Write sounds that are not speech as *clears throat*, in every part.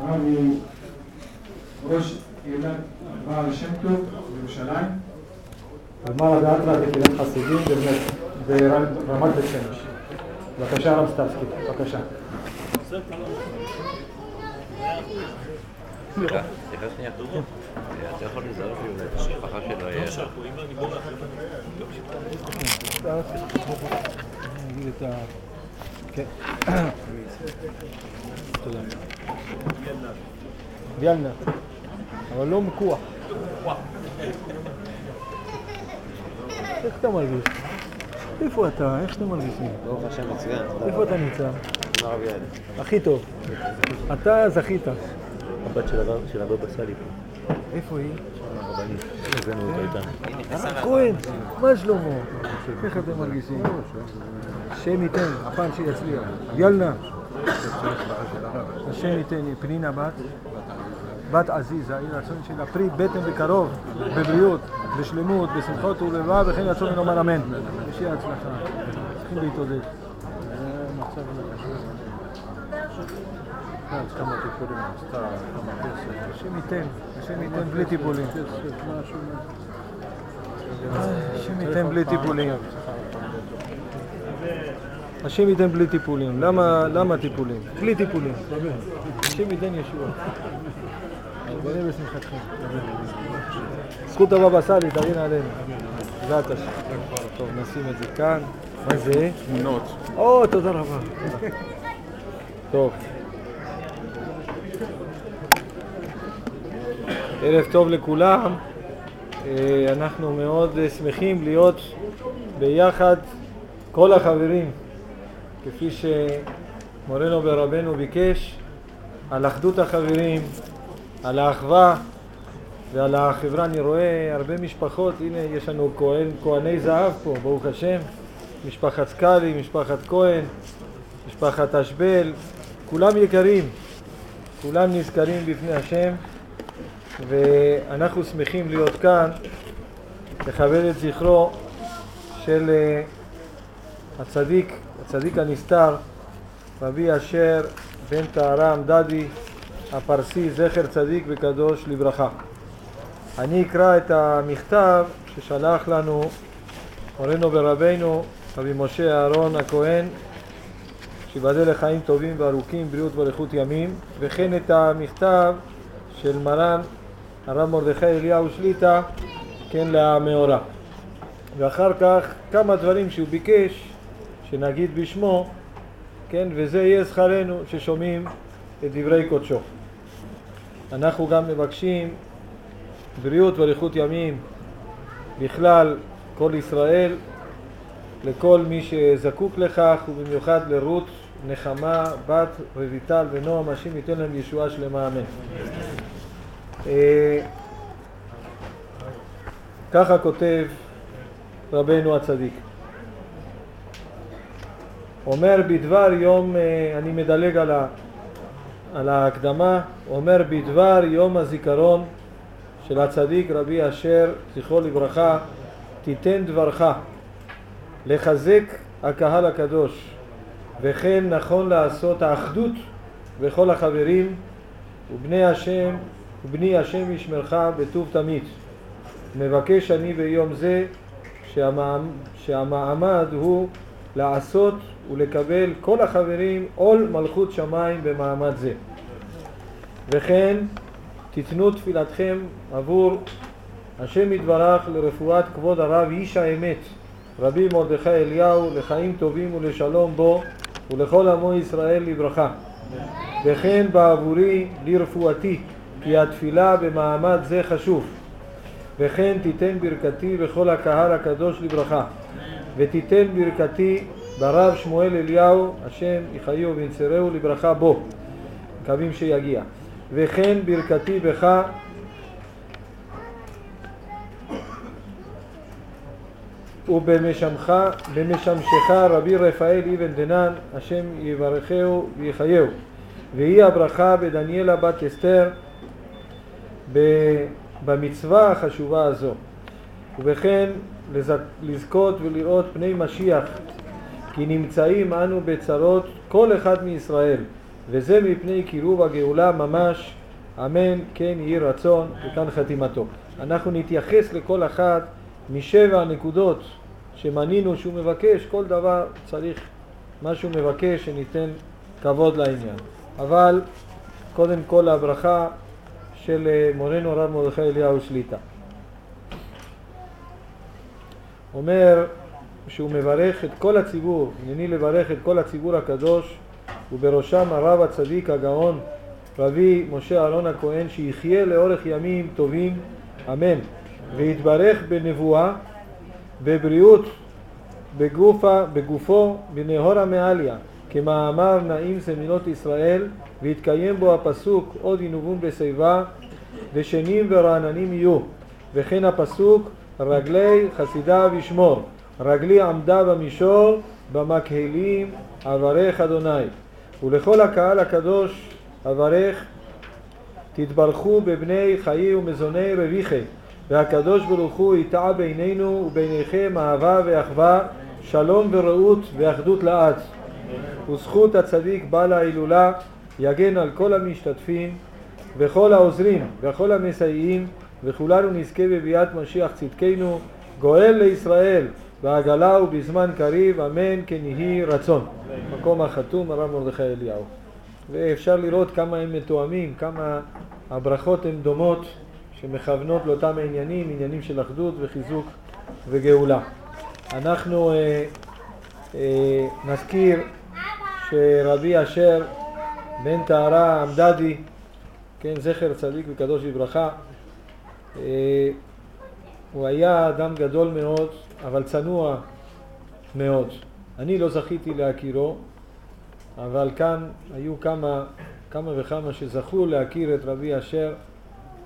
הרב הוא ראש קהילת בעל שם טוב בירושלים. ומר הדאטרה בקהילת חסידים ברמת בית שמש. בבקשה הרב סטרסקי, בבקשה. סליחה, סליחה שנייה. אתה יכול לזהות לי אולי את המשפחה שלו היה... נגיד את ה... כן. ויאלנה. אבל לא מקוח. איך אתה מרגיש? איפה אתה? איך שאתם מרגישים? ברוך השם מצוין, איפה אתה נמצא? הכי טוב. אתה זכית. הבת של הבבא סאלי פה, איפה היא? הרבנית. איתנו. הרב כהן, מה שלמה? איך אתם מרגישים? השם ייתן, הפעם שיצליח. יאללה. השם ייתן, פנינה בת, בת עזיזה, יהי רצון שלה פרי בטן בקרוב, בבריאות, בשלמות, בשמחות ולבב, וכן רצון ונאמר אמן. ושיהיה הצלחה. צריכים להתעודד. השם ייתן, השם ייתן בלי טיפולים. השם ייתן בלי טיפולים. השם ייתן בלי טיפולים. למה, למה טיפולים? בלי טיפולים. השם ייתן ישועה. בנה בשמחתכם. זכות הבבא סאלי, תבין עלינו. בעזרת השם. טוב, נשים את זה כאן. מה זה? תמונות. או, תודה רבה. טוב. ערב טוב לכולם. אה, אנחנו מאוד שמחים להיות ביחד, כל החברים, כפי שמורנו ורבנו ביקש, על אחדות החברים, על האחווה ועל החברה. אני רואה הרבה משפחות, הנה יש לנו כהן, כהני זהב פה, ברוך השם, משפחת סקאלי, משפחת כהן, משפחת אשבל, כולם יקרים, כולם נזכרים בפני השם ואנחנו שמחים להיות כאן לכבד את זכרו של אה, הצדיק, הצדיק הנסתר, רבי אשר בן טהרם דדי הפרסי, זכר צדיק וקדוש לברכה. אני אקרא את המכתב ששלח לנו מורנו ורבנו רבי משה אהרון הכהן שיבדל לחיים טובים וארוכים, בריאות ואריכות ימים, וכן את המכתב של מרן הרב מרדכי אליהו שליטא, כן, למאורע. ואחר כך כמה דברים שהוא ביקש שנגיד בשמו, כן, וזה יהיה שכרנו ששומעים את דברי קודשו. אנחנו גם מבקשים בריאות ואריכות ימים בכלל כל ישראל, לכל מי שזקוק לכך ובמיוחד לרות, נחמה, בת רויטל ונועם, השם ייתן להם ישועה שלמה אמן. אה, ככה כותב רבנו הצדיק. אומר בדבר יום, אה, אני מדלג על, ה, על ההקדמה, אומר בדבר יום הזיכרון של הצדיק רבי אשר, זכרו לברכה, תיתן דברך לחזק הקהל הקדוש וכן נכון לעשות האחדות בכל החברים ובני השם ובני השם ישמרך בטוב תמיד. מבקש אני ביום זה שהמעמד, שהמעמד הוא לעשות ולקבל כל החברים עול מלכות שמיים במעמד זה. וכן תיתנו תפילתכם עבור השם יתברך לרפואת כבוד הרב איש האמת רבי מרדכי אליהו לחיים טובים ולשלום בו ולכל עמו ישראל לברכה. וכן בעבורי לרפואתי כי התפילה במעמד זה חשוב. וכן תיתן ברכתי בכל הקהל הקדוש לברכה. ותיתן ברכתי ברב שמואל אליהו השם יחיו וינצרהו לברכה בו. מקווים שיגיע. וכן ברכתי בך ובמשמשך במשמשך רבי רפאל אבן דנן השם יברכהו ויחייהו והיא הברכה בדניאלה בת אסתר במצווה החשובה הזו. ובכן לזכות ולראות פני משיח כי נמצאים אנו בצרות כל אחד מישראל וזה מפני קירוב הגאולה ממש, אמן, כן יהי רצון, וכאן חתימתו. אנחנו נתייחס לכל אחת משבע הנקודות שמנינו שהוא מבקש, כל דבר צריך מה שהוא מבקש שניתן כבוד לעניין. אבל קודם כל הברכה של אה, מורנו הרב מרדכי אליהו שליטה. אומר שהוא מברך את כל הציבור, הנני לברך את כל הציבור הקדוש ובראשם הרב הצדיק הגאון רבי משה אהרון הכהן שיחיה לאורך ימים טובים, אמן, ויתברך בנבואה, בבריאות, בגופה, בגופו, בנהור המעליה, כמאמר נעים סמינות ישראל, ויתקיים בו הפסוק עוד ינובון בשיבה, ושנים ורעננים יהיו, וכן הפסוק רגלי חסידיו ישמור, רגלי עמדה במישור, במקהלים אברך אדוני. ולכל הקהל הקדוש אברך תתברכו בבני חיי ומזוני רוויחי והקדוש ברוך הוא יטע בינינו וביניכם אהבה ואחווה שלום ורעות ואחדות לעד. וזכות הצדיק בעל ההילולה יגן על כל המשתתפים וכל העוזרים וכל המסייעים וכולנו נזכה בביאת משיח צדקנו גואל לישראל בעגלה ובזמן קריב אמן כן יהי רצון מקום החתום הרב מרדכי אליהו ואפשר לראות כמה הם מתואמים, כמה הברכות הן דומות שמכוונות לאותם עניינים, עניינים של אחדות וחיזוק וגאולה. אנחנו אה, אה, נזכיר שרבי אשר בן טהרה עמדדי, כן, זכר צדיק וקדוש לברכה, אה, הוא היה אדם גדול מאוד, אבל צנוע מאוד. אני לא זכיתי להכירו, אבל כאן היו כמה, כמה וכמה שזכו להכיר את רבי אשר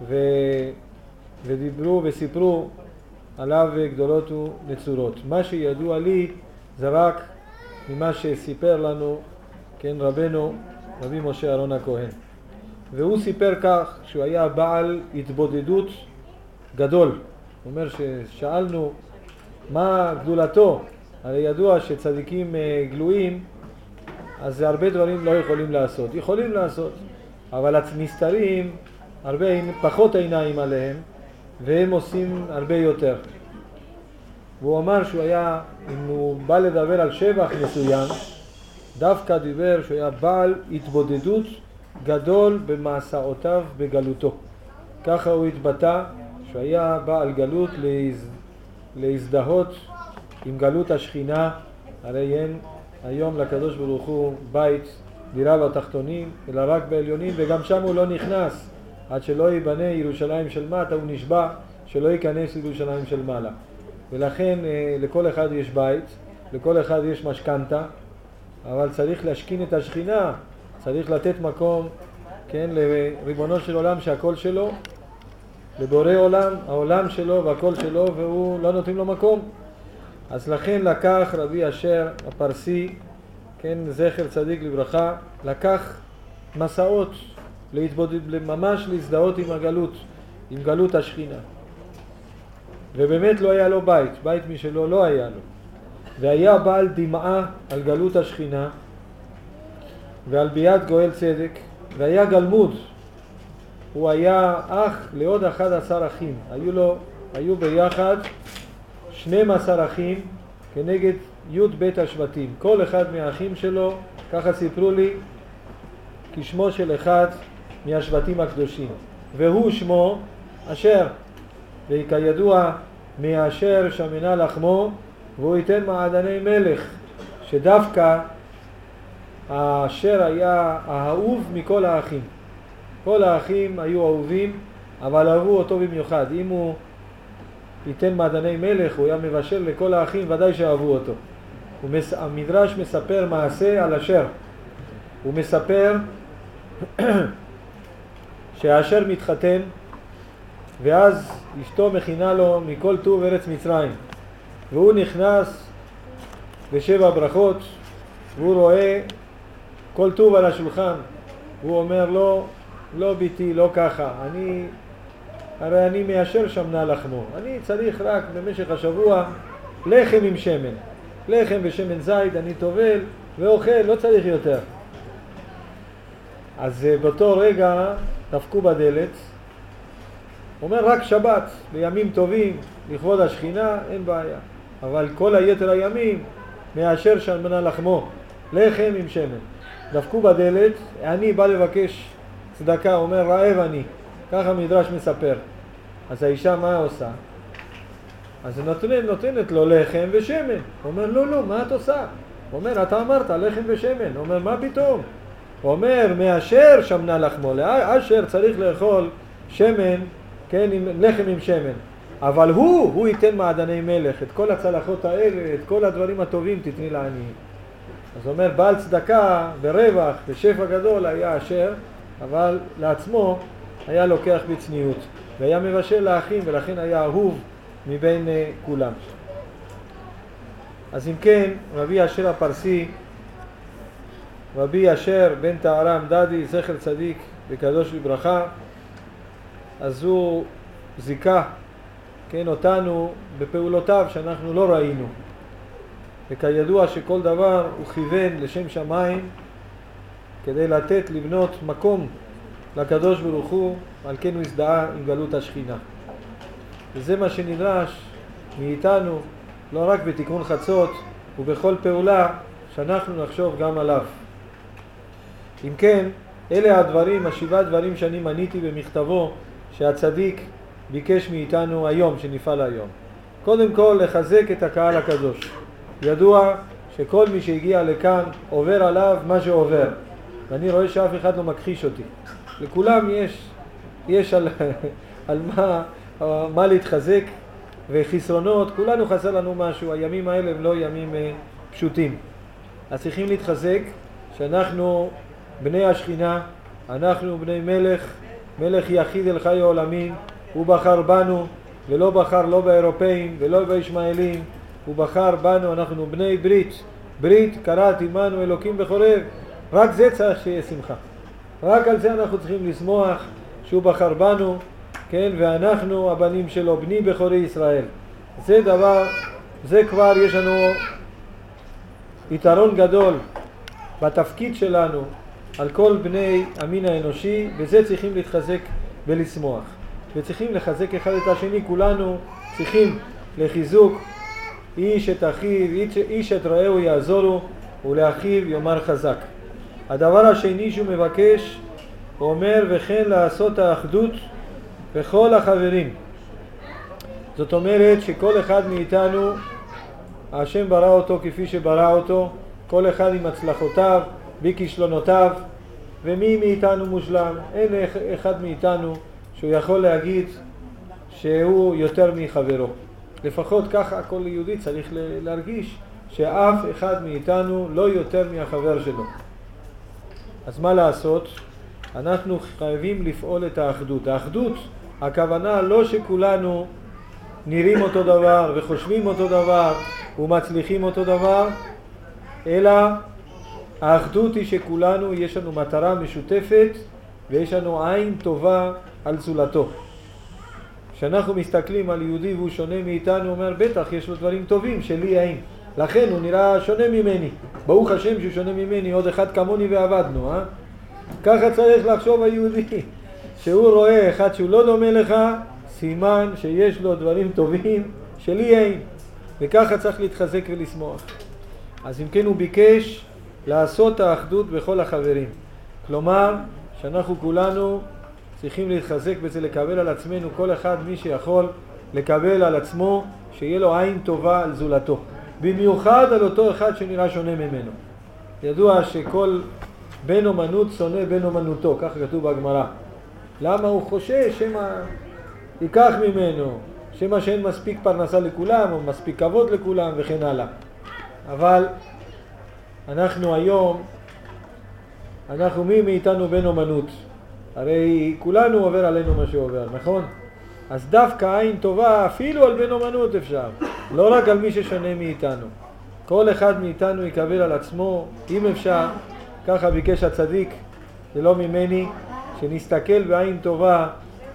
ו, ודיברו וסיפרו עליו גדולות ונצורות. מה שידוע לי זה רק ממה שסיפר לנו, כן, רבנו, רבי משה אהרון הכהן. והוא סיפר כך שהוא היה בעל התבודדות גדול. הוא אומר ששאלנו מה גדולתו, הרי ידוע שצדיקים אה, גלויים אז הרבה דברים לא יכולים לעשות. יכולים לעשות, אבל הנסתרים, הרבה פחות עיניים עליהם, והם עושים הרבה יותר. והוא אמר שהוא היה, אם הוא בא לדבר על שבח מסוים, דווקא דיבר שהוא היה בעל התבודדות גדול במסעותיו בגלותו. ככה הוא התבטא, שהוא היה בעל גלות להז... להזדהות עם גלות השכינה, הרי אין היום לקדוש ברוך הוא בית, דירה בתחתונים, אלא רק בעליונים, וגם שם הוא לא נכנס. עד שלא ייבנה ירושלים של מטה, הוא נשבע שלא ייכנס לירושלים של מעלה. ולכן אה, לכל אחד יש בית, לכל אחד יש משכנתה, אבל צריך להשכין את השכינה, צריך לתת מקום, כן, לריבונו של עולם שהכל שלו, לבורא עולם, העולם שלו והכל שלו, והוא לא נותן לו מקום. אז לכן לקח רבי אשר הפרסי, כן, זכר צדיק לברכה, לקח מסעות להתבודד, ממש להזדהות עם הגלות, עם גלות השכינה. ובאמת לא היה לו בית, בית משלו לא היה לו. והיה בעל דמעה על גלות השכינה ועל ביאת גואל צדק, והיה גלמוד. הוא היה אח לעוד 11 אחים, היו לו, היו ביחד 12 אחים כנגד י"ב השבטים. כל אחד מהאחים שלו, ככה סיפרו לי, כשמו של אחד מהשבטים הקדושים. והוא שמו אשר, וכידוע מאשר שמנה לחמו, והוא ייתן מעדני מלך, שדווקא האשר היה האהוב מכל האחים. כל האחים היו אהובים, אבל אהבו אותו במיוחד. אם הוא ייתן מעדני מלך, הוא היה מבשל לכל האחים, ודאי שאהבו אותו. ומס... המדרש מספר מעשה על אשר. הוא מספר *clears throat* שהאשר מתחתן, ואז אשתו מכינה לו מכל טוב ארץ מצרים. והוא נכנס לשבע ברכות, והוא רואה כל טוב על השולחן. הוא אומר לו, לא ביתי, לא ככה, אני הרי אני מיישר שמנה לחמו. אני צריך רק במשך השבוע לחם עם שמן. לחם ושמן זית אני טובל ואוכל, לא צריך יותר. אז אה, באותו רגע דפקו בדלת, אומר רק שבת, בימים טובים, לכבוד השכינה, אין בעיה. אבל כל היתר הימים, מאשר שמנה לחמו, לחם עם שמן. דפקו בדלת, אני בא לבקש צדקה, אומר רעב אני, ככה המדרש מספר. אז האישה מה עושה? אז נותנת, נותנת לו לחם ושמן. הוא אומר, לא, לא, מה את עושה? הוא אומר, אתה אמרת לחם ושמן. הוא אומר, מה פתאום? הוא אומר, מאשר שמנה לחמו, אשר צריך לאכול שמן, כן, עם, לחם עם שמן. אבל הוא, הוא ייתן מעדני מלך, את כל הצלחות האלה, את כל הדברים הטובים תתני לעניים. אז הוא אומר, בעל צדקה ורווח ושפע גדול היה אשר, אבל לעצמו היה לוקח בצניעות, והיה מבשל לאחים, ולכן היה אהוב מבין uh, כולם. אז אם כן, רבי אשר הפרסי, רבי אשר בן טהרם דדי, זכר צדיק וקדוש לברכה, אז הוא זיכה, כן, אותנו בפעולותיו שאנחנו לא ראינו. וכידוע שכל דבר הוא כיוון לשם שמיים כדי לתת לבנות מקום לקדוש ברוך הוא, על כן הוא הזדהה עם גלות השכינה. וזה מה שנדרש מאיתנו, לא רק בתיקון חצות ובכל פעולה, שאנחנו נחשוב גם עליו. אם כן, אלה הדברים, השבעה דברים שאני מניתי במכתבו שהצדיק ביקש מאיתנו היום, שנפעל היום. קודם כל, לחזק את הקהל הקדוש. ידוע שכל מי שהגיע לכאן עובר עליו מה שעובר. ואני רואה שאף אחד לא מכחיש אותי. לכולם יש, יש על, *laughs* על מה, מה להתחזק וחסרונות, כולנו חסר לנו משהו, הימים האלה הם לא ימים אה, פשוטים. אז צריכים להתחזק שאנחנו בני השכינה, אנחנו בני מלך, מלך יחיד אל חיי עולמים, הוא בחר בנו ולא בחר לא באירופאים ולא בישמעאלים, הוא בחר בנו, אנחנו בני ברית, ברית קראת עמנו אלוקים בחורב, רק זה צריך שיהיה שמחה. רק על זה אנחנו צריכים לשמוח שהוא בחר בנו, כן, ואנחנו הבנים שלו, בני בכורי ישראל. זה דבר, זה כבר יש לנו יתרון גדול בתפקיד שלנו על כל בני המין האנושי, וזה צריכים להתחזק ולשמוח. וצריכים לחזק אחד את השני, כולנו צריכים לחיזוק איש את אחיו, איש, את רעהו יעזורו, ולאחיו יאמר חזק. הדבר השני שהוא מבקש, הוא אומר וכן לעשות האחדות בכל החברים. זאת אומרת שכל אחד מאיתנו, השם ברא אותו כפי שברא אותו, כל אחד עם הצלחותיו, בכישלונותיו, ומי מאיתנו מושלם? אין אחד מאיתנו שהוא יכול להגיד שהוא יותר מחברו. לפחות ככה כל יהודי צריך להרגיש שאף אחד מאיתנו לא יותר מהחבר שלו. אז מה לעשות? אנחנו חייבים לפעול את האחדות. האחדות, הכוונה לא שכולנו נראים אותו דבר וחושבים אותו דבר ומצליחים אותו דבר, אלא האחדות היא שכולנו יש לנו מטרה משותפת ויש לנו עין טובה על זולתו. כשאנחנו מסתכלים על יהודי והוא שונה מאיתנו, הוא אומר בטח יש לו דברים טובים שלי אין. לכן הוא נראה שונה ממני. ברוך השם שהוא שונה ממני, עוד אחד כמוני ועבדנו, אה? ככה צריך לחשוב היהודי, *laughs* שהוא רואה אחד שהוא לא דומה לך, סימן שיש לו דברים טובים שלי אין. וככה צריך להתחזק ולשמוח. אז אם כן הוא ביקש לעשות האחדות בכל החברים. כלומר, שאנחנו כולנו צריכים להתחזק בזה, לקבל על עצמנו, כל אחד מי שיכול לקבל על עצמו, שיהיה לו עין טובה על זולתו. במיוחד על אותו אחד שנראה שונה ממנו. ידוע שכל בן אומנות שונא בן אומנותו, כך כתוב בגמרא. למה הוא חושש שמא ייקח ממנו, שמא שאין מספיק פרנסה לכולם, או מספיק כבוד לכולם וכן הלאה. אבל אנחנו היום, אנחנו מי מאיתנו בן אומנות? הרי כולנו עובר עלינו מה שעובר, נכון? אז דווקא עין טובה אפילו על בן אומנות אפשר, לא רק על מי ששונה מאיתנו. כל אחד מאיתנו יקבל על עצמו, אם אפשר, ככה ביקש הצדיק, זה לא ממני, שנסתכל בעין טובה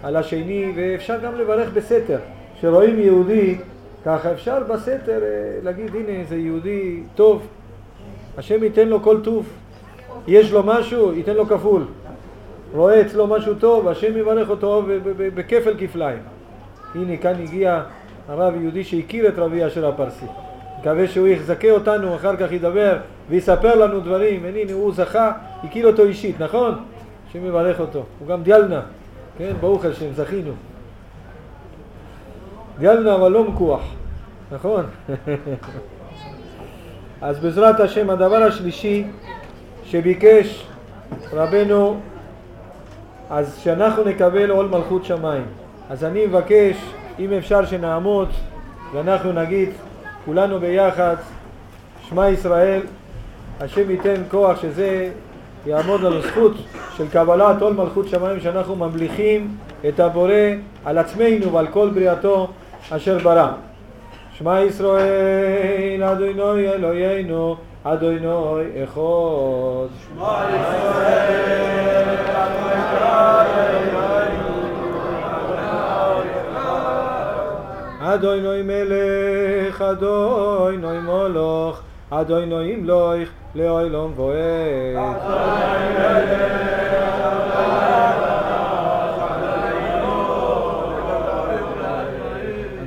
על השני, ואפשר גם לברך בסתר. כשרואים יהודי, ככה אפשר בסתר אה, להגיד, הנה זה יהודי טוב, השם ייתן לו כל טוב. יש לו משהו, ייתן לו כפול. רואה אצלו משהו טוב, השם יברך אותו בכפל כפליים. הנה כאן הגיע הרב יהודי שהכיר את רבי אשר הפרסי. מקווה שהוא יחזקה אותנו, אחר כך ידבר ויספר לנו דברים. הנה הוא זכה, הכיר אותו אישית, נכון? השם יברך אותו. הוא גם דיאלנה, כן? ברוך השם, זכינו. דיאלנה אבל לא מקוח, נכון? *laughs* אז בעזרת השם הדבר השלישי שביקש רבנו אז שאנחנו נקבל עול מלכות שמיים. אז אני מבקש, אם אפשר שנעמוד ואנחנו נגיד כולנו ביחד, שמע ישראל, השם ייתן כוח שזה יעמוד לנו זכות של קבלת עול מלכות שמיים שאנחנו ממליכים את הבורא על עצמנו ועל כל בריאתו אשר ברא. שמע ישראל, אדוני אלוהינו, אדוני אחד. אדוני מלך, אדוני מולוך, אדוני ימלוך, לעולם ועד.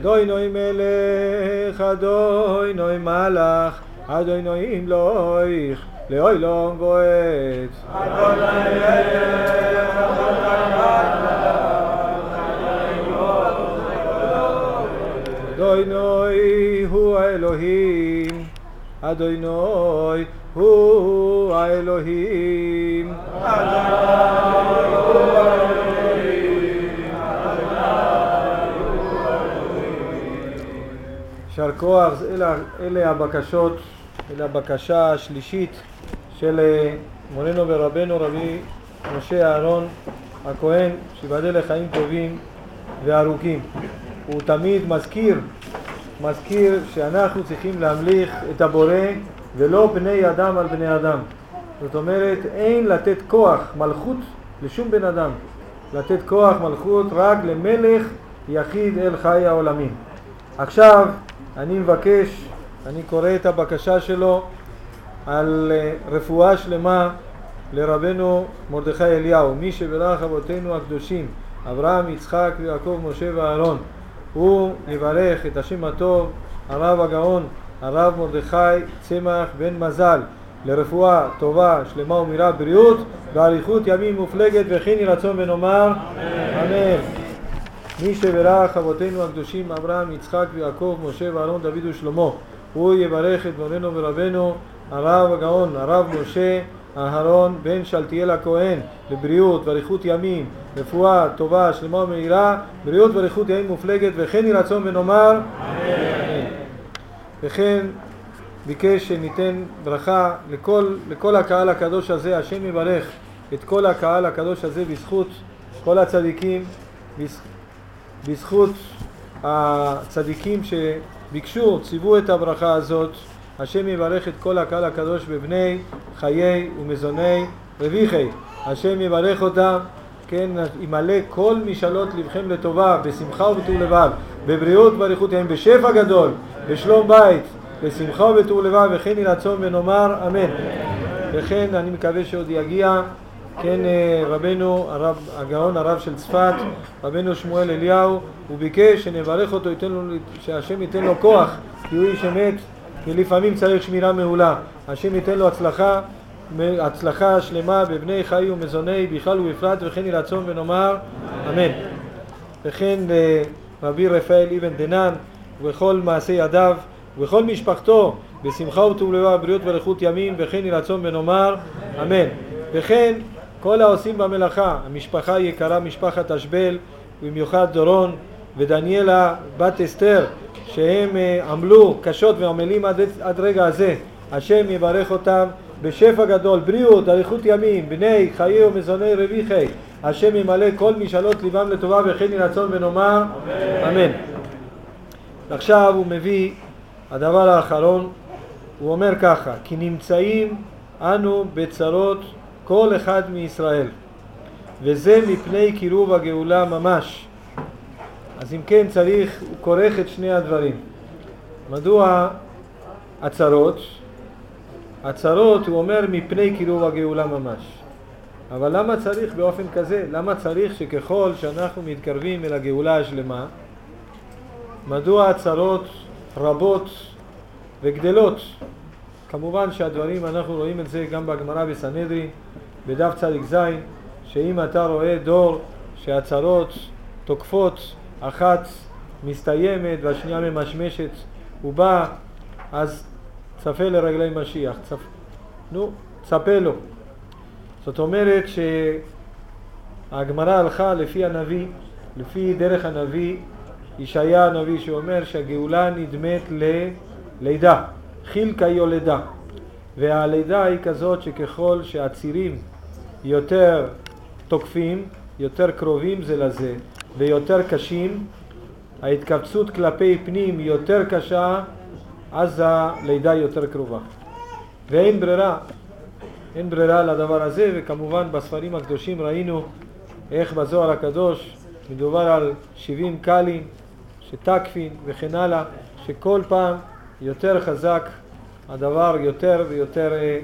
אדוני מלך, אדוני מלך, אדוני ימלוך, לעולם ועד. אדוני הוא האלוהים, אדוני הוא האלוהים. יישר כוח, אלה הבקשות, אלה הבקשה השלישית של אה, מורנו ורבנו רבי משה אהרון הכהן, שיבדל לחיים טובים וארוכים. הוא תמיד מזכיר, מזכיר שאנחנו צריכים להמליך את הבורא ולא בני אדם על בני אדם. זאת אומרת, אין לתת כוח, מלכות, לשום בן אדם. לתת כוח, מלכות, רק למלך יחיד אל חי העולמים. עכשיו, אני מבקש, אני קורא את הבקשה שלו על אה, רפואה שלמה לרבנו מרדכי אליהו, מי שברך אבותינו הקדושים, אברהם, יצחק ויעקב, משה ואהרון. הוא יברך את השם הטוב, הרב הגאון, הרב מרדכי צמח בן מזל, לרפואה טובה, שלמה ומהירה, בריאות ואריכות ימים מופלגת וכן יהי רצון ונאמר אמן. מי שברך אבותינו הקדושים אברהם, יצחק ויעקב, משה ואהרון, דוד ושלמה, הוא יברך את מורנו ורבנו הרב הגאון, הרב משה אהרון בן שלתיאל הכהן, לבריאות ואריכות ימים, רפואה טובה, שלמה ומהירה, בריאות ואריכות ימים מופלגת, וכן יהי רצון ונאמר אמן. וכן ביקש שניתן ברכה לכל, לכל הקהל הקדוש הזה, השם יברך את כל הקהל הקדוש הזה בזכות כל הצדיקים, בז- בזכות הצדיקים שביקשו, ציוו את הברכה הזאת, השם יברך את כל הקהל הקדוש בבני חיי ומזוני רוויחי, השם יברך אותם, כן, ימלא כל משאלות לבכם לטובה, בשמחה ובטוב לבב, בבריאות ואריכות ימים, בשפע גדול, בשלום בית, בשמחה ובטוב לבב, וכן יהי רצון ונאמר אמן. וכן אני מקווה שעוד יגיע כן אה, רבנו הרב, הגאון הרב של צפת, רבנו שמואל אליהו, הוא ביקש שנברך אותו, ייתן לו, שהשם ייתן לו כוח, כי הוא איש אמת, כי לפעמים צריך שמירה מעולה. השם ייתן לו הצלחה, הצלחה שלמה בבני חי ומזוני בכלל ובפרט, וכן יהי רצון ונאמר אמן. וכן אה, רבי רפאל אבן דנן, ובכל מעשי ידיו, ובכל משפחתו, בשמחה וטוב לבב, בריאות ואריכות ימים, וכן יהי רצון ונאמר אמן. וכן כל העושים במלאכה, המשפחה היקרה, משפחת אשבל, ובמיוחד דורון ודניאלה בת אסתר, שהם אה, עמלו קשות ועמלים עד, עד רגע הזה. השם יברך אותם בשפע גדול, בריאות, אריכות ימים, בני חיי ומזוני רוויחי. השם ימלא כל משאלות ליבם לטובה וכן יהי רצון ונאמר אמן. עכשיו הוא מביא, הדבר האחרון, הוא אומר ככה, כי נמצאים אנו בצרות כל אחד מישראל, וזה מפני קירוב הגאולה ממש. אז אם כן צריך, הוא כורך את שני הדברים. מדוע הצרות? הצרות, הוא אומר, מפני קירוב הגאולה ממש. אבל למה צריך באופן כזה? למה צריך שככל שאנחנו מתקרבים אל הגאולה השלמה, מדוע הצרות רבות וגדלות? כמובן שהדברים, אנחנו רואים את זה גם בגמרא בסנהדרין, בדף צדיק ז', שאם אתה רואה דור שהצרות תוקפות, אחת מסתיימת והשנייה ממשמשת, הוא בא, אז צפה לרגלי משיח. צפ... נו, צפה לו. זאת אומרת שהגמרא הלכה לפי הנביא, לפי דרך הנביא, ישעיה הנביא שאומר שהגאולה נדמת ללידה, חילקה יולדה. והלידה היא כזאת שככל שהצירים יותר תוקפים, יותר קרובים זה לזה ויותר קשים, ההתכווצות כלפי פנים יותר קשה, אז הלידה יותר קרובה. ואין ברירה, אין ברירה לדבר הזה, וכמובן בספרים הקדושים ראינו איך בזוהר הקדוש מדובר על 70 קאלים שתקפין וכן הלאה, שכל פעם יותר חזק הדבר יותר ויותר אה,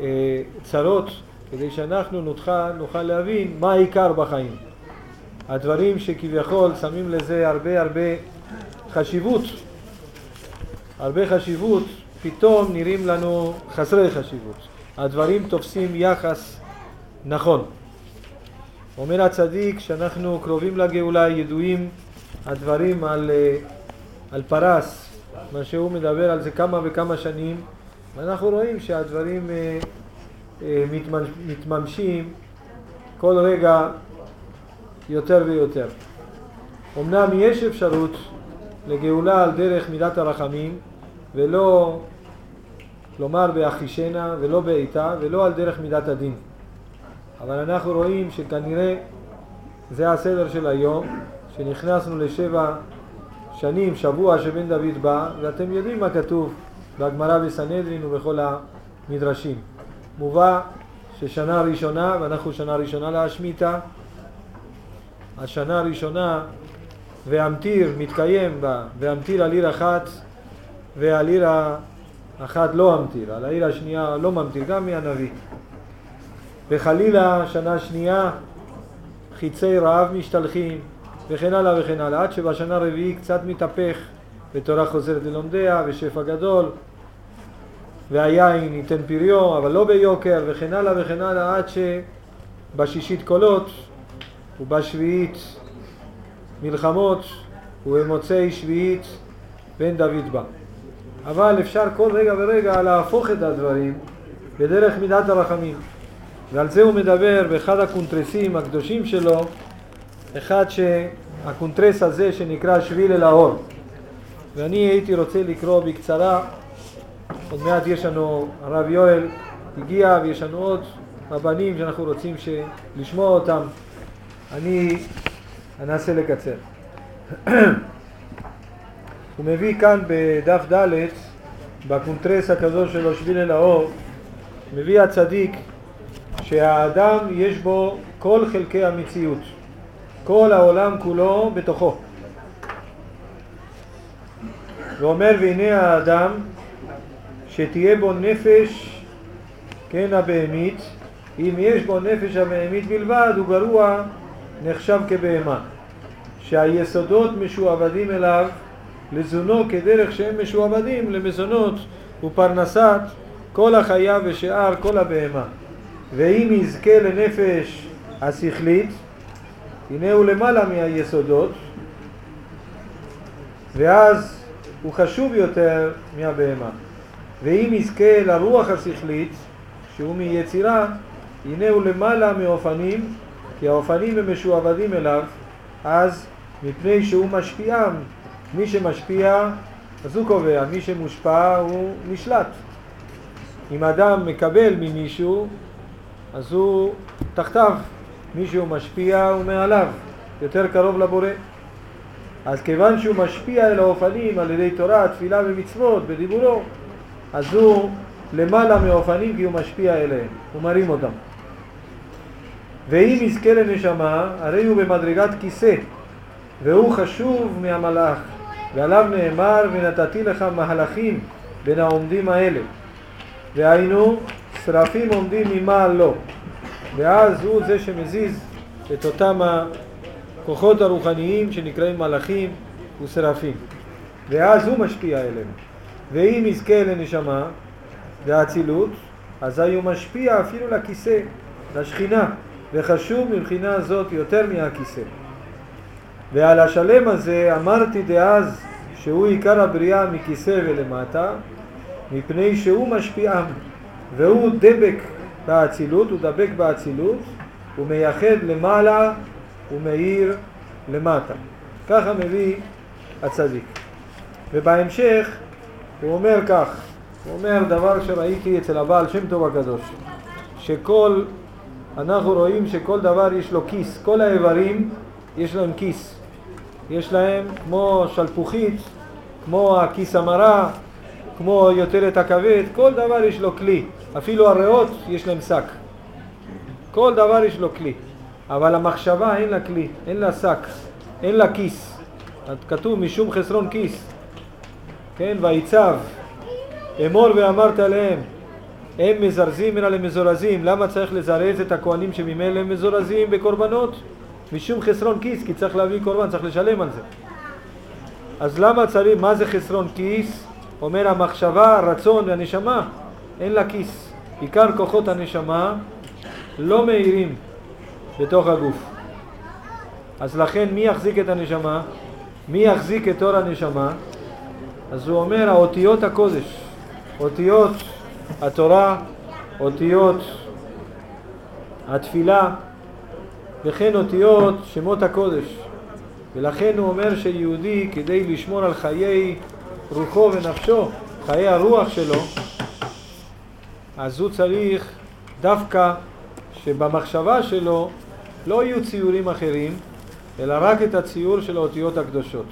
אה, צרות, כדי שאנחנו נוכל, נוכל להבין מה העיקר בחיים. הדברים שכביכול שמים לזה הרבה הרבה חשיבות, הרבה חשיבות, פתאום נראים לנו חסרי חשיבות. הדברים תופסים יחס נכון. אומר הצדיק שאנחנו קרובים לגאולה, ידועים הדברים על, אה, על פרס, מה שהוא מדבר על זה כמה וכמה שנים, ואנחנו רואים שהדברים אה, מתממשים כל רגע יותר ויותר. אמנם יש אפשרות לגאולה על דרך מידת הרחמים, ולא, כלומר באחישנה ולא בעיטה, ולא על דרך מידת הדין. אבל אנחנו רואים שכנראה זה הסדר של היום, שנכנסנו לשבע שנים, שבוע שבן דוד בא, ואתם יודעים מה כתוב בגמרא בסנהדרין ובכל המדרשים. מובא ששנה ראשונה, ואנחנו שנה ראשונה להשמיטה, השנה הראשונה והמטיר מתקיים בה, והמטיר על עיר אחת ועל עיר אחת לא המטיר, על העיר השנייה לא ממטיר, גם מהנביא. וחלילה שנה שנייה חיצי רעב משתלחים וכן הלאה וכן הלאה, עד שבשנה הרביעית קצת מתהפך ותורה חוזרת ללומדיה ושפע גדול והיין ייתן פריו אבל לא ביוקר וכן הלאה וכן הלאה עד שבשישית קולות ובשביעית מלחמות ובמוצאי שביעית בן דוד בא. אבל אפשר כל רגע ורגע להפוך את הדברים בדרך מידת הרחמים. ועל זה הוא מדבר באחד הקונטרסים הקדושים שלו, אחד שהקונטרס הזה שנקרא שביל אל האור. ואני הייתי רוצה לקרוא בקצרה, עוד מעט יש לנו, הרב יואל הגיע ויש לנו עוד רבנים שאנחנו רוצים לשמוע אותם. אני אנסה לקצר. *coughs* הוא מביא כאן בדף ד' בקונטרס הקדוש שלו שביל אל האור, מביא הצדיק שהאדם יש בו כל חלקי המציאות, כל העולם כולו בתוכו. ואומר והנה האדם שתהיה בו נפש כן הבהמית, אם יש בו נפש הבהמית בלבד הוא גרוע נחשב כבהמה, שהיסודות משועבדים אליו לזונו כדרך שהם משועבדים למזונות ופרנסת כל החיה ושאר כל הבהמה. ואם יזכה לנפש השכלית, הנה הוא למעלה מהיסודות, ואז הוא חשוב יותר מהבהמה. ואם יזכה לרוח השכלית, שהוא מיצירה, הנה הוא למעלה מאופנים, כי האופנים הם משועבדים אליו, אז מפני שהוא משפיעם, מי שמשפיע אז הוא קובע, מי שמושפע הוא נשלט. אם אדם מקבל ממישהו, אז הוא תחתיו, מישהו משפיע הוא מעליו, יותר קרוב לבורא. אז כיוון שהוא משפיע אל האופנים על ידי תורה, תפילה ומצוות, בדיבורו, אז הוא למעלה מאופנים כי הוא משפיע אליהם, הוא מרים אותם. ואם יזכה לנשמה, הרי הוא במדרגת כיסא, והוא חשוב מהמלאך, ועליו נאמר ונתתי לך מהלכים בין העומדים האלה. והיינו, שרפים עומדים ממעל לו, ואז הוא זה שמזיז את אותם הכוחות הרוחניים שנקראים מלאכים ושרפים. ואז הוא משפיע עליהם. ואם יזכה לנשמה ואצילות, אזי הוא משפיע אפילו לכיסא, לשכינה, וחשוב מבחינה זאת יותר מהכיסא. ועל השלם הזה אמרתי דאז שהוא עיקר הבריאה מכיסא ולמטה, מפני שהוא משפיעם, והוא דבק באצילות, הוא דבק באצילות, הוא מייחד למעלה ומאיר למטה. ככה מביא הצדיק. ובהמשך הוא אומר כך, הוא אומר דבר שראיתי אצל הבעל שם טוב הקדוש, שכל, אנחנו רואים שכל דבר יש לו כיס, כל האיברים יש להם כיס, יש להם כמו שלפוחית, כמו הכיס המרה, כמו יותרת הכבד, כל דבר יש לו כלי, אפילו הריאות יש להם שק, כל דבר יש לו כלי, אבל המחשבה אין לה כלי, אין לה שק, אין לה כיס, כתוב משום חסרון כיס, כן, ויצב, אמור ואמרת להם, הם מזרזים מן למזורזים, למה צריך לזרז את הכהנים שממילא הם מזורזים בקורבנות? משום חסרון כיס, כי צריך להביא קורבן, צריך לשלם על זה. אז למה צריך, מה זה חסרון כיס? אומר המחשבה, הרצון והנשמה, אין לה כיס. עיקר כוחות הנשמה לא מאירים בתוך הגוף. אז לכן מי יחזיק את הנשמה? מי יחזיק את אור הנשמה? אז הוא אומר האותיות הקודש, אותיות התורה, אותיות התפילה וכן אותיות שמות הקודש. ולכן הוא אומר שיהודי כדי לשמור על חיי רוחו ונפשו, חיי הרוח שלו, אז הוא צריך דווקא שבמחשבה שלו לא יהיו ציורים אחרים, אלא רק את הציור של האותיות הקדושות.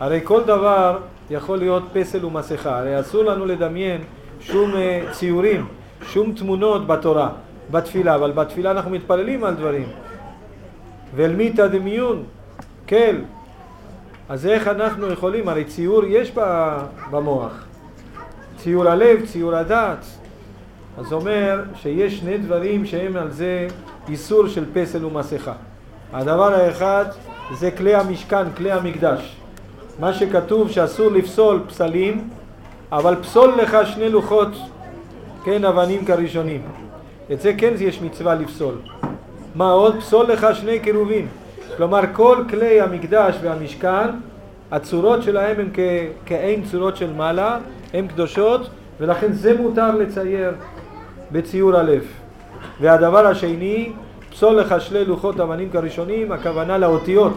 הרי כל דבר יכול להיות פסל ומסכה, הרי אסור לנו לדמיין שום אה, ציורים, שום תמונות בתורה, בתפילה, אבל בתפילה אנחנו מתפללים על דברים. ואל מיתא דמיון, כן. אז איך אנחנו יכולים, הרי ציור יש במוח, ציור הלב, ציור הדעת. אז אומר שיש שני דברים שהם על זה איסור של פסל ומסכה. הדבר האחד זה כלי המשכן, כלי המקדש. מה שכתוב שאסור לפסול פסלים, אבל פסול לך שני לוחות, כן, אבנים כראשונים. את זה כן יש מצווה לפסול. מה עוד? פסול לך שני קירובים. כלומר כל כלי המקדש והמשכן, הצורות שלהם הן כעין צורות של מעלה, הן קדושות, ולכן זה מותר לצייר בציור הלב. והדבר השני, פסול לך שני לוחות אבנים כראשונים, הכוונה לאותיות,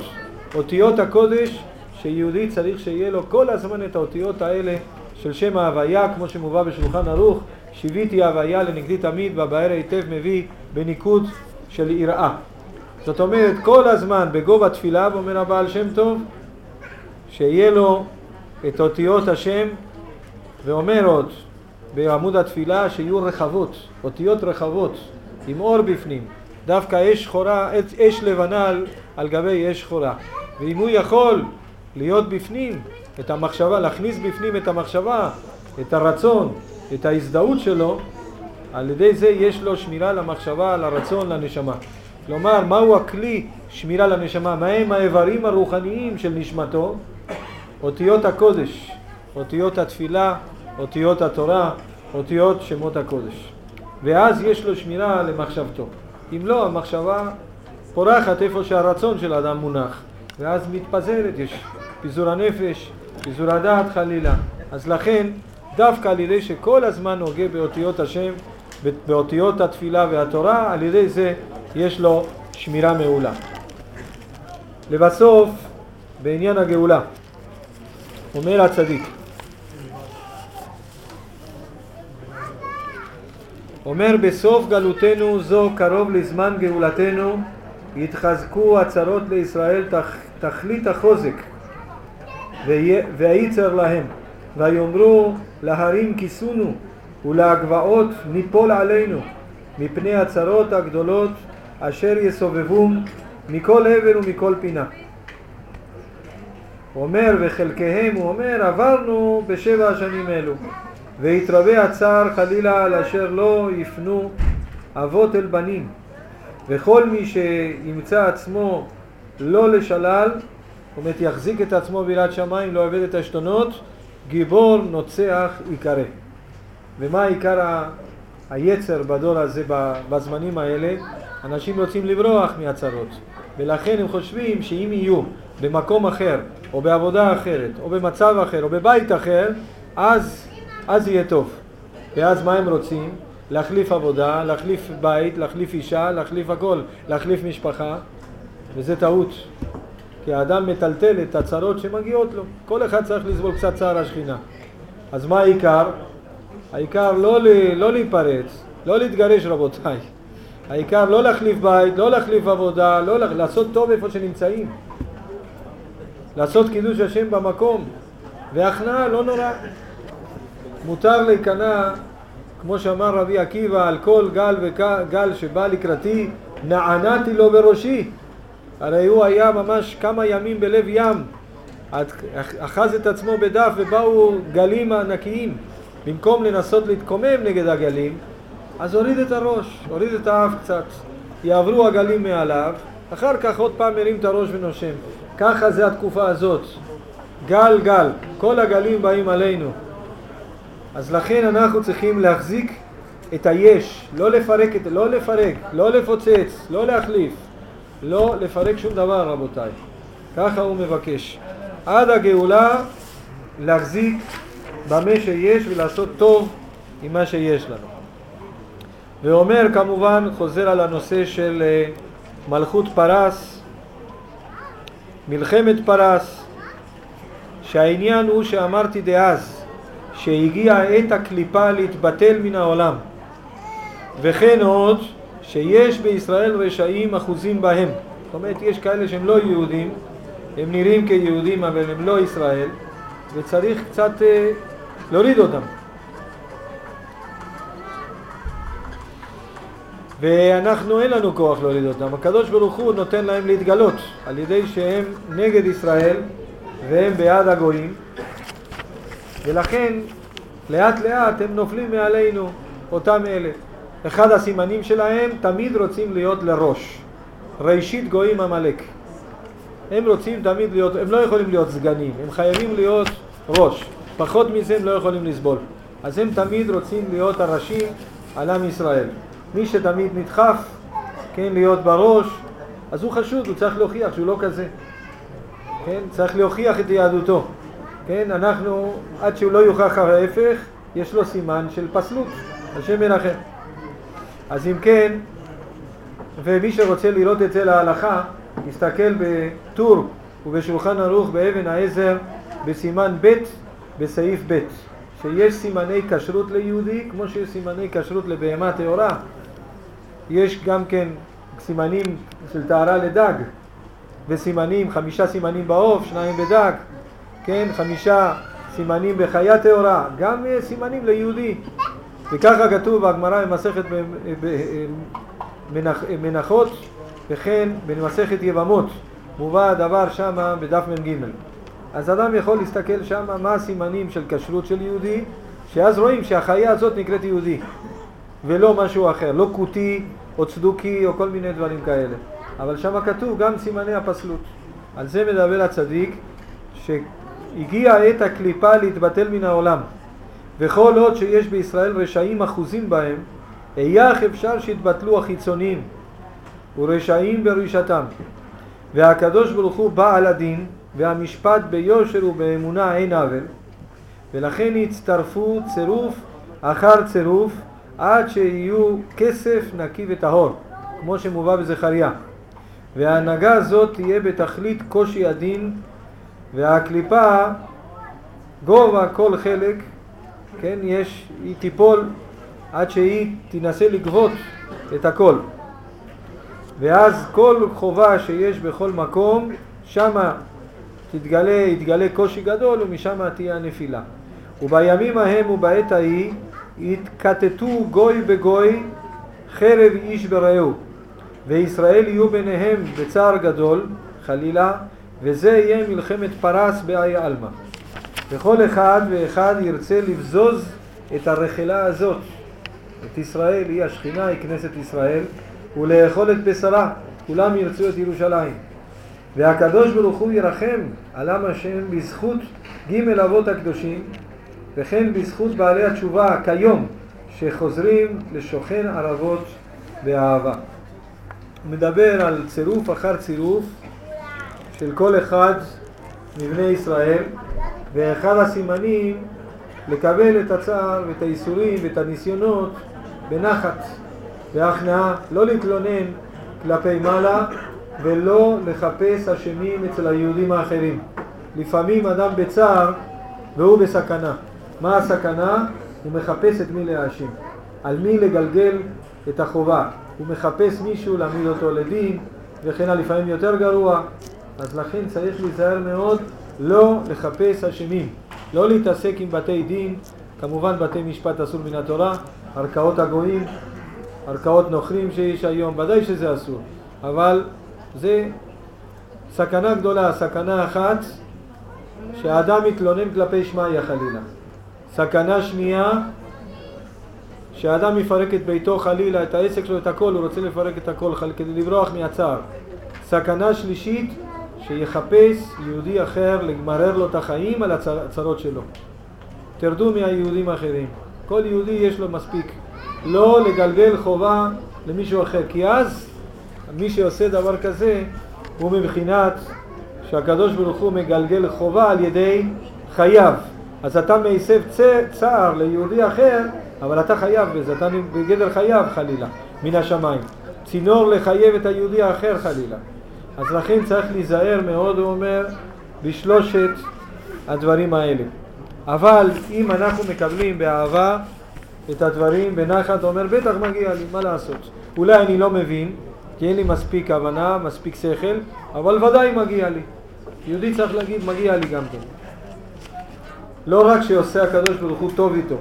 אותיות הקודש שיהודי צריך שיהיה לו כל הזמן את האותיות האלה של שם ההוויה, כמו שמובא בשולחן ערוך, שיוויתי הוויה לנגדי תמיד, והבאר היטב מביא בניקוד של יראה. זאת אומרת, כל הזמן בגובה תפילה, ואומר הבעל שם טוב, שיהיה לו את אותיות השם, ואומר עוד בעמוד התפילה שיהיו רחבות, אותיות רחבות, עם אור בפנים, דווקא אש שחורה, אש לבנה על, על גבי אש שחורה. ואם הוא יכול להיות בפנים, את המחשבה, להכניס בפנים את המחשבה, את הרצון, את ההזדהות שלו, על ידי זה יש לו שמירה למחשבה, לרצון, לנשמה. כלומר, מהו הכלי שמירה לנשמה? מהם האיברים הרוחניים של נשמתו? אותיות הקודש, אותיות התפילה, אותיות התורה, אותיות שמות הקודש. ואז יש לו שמירה למחשבתו. אם לא, המחשבה פורחת איפה שהרצון של האדם מונח, ואז מתפזרת, יש פיזור הנפש, פיזור הדעת חלילה. אז לכן, דווקא על ידי שכל הזמן נוגע באותיות השם, באותיות התפילה והתורה, על ידי זה יש לו שמירה מעולה. לבסוף, בעניין הגאולה, אומר הצדיק, אומר בסוף גלותנו זו קרוב לזמן גאולתנו יתחזקו הצרות לישראל תח, תכלית החוזק ויצר להם ויאמרו להרים כיסונו ולהגבעות ניפול עלינו מפני הצרות הגדולות אשר יסובבום מכל עבר ומכל פינה. אומר וחלקיהם, הוא אומר עברנו בשבע השנים אלו ויתרבה הצער חלילה על אשר לא יפנו אבות אל בנים וכל מי שימצא עצמו לא לשלל, זאת אומרת יחזיק את עצמו ביראת שמיים, לא יאבד את העשתונות, גיבור נוצח ייקרא. ומה עיקר ה- היצר בדור הזה, בזמנים האלה? אנשים רוצים לברוח מהצרות, ולכן הם חושבים שאם יהיו במקום אחר, או בעבודה אחרת, או במצב אחר, או בבית אחר, אז, אז יהיה טוב. ואז מה הם רוצים? להחליף עבודה, להחליף בית, להחליף אישה, להחליף הכל, להחליף משפחה, וזה טעות. כי האדם מטלטל את הצרות שמגיעות לו. כל אחד צריך לסבול קצת צער השכינה. אז מה העיקר? העיקר לא, לא להיפרץ, לא להתגרש רבותיי. העיקר לא להחליף בית, לא להחליף עבודה, לא לה- לעשות טוב איפה שנמצאים. לעשות קידוש השם במקום. והכנעה לא נורא. מותר להיכנע, כמו שאמר רבי עקיבא, על כל גל וגל שבא לקראתי, נענעתי לו בראשי. הרי הוא היה ממש כמה ימים בלב ים, אחז את עצמו בדף ובאו גלים ענקיים. במקום לנסות להתקומם נגד הגלים, אז הוריד את הראש, הוריד את האף קצת. יעברו הגלים מעליו, אחר כך עוד פעם מרים את הראש ונושם. ככה זה התקופה הזאת. גל גל, כל הגלים באים עלינו. אז לכן אנחנו צריכים להחזיק את היש, לא לפרק, את, לא לפרק, לא לפוצץ, לא להחליף, לא לפרק שום דבר רבותיי. ככה הוא מבקש. עד הגאולה להחזיק במה שיש ולעשות טוב עם מה שיש לנו. ואומר כמובן, חוזר על הנושא של אה, מלכות פרס, מלחמת פרס, שהעניין הוא שאמרתי דאז, שהגיעה עת הקליפה להתבטל מן העולם, וכן עוד שיש בישראל רשעים אחוזים בהם. זאת אומרת, יש כאלה שהם לא יהודים, הם נראים כיהודים אבל הם לא ישראל, וצריך קצת אה, להוריד אותם. ואנחנו אין לנו כוח להוריד אותם, הקדוש ברוך הוא נותן להם להתגלות על ידי שהם נגד ישראל והם בעד הגויים ולכן לאט לאט הם נופלים מעלינו אותם אלה. אחד הסימנים שלהם תמיד רוצים להיות לראש, ראשית גויים עמלק. הם רוצים תמיד להיות, הם לא יכולים להיות סגנים, הם חייבים להיות ראש, פחות מזה הם לא יכולים לסבול. אז הם תמיד רוצים להיות הראשים על עם ישראל. מי שתמיד נדחף, כן, להיות בראש, אז הוא חשוד, הוא צריך להוכיח שהוא לא כזה. כן, צריך להוכיח את יהדותו. כן, אנחנו, עד שהוא לא יוכח ההפך, יש לו סימן של פסלות, השם ינחם. אז אם כן, ומי שרוצה לראות את זה להלכה, יסתכל בטור ובשולחן ערוך באבן העזר בסימן ב' בסעיף ב', שיש סימני כשרות ליהודי כמו שיש סימני כשרות לבהמה טהורה. יש גם כן סימנים של טהרה לדג, וסימנים, חמישה סימנים בעוף, שניים בדג, כן, חמישה סימנים בחיה טהורה, גם אה, סימנים ליהודי. וככה כתוב בגמרא במסכת מנחות, וכן במסכת יבמות, מובא הדבר שמה בדף מ"ג. אז אדם יכול להסתכל שמה מה הסימנים של כשרות של יהודי, שאז רואים שהחיה הזאת נקראת יהודי, ולא משהו אחר, לא כותי או צדוקי או כל מיני דברים כאלה. אבל שמה כתוב גם סימני הפסלות. על זה מדבר הצדיק, שהגיעה עת הקליפה להתבטל מן העולם. וכל עוד שיש בישראל רשעים אחוזים בהם, אייך אפשר שיתבטלו החיצוניים ורשעים ברשעתם. והקדוש ברוך הוא בעל הדין, והמשפט ביושר ובאמונה אין עוול, ולכן יצטרפו צירוף אחר צירוף עד שיהיו כסף נקי וטהור, כמו שמובא בזכריה. וההנהגה הזאת תהיה בתכלית קושי הדין, והקליפה גובה כל חלק, כן, יש, היא תיפול עד שהיא תנסה לגבות את הכל. ואז כל חובה שיש בכל מקום, שמה תתגלה, יתגלה קושי גדול ומשם תהיה הנפילה. ובימים ההם ובעת ההיא יתקטטו גוי בגוי חרב איש ברעהו וישראל יהיו ביניהם בצער גדול חלילה וזה יהיה מלחמת פרס באי עלמא וכל אחד ואחד ירצה לבזוז את הרחלה הזאת את ישראל היא השכינה, היא כנסת ישראל ולאכול את בשרה, כולם ירצו את ירושלים. והקדוש ברוך הוא ירחם על עם השם בזכות ג' אבות הקדושים וכן בזכות בעלי התשובה כיום שחוזרים לשוכן ערבות באהבה. הוא מדבר על צירוף אחר צירוף של כל אחד מבני ישראל ואחד הסימנים לקבל את הצער ואת הייסורים ואת הניסיונות בנחת, בהכנעה, לא להתלונן כלפי מעלה ולא לחפש אשמים אצל היהודים האחרים. לפעמים אדם בצער והוא בסכנה. מה הסכנה? הוא מחפש את מי להאשים, על מי לגלגל את החובה. הוא מחפש מישהו להעמיד אותו לדין, וכן הלפעמים יותר גרוע. אז לכן צריך להיזהר מאוד לא לחפש אשמים, לא להתעסק עם בתי דין, כמובן בתי משפט אסור מן התורה, ערכאות הגויים, ערכאות נוכרים שיש היום, ודאי שזה אסור, אבל זה סכנה גדולה, סכנה אחת שהאדם מתלונן כלפי שמיא חלילה. סכנה שנייה שהאדם יפרק את ביתו חלילה, את העסק שלו, את הכל, הוא רוצה לפרק את הכל כדי לברוח מהצער. סכנה שלישית שיחפש יהודי אחר למרר לו את החיים על הצרות שלו. תרדו מהיהודים האחרים. כל יהודי יש לו מספיק. לא לגלגל חובה למישהו אחר, כי אז מי שעושה דבר כזה הוא מבחינת שהקדוש ברוך הוא מגלגל חובה על ידי חייו. אז אתה מסב צער ליהודי אחר, אבל אתה חייב בזה, אתה בגדר חייב חלילה, מן השמיים. צינור לחייב את היהודי האחר חלילה. אז לכן צריך להיזהר מאוד, הוא אומר, בשלושת הדברים האלה. אבל אם אנחנו מקבלים באהבה את הדברים בנחת, אומר, בטח מגיע לי, מה לעשות? אולי אני לא מבין, כי אין לי מספיק הבנה, מספיק שכל, אבל ודאי מגיע לי. יהודי צריך להגיד, מגיע לי גם כן. לא רק שעושה הקדוש ברוך הוא טוב איתו,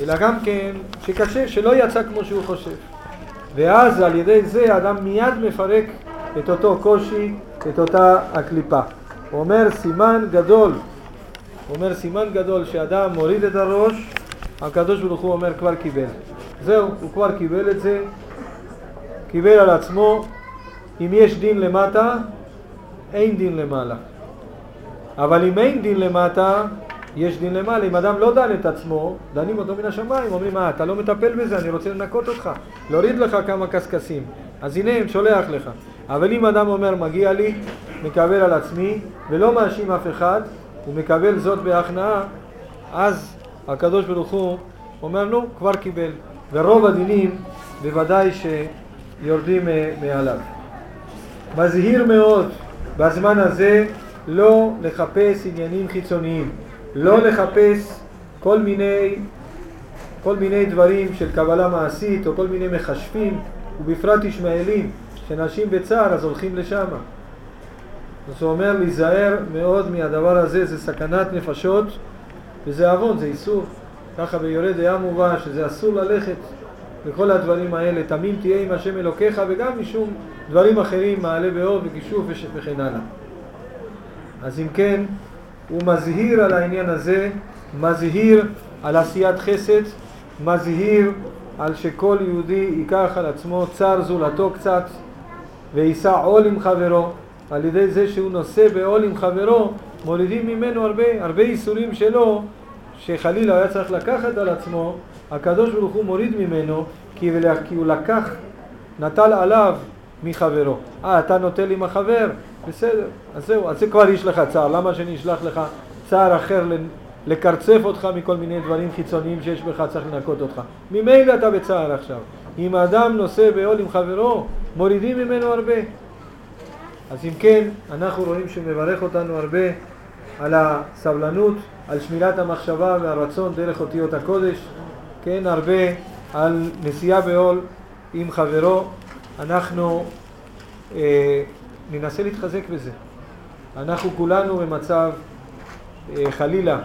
אלא גם כן שקשה, שלא יצא כמו שהוא חושב. ואז על ידי זה האדם מיד מפרק את אותו קושי, את אותה הקליפה. הוא אומר סימן גדול, הוא אומר סימן גדול שאדם מוריד את הראש, הקדוש ברוך הוא אומר כבר קיבל. זהו, הוא כבר קיבל את זה, קיבל על עצמו, אם יש דין למטה, אין דין למעלה. אבל אם אין דין למטה, יש דין למעלה. אם אדם לא דן את עצמו, דנים אותו מן השמיים, אומרים, מה, אתה לא מטפל בזה, אני רוצה לנקות אותך, להוריד לך כמה קשקשים. אז הנה, שולח לך. אבל אם אדם אומר מגיע לי, מקבל על עצמי, ולא מאשים אף אחד, הוא מקבל זאת בהכנעה, אז הקדוש ברוך הוא אומר נו, כבר קיבל. ורוב הדינים בוודאי שיורדים מעליו. מזהיר מאוד בזמן הזה לא לחפש עניינים חיצוניים, לא לחפש כל מיני, כל מיני דברים של קבלה מעשית או כל מיני מחשבים, ובפרט ישמעאלים. כשאנשים בצער אז הולכים לשם. הוא אומר להיזהר מאוד מהדבר הזה, זה סכנת נפשות וזה עוון, זה איסור. ככה ביורד היה מובא שזה אסור ללכת לכל הדברים האלה. תמים תהיה עם השם אלוקיך וגם משום דברים אחרים, מעלה באור וכישוף וכן הלאה. אז אם כן, הוא מזהיר על העניין הזה, מזהיר על עשיית חסד, מזהיר על שכל יהודי ייקח על עצמו צר זולתו קצת, ויישא עול עם חברו, על ידי זה שהוא נושא בעול עם חברו, מורידים ממנו הרבה, הרבה איסורים שלו, שחלילה היה צריך לקחת על עצמו, הקדוש ברוך הוא מוריד ממנו, כי הוא לקח, נטל עליו מחברו. אה, אתה נוטל עם החבר? בסדר, אז זהו, אז זה כבר יש לך צער, למה שאני אשלח לך צער אחר לקרצף אותך מכל מיני דברים חיצוניים שיש בך, צריך לנקות אותך. ממילא אתה בצער עכשיו. אם האדם נושא בעול עם חברו, מורידים ממנו הרבה. אז אם כן, אנחנו רואים שמברך אותנו הרבה על הסבלנות, על שמירת המחשבה והרצון דרך אותיות הקודש, כן, הרבה על נסיעה בעול עם חברו. אנחנו אה, ננסה להתחזק בזה. אנחנו כולנו במצב אה, חלילה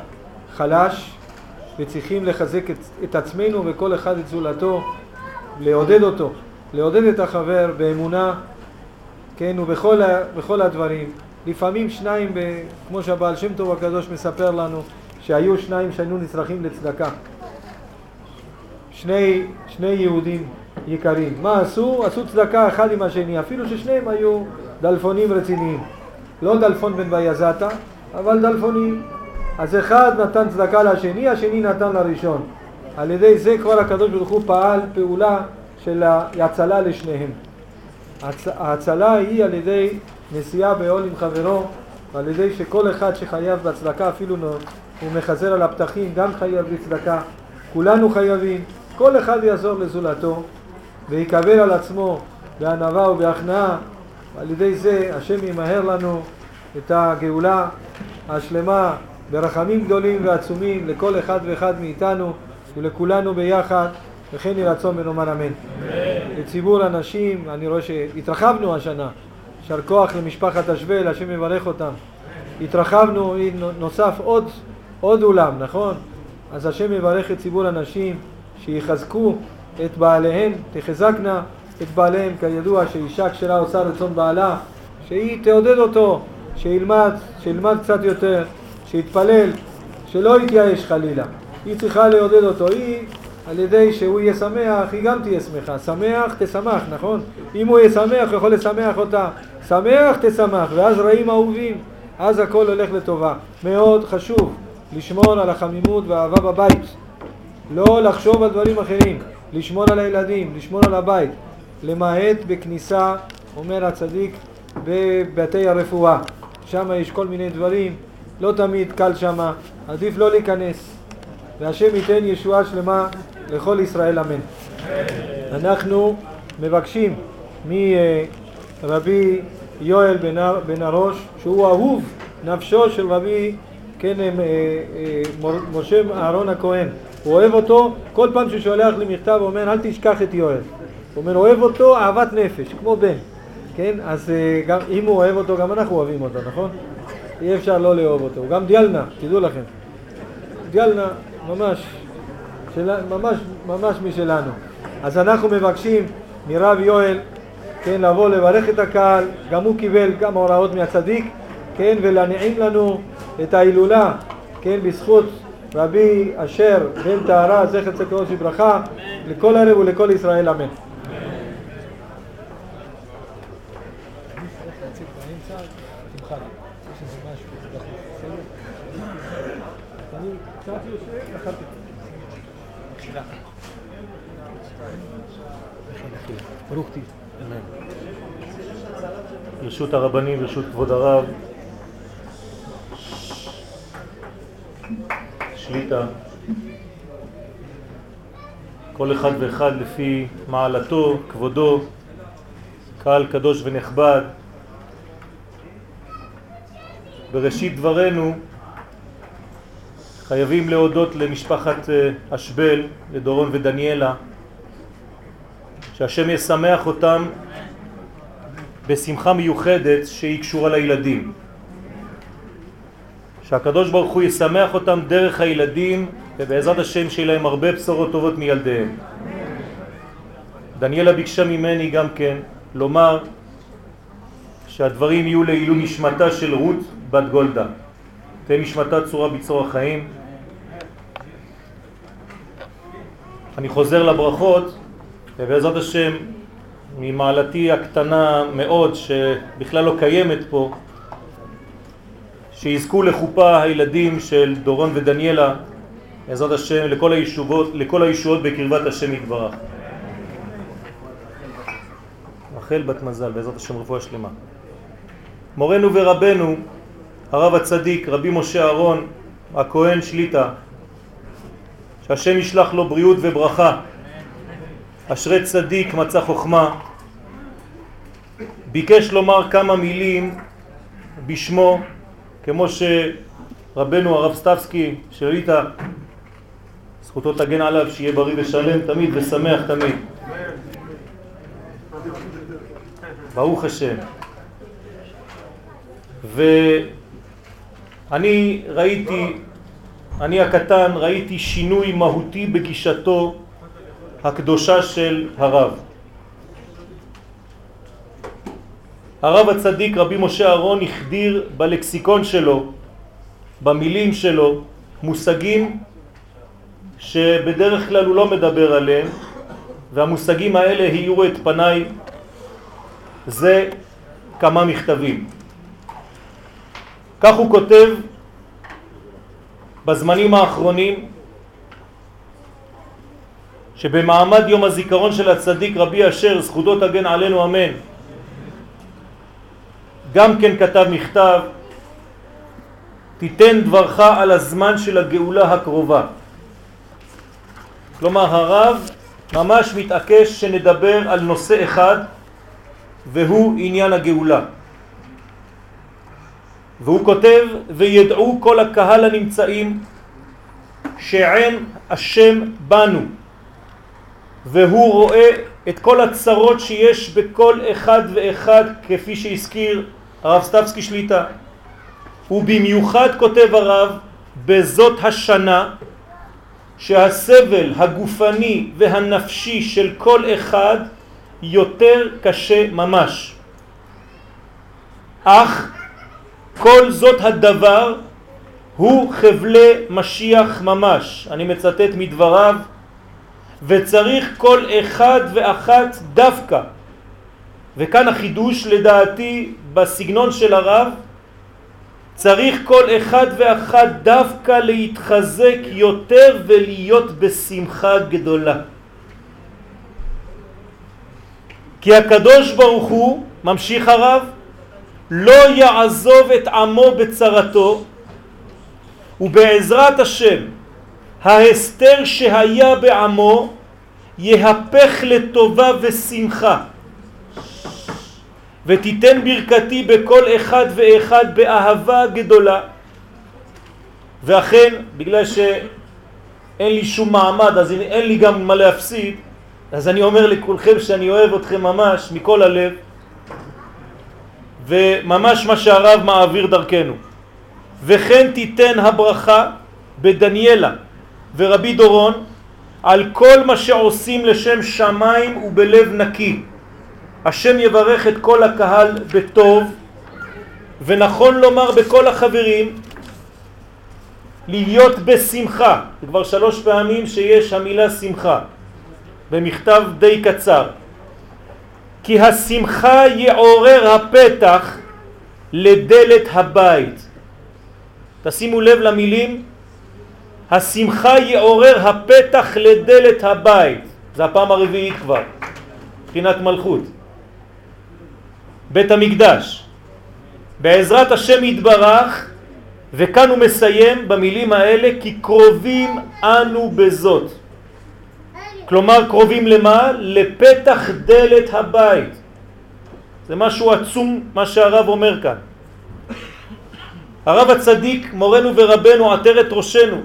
חלש וצריכים לחזק את, את עצמנו וכל אחד את זולתו, לעודד אותו. לעודד את החבר באמונה, כן, ובכל הדברים. לפעמים שניים, ב, כמו שהבעל שם טוב הקדוש מספר לנו, שהיו שניים שהיינו נצרכים לצדקה. שני, שני יהודים יקרים. מה עשו? עשו צדקה אחד עם השני, אפילו ששניהם היו דלפונים רציניים. לא דלפון בן ביזתה, אבל דלפונים. אז אחד נתן צדקה לשני, השני נתן לראשון. על ידי זה כבר הקדוש ברוך הוא פעל פעולה של ההצלה לשניהם. ההצלה היא על ידי נסיעה בעול עם חברו, על ידי שכל אחד שחייב בצדקה אפילו הוא מחזר על הפתחים גם חייב בצדקה, כולנו חייבים, כל אחד יעזור לזולתו ויקבל על עצמו בענווה ובהכנעה, על ידי זה השם ימהר לנו את הגאולה השלמה ברחמים גדולים ועצומים לכל אחד ואחד מאיתנו ולכולנו ביחד וכן יהי רצון ונאמר אמן. לציבור הנשים, אני רואה שהתרחבנו השנה, יישר כוח למשפחת השבל, השם יברך אותם. התרחבנו, נוסף עוד, עוד אולם, נכון? אז השם יברך את ציבור הנשים, שיחזקו את בעליהן, תחזקנה את בעליהן, כידוע שאישה כשרה עושה רצון בעלה, שהיא תעודד אותו, שילמד, שילמד קצת יותר, שיתפלל, שלא יתייאש חלילה. היא צריכה לעודד אותו, היא על ידי שהוא יהיה שמח, היא גם תהיה שמחה. שמח תשמח, נכון? אם הוא יהיה שמח, הוא יכול לשמח אותה. שמח תשמח, ואז רעים אהובים, אז הכל הולך לטובה. מאוד חשוב לשמור על החמימות והאהבה בבית. לא לחשוב על דברים אחרים, לשמור על הילדים, לשמור על הבית. למעט בכניסה, אומר הצדיק, בבתי הרפואה. שם יש כל מיני דברים, לא תמיד קל שם, עדיף לא להיכנס. והשם ייתן ישועה שלמה לכל ישראל אמן. אנחנו מבקשים מרבי יואל בן הראש, שהוא אהוב נפשו של רבי כן, אה, אה, משה אהרון הכהן. הוא אוהב אותו, כל פעם שהוא שולח לי מכתב הוא אומר אל תשכח את יואל. הוא אומר אוהב אותו אהבת נפש, כמו בן. כן, אז אה, גם, אם הוא אוהב אותו, גם אנחנו אוהבים אותו, נכון? אי אפשר לא לאהוב אותו. הוא גם דיאלנה, תדעו לכם. דיאלנה, ממש, של, ממש, ממש משלנו. אז אנחנו מבקשים מרב יואל, כן, לבוא לברך את הקהל, גם הוא קיבל כמה הוראות מהצדיק, כן, ולהנעים לנו את ההילולה, כן, בזכות רבי אשר בן טהרה, זכר צדיק וברכה, לכל ערב ולכל ישראל, אמן. ברוך תהיה. הרבנים, ברשות כבוד הרב, שליטה, כל אחד ואחד לפי מעלתו, כבודו, קהל קדוש ונכבד. בראשית דברנו חייבים להודות למשפחת אה, אשבל, לדורון ודניאלה, שהשם ישמח אותם בשמחה מיוחדת שהיא קשורה לילדים. שהקדוש ברוך הוא ישמח אותם דרך הילדים ובעזרת השם שיהיה להם הרבה בשורות טובות מילדיהם. דניאלה ביקשה ממני גם כן לומר שהדברים יהיו לעילוי נשמתה של רות בת גולדה. תהיה נשמתה צורה בצור החיים. אני חוזר לברכות ובעזרת השם ממעלתי הקטנה מאוד שבכלל לא קיימת פה שיזכו לחופה הילדים של דורון ודניאלה בעזרת השם לכל הישובות, לכל הישועות בקרבת השם יתברך. רחל בת מזל בעזרת השם רפואה שלמה. מורנו ורבנו הרב הצדיק רבי משה אהרון הכהן שליטה שהשם ישלח לו בריאות וברכה אשרי צדיק מצא חוכמה. ביקש לומר כמה מילים בשמו כמו שרבנו הרב סטבסקי שליטה זכותו תגן עליו שיהיה בריא ושלם תמיד ושמח תמיד. ברוך השם. ואני ראיתי אני הקטן ראיתי שינוי מהותי בגישתו הקדושה של הרב. הרב הצדיק רבי משה אהרון החדיר בלקסיקון שלו, במילים שלו, מושגים שבדרך כלל הוא לא מדבר עליהם והמושגים האלה האירו את פניי זה כמה מכתבים. כך הוא כותב בזמנים האחרונים שבמעמד יום הזיכרון של הצדיק רבי אשר זכותו תגן עלינו אמן. גם כן כתב מכתב תיתן דברך על הזמן של הגאולה הקרובה. כלומר הרב ממש מתעקש שנדבר על נושא אחד והוא עניין הגאולה. והוא כותב וידעו כל הקהל הנמצאים שעין השם בנו והוא רואה את כל הצרות שיש בכל אחד ואחד כפי שהזכיר הרב סטבסקי שליטה ובמיוחד כותב הרב בזאת השנה שהסבל הגופני והנפשי של כל אחד יותר קשה ממש. אך כל זאת הדבר הוא חבלי משיח ממש. אני מצטט מדבריו וצריך כל אחד ואחת דווקא. וכאן החידוש לדעתי בסגנון של הרב צריך כל אחד ואחת דווקא להתחזק יותר ולהיות בשמחה גדולה. כי הקדוש ברוך הוא, ממשיך הרב, לא יעזוב את עמו בצרתו ובעזרת השם ההסתר שהיה בעמו יהפך לטובה ושמחה. ותיתן ברכתי בכל אחד ואחד באהבה גדולה. ואכן בגלל שאין לי שום מעמד אז אין לי גם מה להפסיד אז אני אומר לכולכם שאני אוהב אתכם ממש מכל הלב וממש מה שהרב מעביר דרכנו. וכן תיתן הברכה בדניאלה ורבי דורון על כל מה שעושים לשם שמיים ובלב נקי. השם יברך את כל הקהל בטוב, ונכון לומר בכל החברים, להיות בשמחה. זה כבר שלוש פעמים שיש המילה שמחה, במכתב די קצר. כי השמחה יעורר הפתח לדלת הבית. תשימו לב למילים השמחה יעורר הפתח לדלת הבית. זה הפעם הרביעית כבר, מבחינת מלכות. בית המקדש. בעזרת השם יתברך, וכאן הוא מסיים במילים האלה, כי קרובים אנו בזאת. כלומר קרובים למה? לפתח דלת הבית. זה משהו עצום מה שהרב אומר כאן. הרב הצדיק, מורנו ורבנו, עטרת ראשנו,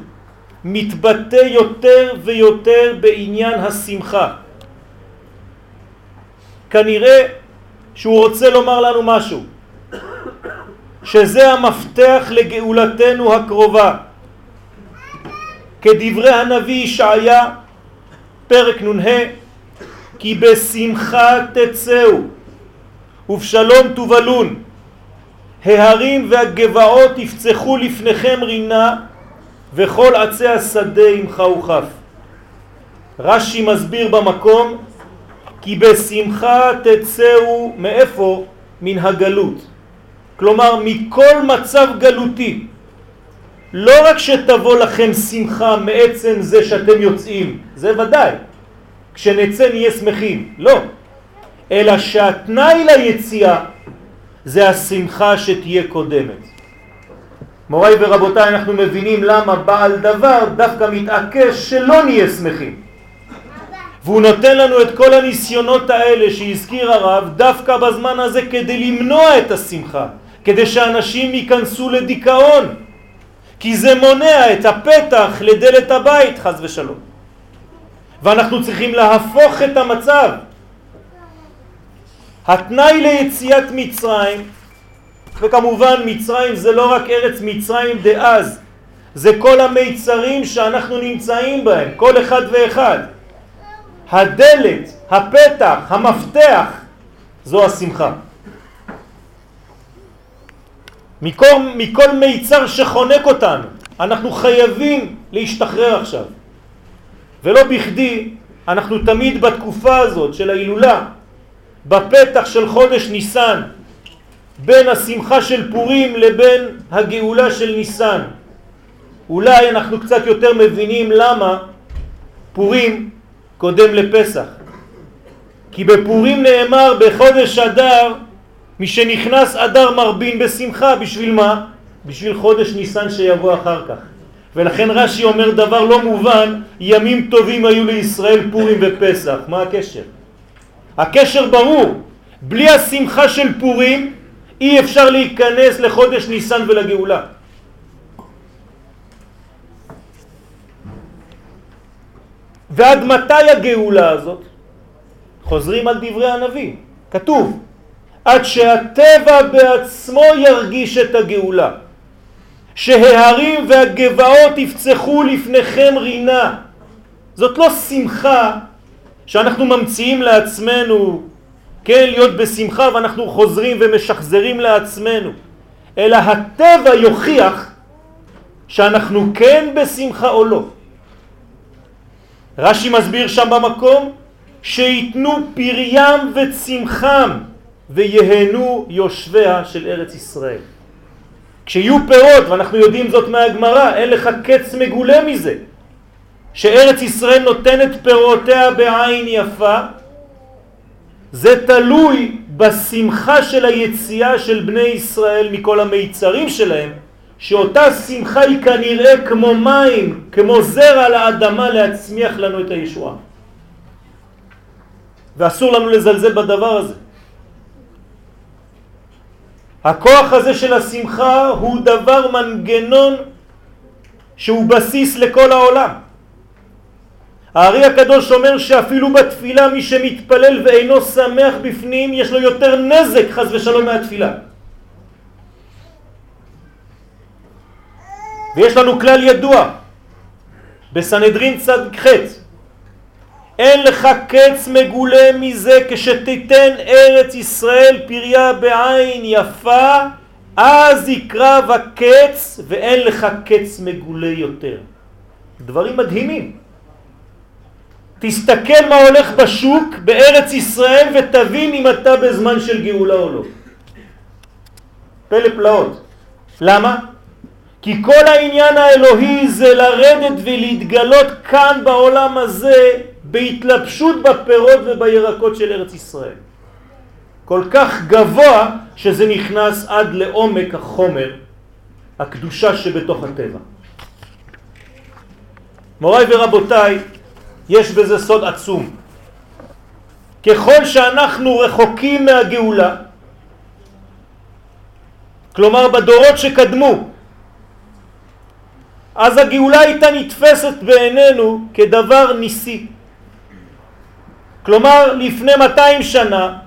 מתבטא יותר ויותר בעניין השמחה. כנראה שהוא רוצה לומר לנו משהו, שזה המפתח לגאולתנו הקרובה. כדברי הנביא ישעיה, פרק נ"ה, כי בשמחה תצאו ובשלום תובלון, ההרים והגבעות יפצחו לפניכם רינה וכל עצי השדה עמך וכף. רש"י מסביר במקום כי בשמחה תצאו מאיפה? מן הגלות. כלומר מכל מצב גלותי. לא רק שתבוא לכם שמחה מעצם זה שאתם יוצאים, זה ודאי. כשנצא נהיה שמחים, לא. אלא שהתנאי ליציאה זה השמחה שתהיה קודמת. מוריי ורבותיי, אנחנו מבינים למה בעל דבר דווקא מתעקש שלא נהיה שמחים. והוא נותן לנו את כל הניסיונות האלה שהזכיר הרב דווקא בזמן הזה כדי למנוע את השמחה, כדי שאנשים ייכנסו לדיכאון, כי זה מונע את הפתח לדלת הבית, חז ושלום. ואנחנו צריכים להפוך את המצב. התנאי ליציאת מצרים וכמובן מצרים זה לא רק ארץ מצרים דאז, זה כל המיצרים שאנחנו נמצאים בהם, כל אחד ואחד. הדלת, הפתח, המפתח, זו השמחה. מכל, מכל מיצר שחונק אותנו, אנחנו חייבים להשתחרר עכשיו. ולא בכדי אנחנו תמיד בתקופה הזאת של ההילולה, בפתח של חודש ניסן, בין השמחה של פורים לבין הגאולה של ניסן. אולי אנחנו קצת יותר מבינים למה פורים קודם לפסח. כי בפורים נאמר בחודש אדר, מי שנכנס אדר מרבין בשמחה, בשביל מה? בשביל חודש ניסן שיבוא אחר כך. ולכן רש"י אומר דבר לא מובן, ימים טובים היו לישראל פורים ופסח. מה הקשר? הקשר ברור. בלי השמחה של פורים אי אפשר להיכנס לחודש ניסן ולגאולה. ועד מתי הגאולה הזאת? חוזרים על דברי הנביא. כתוב, עד שהטבע בעצמו ירגיש את הגאולה. שההרים והגבעות יפצחו לפניכם רינה. זאת לא שמחה שאנחנו ממציאים לעצמנו, כן, להיות בשמחה ואנחנו חוזרים ומשחזרים לעצמנו, אלא הטבע יוכיח שאנחנו כן בשמחה או לא. רש"י מסביר שם במקום שיתנו פריים וצמחם ויהנו יושביה של ארץ ישראל. כשיהיו פירות, ואנחנו יודעים זאת מהגמרא, אין לך קץ מגולה מזה, שארץ ישראל נותנת פירותיה בעין יפה, זה תלוי בשמחה של היציאה של בני ישראל מכל המיצרים שלהם, שאותה שמחה היא כנראה כמו מים, כמו זרע לאדמה להצמיח לנו את הישועה. ואסור לנו לזלזל בדבר הזה. הכוח הזה של השמחה הוא דבר מנגנון שהוא בסיס לכל העולם. הארי הקדוש אומר שאפילו בתפילה מי שמתפלל ואינו שמח בפנים יש לו יותר נזק חז ושלום מהתפילה. ויש לנו כלל ידוע בסנהדרין צד ח' אין לך קץ מגולה מזה כשתיתן ארץ ישראל פריה בעין יפה, אז יקרב הקץ ואין לך קץ מגולה יותר. דברים מדהימים. תסתכל מה הולך בשוק בארץ ישראל ותבין אם אתה בזמן של גאולה או לא. פלא פלאות. למה? כי כל העניין האלוהי זה לרדת ולהתגלות כאן בעולם הזה בהתלבשות בפירות ובירקות של ארץ ישראל. כל כך גבוה שזה נכנס עד לעומק החומר, הקדושה שבתוך הטבע. מוריי ורבותיי, יש בזה סוד עצום. ככל שאנחנו רחוקים מהגאולה, כלומר בדורות שקדמו, אז הגאולה הייתה נתפסת בעינינו כדבר ניסי. כלומר, לפני 200 שנה,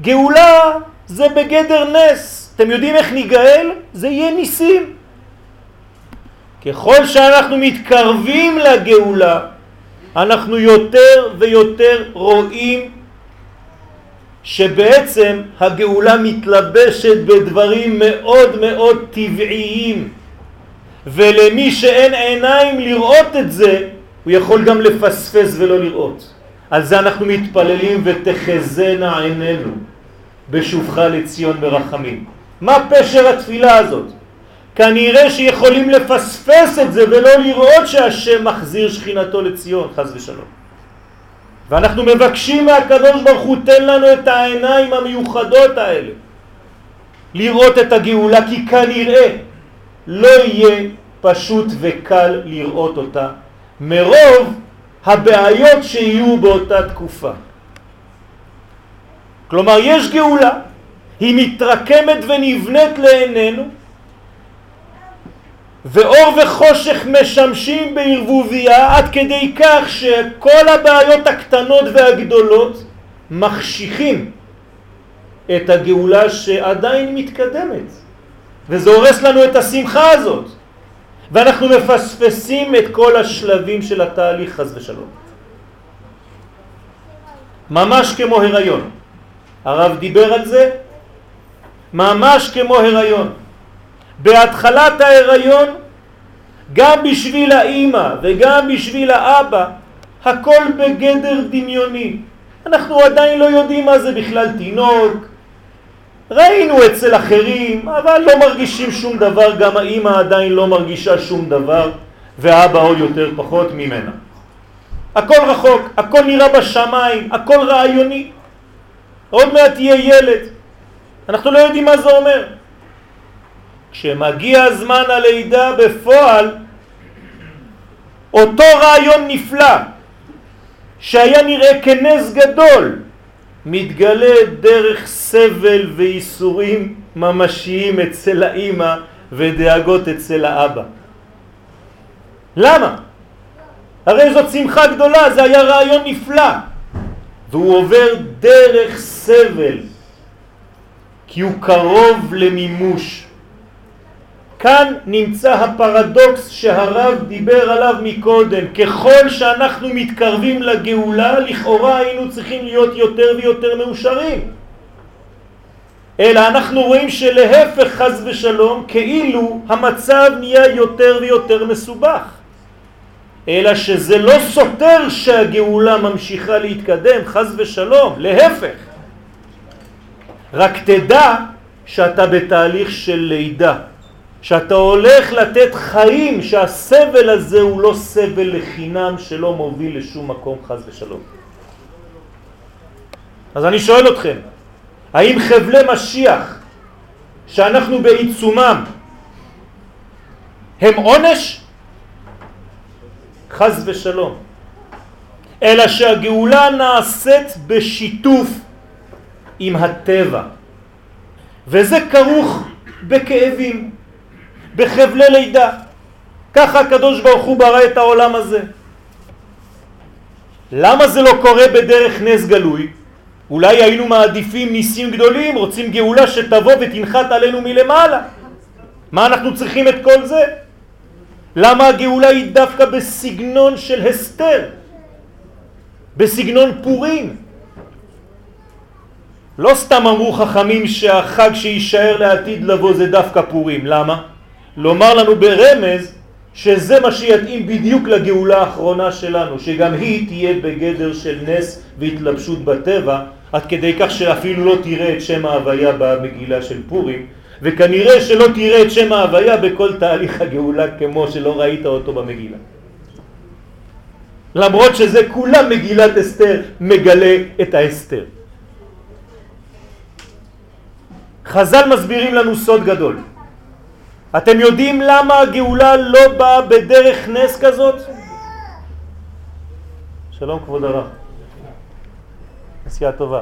גאולה זה בגדר נס. אתם יודעים איך ניגאל? זה יהיה ניסים. ככל שאנחנו מתקרבים לגאולה, אנחנו יותר ויותר רואים שבעצם הגאולה מתלבשת בדברים מאוד מאוד טבעיים. ולמי שאין עיניים לראות את זה הוא יכול גם לפספס ולא לראות. על זה אנחנו מתפללים ותחזנה עינינו בשובך לציון ברחמים מה פשר התפילה הזאת? כנראה שיכולים לפספס את זה ולא לראות שהשם מחזיר שכינתו לציון, חז ושלום. ואנחנו מבקשים מהקדוש ברוך הוא תן לנו את העיניים המיוחדות האלה לראות את הגאולה כי כנראה לא יהיה פשוט וקל לראות אותה מרוב הבעיות שיהיו באותה תקופה. כלומר יש גאולה, היא מתרקמת ונבנית לעינינו ואור וחושך משמשים בערבוביה עד כדי כך שכל הבעיות הקטנות והגדולות מחשיכים את הגאולה שעדיין מתקדמת. וזה הורס לנו את השמחה הזאת. ואנחנו מפספסים את כל השלבים של התהליך חז ושלום. ממש כמו הריון. הרב דיבר על זה? ממש כמו הריון בהתחלת ההיריון, גם בשביל האימא וגם בשביל האבא, הכל בגדר דמיוני. אנחנו עדיין לא יודעים מה זה בכלל תינוק. ראינו אצל אחרים, אבל לא מרגישים שום דבר, גם האמא עדיין לא מרגישה שום דבר, ואבא עוד יותר פחות ממנה. הכל רחוק, הכל נראה בשמיים, הכל רעיוני. עוד מעט תהיה ילד. אנחנו לא יודעים מה זה אומר. כשמגיע זמן הלידה בפועל, אותו רעיון נפלא שהיה נראה כנס גדול מתגלה דרך סבל ואיסורים ממשיים אצל האימא ודאגות אצל האבא. למה? הרי זאת שמחה גדולה, זה היה רעיון נפלא והוא עובר דרך סבל כי הוא קרוב למימוש. כאן נמצא הפרדוקס שהרב דיבר עליו מקודם. ככל שאנחנו מתקרבים לגאולה, לכאורה היינו צריכים להיות יותר ויותר מאושרים. אלא אנחנו רואים שלהפך חז ושלום, כאילו המצב נהיה יותר ויותר מסובך. אלא שזה לא סותר שהגאולה ממשיכה להתקדם, חז ושלום, להפך. רק תדע שאתה בתהליך של לידה. שאתה הולך לתת חיים, שהסבל הזה הוא לא סבל לחינם שלא מוביל לשום מקום חז ושלום. אז אני שואל אתכם, האם חבלי משיח שאנחנו בעיצומם הם עונש? חז ושלום. אלא שהגאולה נעשית בשיתוף עם הטבע, וזה כרוך בכאבים. בחבלי לידה. ככה הקדוש ברוך הוא ברא את העולם הזה. למה זה לא קורה בדרך נס גלוי? אולי היינו מעדיפים ניסים גדולים, רוצים גאולה שתבוא ותנחת עלינו מלמעלה. מה אנחנו צריכים את כל זה? למה הגאולה היא דווקא בסגנון של הסתר? בסגנון פורים? לא סתם אמרו חכמים שהחג שישאר לעתיד לבוא זה דווקא פורים. למה? לומר לנו ברמז שזה מה שיתאים בדיוק לגאולה האחרונה שלנו, שגם היא תהיה בגדר של נס והתלבשות בטבע, עד כדי כך שאפילו לא תראה את שם ההוויה במגילה של פורים, וכנראה שלא תראה את שם ההוויה בכל תהליך הגאולה כמו שלא ראית אותו במגילה. למרות שזה כולה מגילת אסתר מגלה את האסתר. חז"ל מסבירים לנו סוד גדול. אתם יודעים למה הגאולה לא באה בדרך נס כזאת? שלום כבוד הרב. נסיעה טובה.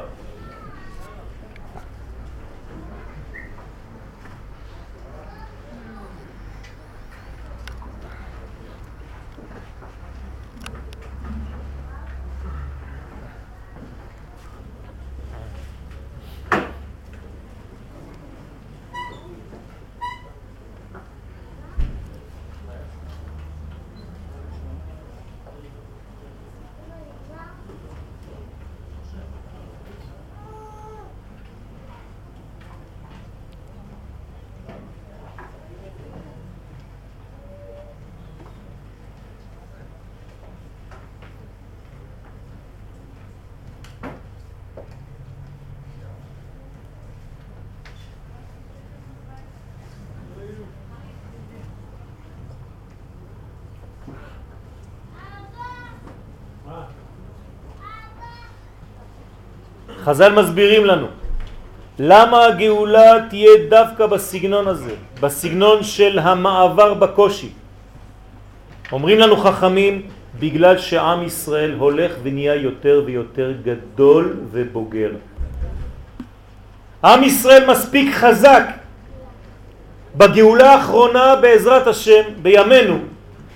חז"ל מסבירים לנו למה הגאולה תהיה דווקא בסגנון הזה, בסגנון של המעבר בקושי. אומרים לנו חכמים, בגלל שעם ישראל הולך ונהיה יותר ויותר גדול ובוגר. עם ישראל מספיק חזק בגאולה האחרונה בעזרת השם בימינו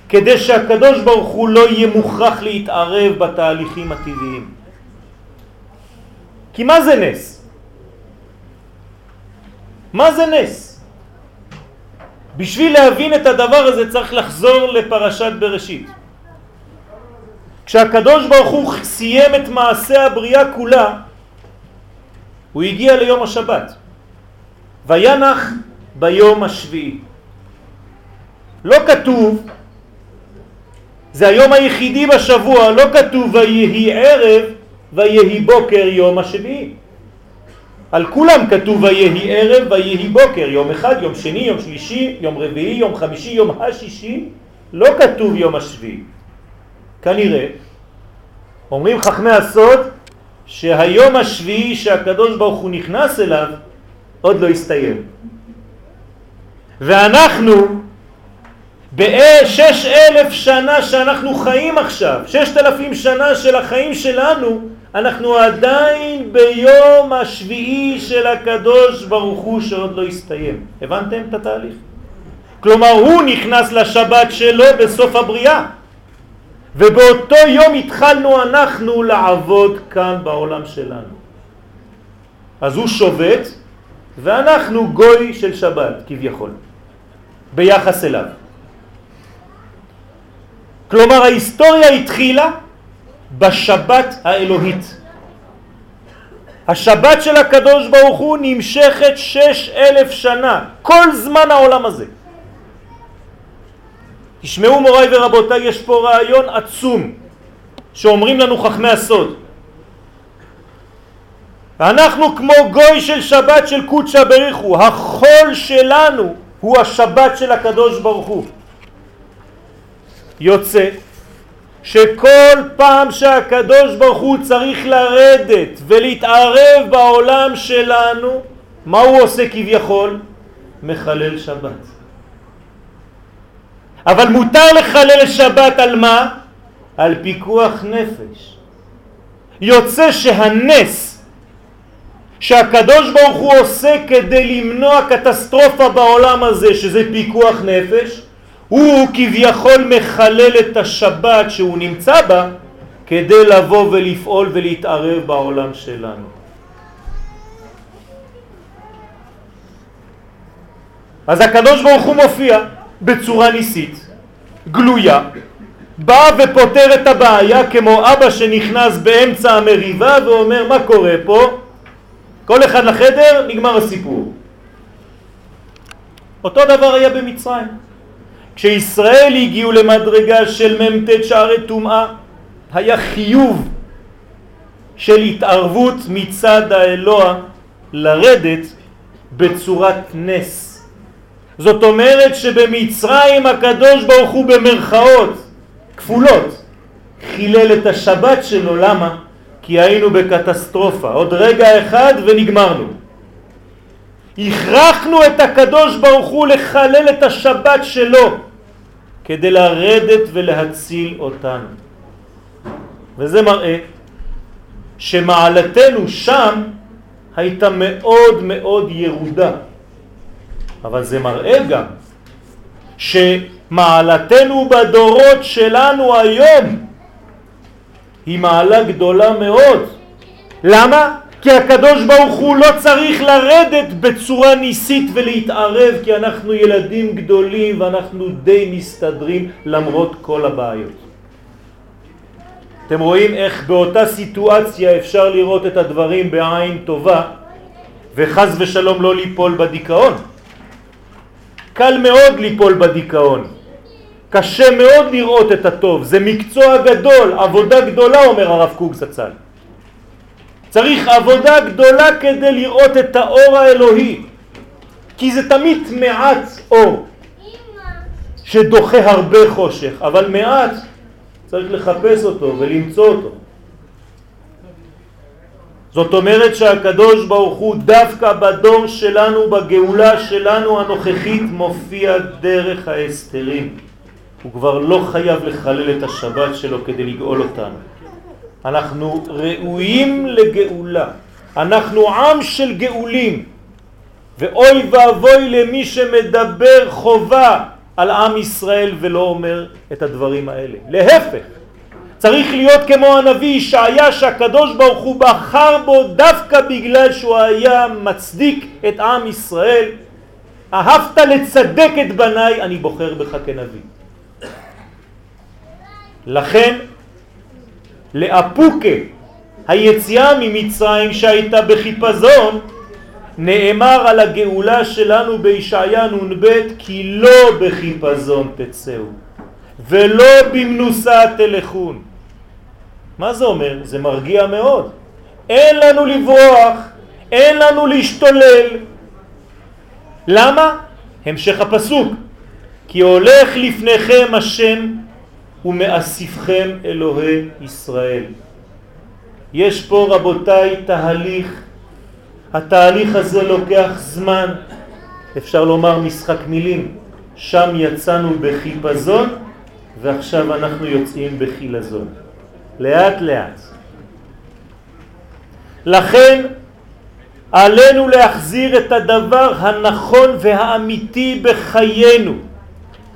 כדי שהקדוש ברוך הוא לא יהיה מוכרח להתערב בתהליכים הטבעיים. כי מה זה נס? מה זה נס? בשביל להבין את הדבר הזה צריך לחזור לפרשת בראשית. כשהקדוש ברוך הוא סיים את מעשה הבריאה כולה, הוא הגיע ליום השבת. וינח ביום השביעי. לא כתוב זה היום היחידי בשבוע, לא כתוב ויהי ערב ויהי בוקר יום השביעי. על כולם כתוב ויהי ערב ויהי בוקר, יום אחד, יום שני, יום שלישי, יום רביעי, יום חמישי, יום השישי, לא כתוב יום השביעי. כנראה, אומרים חכמי הסוד שהיום השביעי שהקדוש ברוך הוא נכנס אליו עוד לא הסתיים. ואנחנו בשש אלף שנה שאנחנו חיים עכשיו, ששת אלפים שנה של החיים שלנו, אנחנו עדיין ביום השביעי של הקדוש ברוך הוא שעוד לא הסתיים. הבנתם את התהליך? כלומר הוא נכנס לשבת שלו בסוף הבריאה ובאותו יום התחלנו אנחנו לעבוד כאן בעולם שלנו. אז הוא שובת ואנחנו גוי של שבת כביכול ביחס אליו. כלומר ההיסטוריה התחילה בשבת האלוהית. השבת של הקדוש ברוך הוא נמשכת שש אלף שנה, כל זמן העולם הזה. תשמעו מוריי ורבותיי, יש פה רעיון עצום שאומרים לנו חכמי הסוד. אנחנו כמו גוי של שבת של קודשא בריחו, החול שלנו הוא השבת של הקדוש ברוך הוא. יוצא שכל פעם שהקדוש ברוך הוא צריך לרדת ולהתערב בעולם שלנו, מה הוא עושה כביכול? מחלל שבת. אבל מותר לחלל שבת על מה? על פיקוח נפש. יוצא שהנס שהקדוש ברוך הוא עושה כדי למנוע קטסטרופה בעולם הזה, שזה פיקוח נפש, הוא כביכול מחלל את השבת שהוא נמצא בה כדי לבוא ולפעול ולהתערב בעולם שלנו. אז הקדוש ברוך הוא מופיע בצורה ניסית, גלויה, בא ופותר את הבעיה כמו אבא שנכנס באמצע המריבה ואומר מה קורה פה? כל אחד לחדר, נגמר הסיפור. אותו דבר היה במצרים. כשישראל הגיעו למדרגה של מ"ט שערי טומאה, היה חיוב של התערבות מצד האלוה לרדת בצורת נס. זאת אומרת שבמצרים הקדוש ברוך הוא במרכאות כפולות חילל את השבת שלו, למה? כי היינו בקטסטרופה, עוד רגע אחד ונגמרנו. הכרחנו את הקדוש ברוך הוא לחלל את השבת שלו כדי לרדת ולהציל אותנו. וזה מראה שמעלתנו שם הייתה מאוד מאוד ירודה. אבל זה מראה גם שמעלתנו בדורות שלנו היום היא מעלה גדולה מאוד. למה? כי הקדוש ברוך הוא לא צריך לרדת בצורה ניסית ולהתערב כי אנחנו ילדים גדולים ואנחנו די מסתדרים למרות כל הבעיות. אתם רואים איך באותה סיטואציה אפשר לראות את הדברים בעין טובה וחז ושלום לא ליפול בדיכאון. קל מאוד ליפול בדיכאון. קשה מאוד לראות את הטוב, זה מקצוע גדול, עבודה גדולה אומר הרב קוק זצ"ל. צריך עבודה גדולה כדי לראות את האור האלוהי, כי זה תמיד מעט אור שדוחה הרבה חושך, אבל מעט צריך לחפש אותו ולמצוא אותו. זאת אומרת שהקדוש ברוך הוא דווקא בדור שלנו, בגאולה שלנו הנוכחית, מופיע דרך ההסתרים. הוא כבר לא חייב לחלל את השבת שלו כדי לגאול אותנו. אנחנו ראויים לגאולה. אנחנו עם של גאולים. ואוי ואבוי למי שמדבר חובה על עם ישראל ולא אומר את הדברים האלה. להפך, צריך להיות כמו הנביא ישעיה שהקדוש ברוך הוא בחר בו דווקא בגלל שהוא היה מצדיק את עם ישראל. אהבת לצדק את בניי, אני בוחר בך כנביא. לכן לאפוקה היציאה ממצרים שהייתה בחיפזון נאמר על הגאולה שלנו בישעיה נ"ב כי לא בחיפזון תצאו ולא במנוסה תלכון. מה זה אומר? זה מרגיע מאוד. אין לנו לברוח, אין לנו להשתולל. למה? המשך הפסוק. כי הולך לפניכם השם ומאסיפכם אלוהי ישראל. יש פה רבותיי תהליך, התהליך הזה לוקח זמן, אפשר לומר משחק מילים, שם יצאנו בחיפזון ועכשיו אנחנו יוצאים בחילזון, לאט לאט. לכן עלינו להחזיר את הדבר הנכון והאמיתי בחיינו,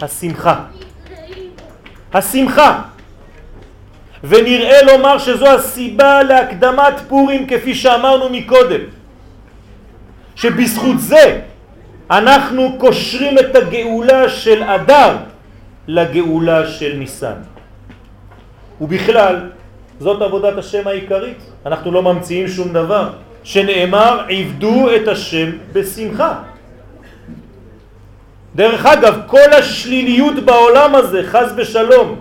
השמחה. השמחה. ונראה לומר שזו הסיבה להקדמת פורים כפי שאמרנו מקודם. שבזכות זה אנחנו קושרים את הגאולה של אדר לגאולה של ניסן. ובכלל, זאת עבודת השם העיקרית. אנחנו לא ממציאים שום דבר. שנאמר עבדו את השם בשמחה. דרך אגב, כל השליליות בעולם הזה, חז ושלום,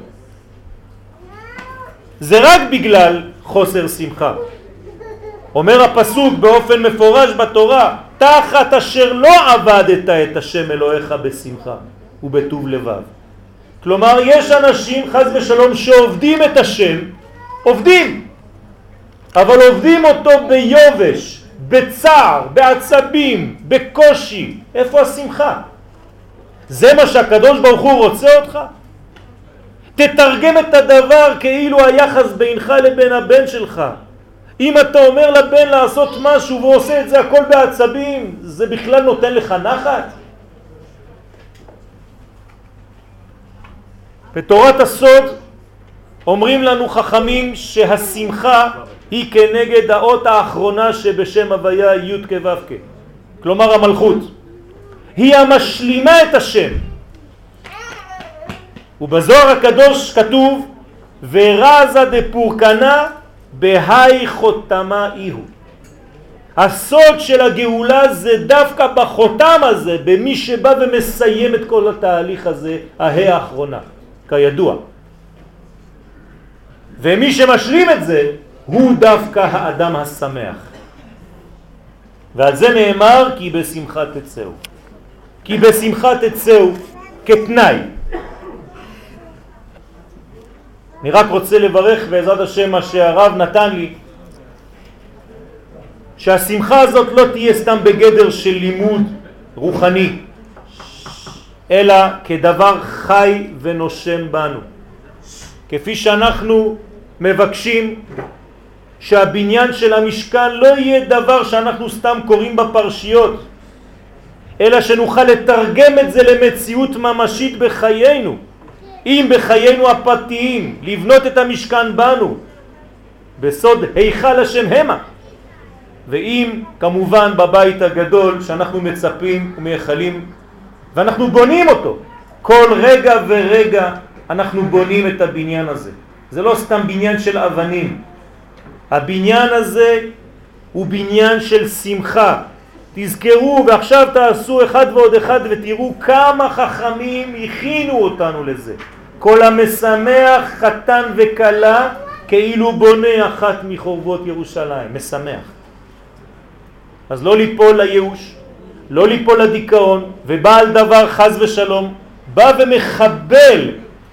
זה רק בגלל חוסר שמחה. אומר הפסוק באופן מפורש בתורה, תחת אשר לא עבדת את השם אלוהיך בשמחה ובטוב לבב. כלומר, יש אנשים, חז ושלום, שעובדים את השם, עובדים, אבל עובדים אותו ביובש, בצער, בעצבים, בקושי. איפה השמחה? זה מה שהקדוש ברוך הוא רוצה אותך? תתרגם את הדבר כאילו היחס בינך לבין הבן שלך. אם אתה אומר לבן לעשות משהו והוא עושה את זה הכל בעצבים, זה בכלל נותן לך נחת? בתורת הסוד אומרים לנו חכמים שהשמחה היא כנגד האות האחרונה שבשם הוויה י' כו' כלומר המלכות. היא המשלימה את השם. ובזוהר הקדוש כתוב ורזה דפורקנה בהי חותמה איהו. הסוד של הגאולה זה דווקא בחותם הזה, במי שבא ומסיים את כל התהליך הזה, ההא האחרונה, כידוע. ומי שמשלים את זה הוא דווקא האדם השמח. ועל זה נאמר כי בשמחה תצאו. כי בשמחה תצאו כתנאי. אני רק רוצה לברך בעזרת השם מה שהרב נתן לי, שהשמחה הזאת לא תהיה סתם בגדר של לימוד רוחני, אלא כדבר חי ונושם בנו. כפי שאנחנו מבקשים שהבניין של המשכן לא יהיה דבר שאנחנו סתם קוראים בפרשיות, אלא שנוכל לתרגם את זה למציאות ממשית בחיינו. אם בחיינו הפרטיים, לבנות את המשכן בנו, בסוד היכל השם המה, ואם כמובן בבית הגדול שאנחנו מצפים ומייחלים ואנחנו בונים אותו. כל רגע ורגע אנחנו בונים את הבניין הזה. זה לא סתם בניין של אבנים. הבניין הזה הוא בניין של שמחה. תזכרו ועכשיו תעשו אחד ועוד אחד ותראו כמה חכמים הכינו אותנו לזה. כל המשמח חתן וקלה כאילו בונה אחת מחורבות ירושלים. משמח. אז לא ליפול לייאוש, לא ליפול לדיכאון, ובעל דבר חז ושלום בא ומחבל.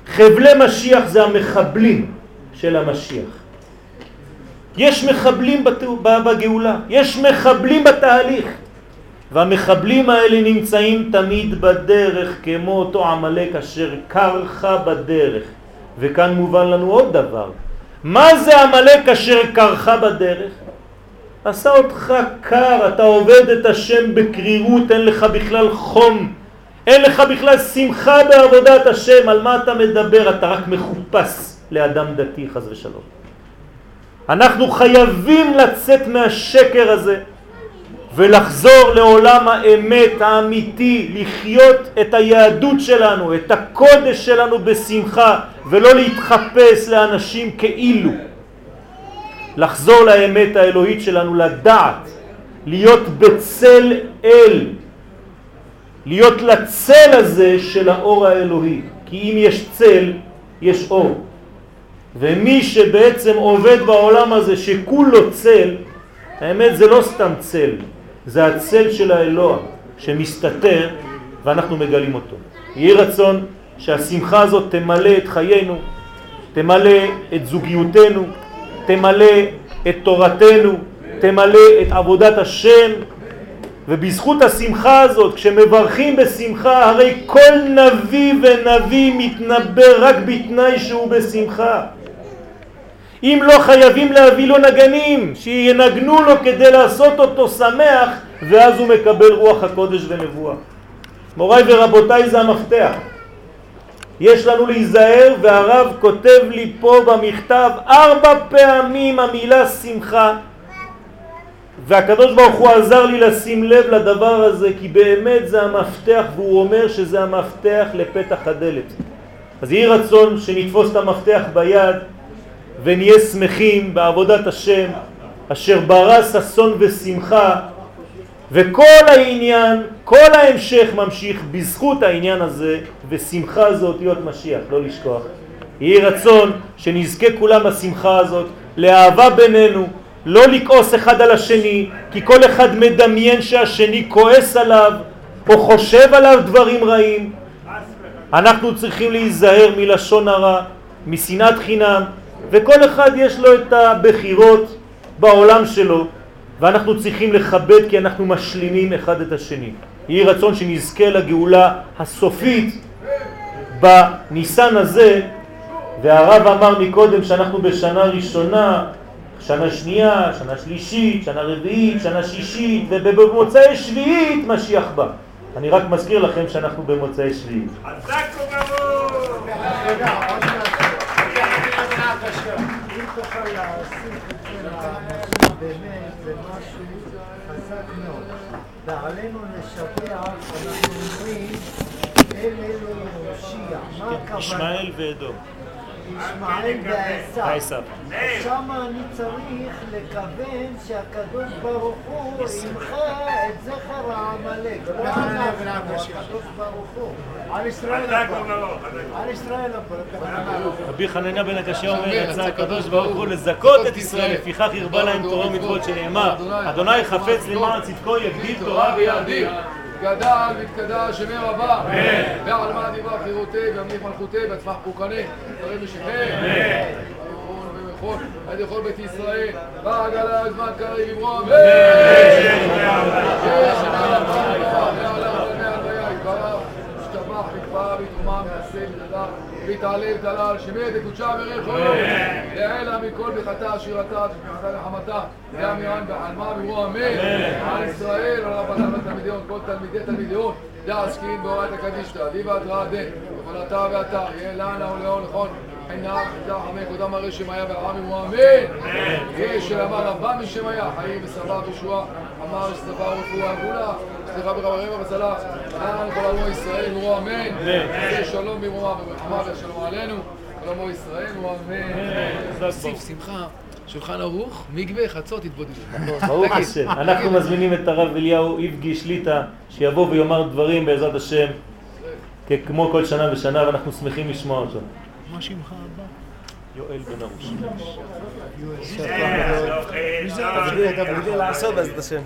חבלי משיח זה המחבלים של המשיח. יש מחבלים בגאולה, יש מחבלים בתהליך. והמחבלים האלה נמצאים תמיד בדרך כמו אותו עמלק אשר קרחה בדרך. וכאן מובן לנו עוד דבר. מה זה עמלק אשר קרחה בדרך? עשה אותך קר, אתה עובד את השם בקרירות, אין לך בכלל חום, אין לך בכלל שמחה בעבודת השם, על מה אתה מדבר? אתה רק מחופש לאדם דתי חז ושלום. אנחנו חייבים לצאת מהשקר הזה ולחזור לעולם האמת האמיתי, לחיות את היהדות שלנו, את הקודש שלנו בשמחה ולא להתחפש לאנשים כאילו. לחזור לאמת האלוהית שלנו, לדעת, להיות בצל אל, להיות לצל הזה של האור האלוהי. כי אם יש צל, יש אור. ומי שבעצם עובד בעולם הזה שכולו צל, האמת זה לא סתם צל, זה הצל של האלוה שמסתתר ואנחנו מגלים אותו. יהי רצון שהשמחה הזאת תמלא את חיינו, תמלא את זוגיותנו, תמלא את תורתנו, תמלא את עבודת השם, ובזכות השמחה הזאת, כשמברכים בשמחה, הרי כל נביא ונביא מתנבא רק בתנאי שהוא בשמחה. אם לא חייבים להביא לו נגנים, שינגנו לו כדי לעשות אותו שמח, ואז הוא מקבל רוח הקודש ונבואה. מוריי ורבותיי זה המפתח. יש לנו להיזהר והרב כותב לי פה במכתב ארבע פעמים המילה שמחה והקדוש ברוך הוא עזר לי לשים לב לדבר הזה כי באמת זה המפתח והוא אומר שזה המפתח לפתח הדלת. אז יהי רצון שנתפוס את המפתח ביד ונהיה שמחים בעבודת השם אשר ברא ששון ושמחה וכל העניין, כל ההמשך ממשיך בזכות העניין הזה ושמחה זאת להיות משיח, לא לשכוח. יהי רצון שנזכה כולם בשמחה הזאת, לאהבה בינינו, לא לכעוס אחד על השני, כי כל אחד מדמיין שהשני כועס עליו או חושב עליו דברים רעים. אנחנו צריכים להיזהר מלשון הרע, משנאת חינם, וכל אחד יש לו את הבחירות בעולם שלו, ואנחנו צריכים לכבד כי אנחנו משלימים אחד את השני. יהי רצון שנזכה לגאולה הסופית בניסן הזה, והרב אמר מקודם שאנחנו בשנה ראשונה, שנה שנייה, שנה שלישית, שנה רביעית, שנה שישית, ובמוצאי שביעית משיח בא. אני רק מזכיר לכם שאנחנו במוצאי שביעית. חזק וברור! אם תוכל להוסיף את זה לאנשים, באמת זה משהו חזק מאוד. ועלינו לשבח, אנחנו אומרים, אל אלו יושיע. ישמעאל ואדום. ישמעאל ועשיו. שם אני צריך לכוון שהקדוש ברוך הוא ימחה את זכר העמלק. לא אנחנו, הקדוש ברוך הוא. על ישראל על הבא. רבי חנניה בן הקשה אומר, רצה הקדוש ברוך הוא לזכות את ישראל, לפיכך ירבה להם תורה ומצוות שנאמר, אדוני חפץ למען צדקו יגדיל תורה ויאדיר. גדל והתקדש שמי רבה, ועל מה דיבר חירותי וימליך מלכותי ויצמח פורקני, דברים משיחי, ויכול, עד יכול בית ישראל, ועד עלי זמן קריב אמרו אמן. השתבח ותדע ויתעלה ותעלה שמי דקודשה וריחו לעילה מכל בחטא שירתה שפחתה נחמתה ואמירן בחלמה ואמרו אמן. על ישראל על רבתם לתלמידיון כל תלמידי תלמידיון. דעסקין בהוראת הקדישתא דיבה התראה דין ופעלתה ואתה יהיה לנה ולאון נכון עינה חידה חמי קודם הרי שמיה והעם אמרו אמן. יש שאמר רבה משמיה חיים וסבא וישועה אמר שסבא ורפואה גאולה סליחה ברברימה וצלח לעם כל עמו ישראל אמרו אמן? שלום במרומה וברחמה ושלום עלינו. כל עמו ישראל אמרו אמן. תוסיף שמחה, שולחן ערוך, מקווה, חצות, התבודדות. *laughs* ברוך השם. אנחנו מזמינים את הרב אליהו איבגי שליטה שיבוא ויאמר דברים בעזרת השם כמו כל שנה ושנה ואנחנו שמחים לשמוע אותו. מה שמך הבא? יואל בן ארוש. לעשות בעזרת השם.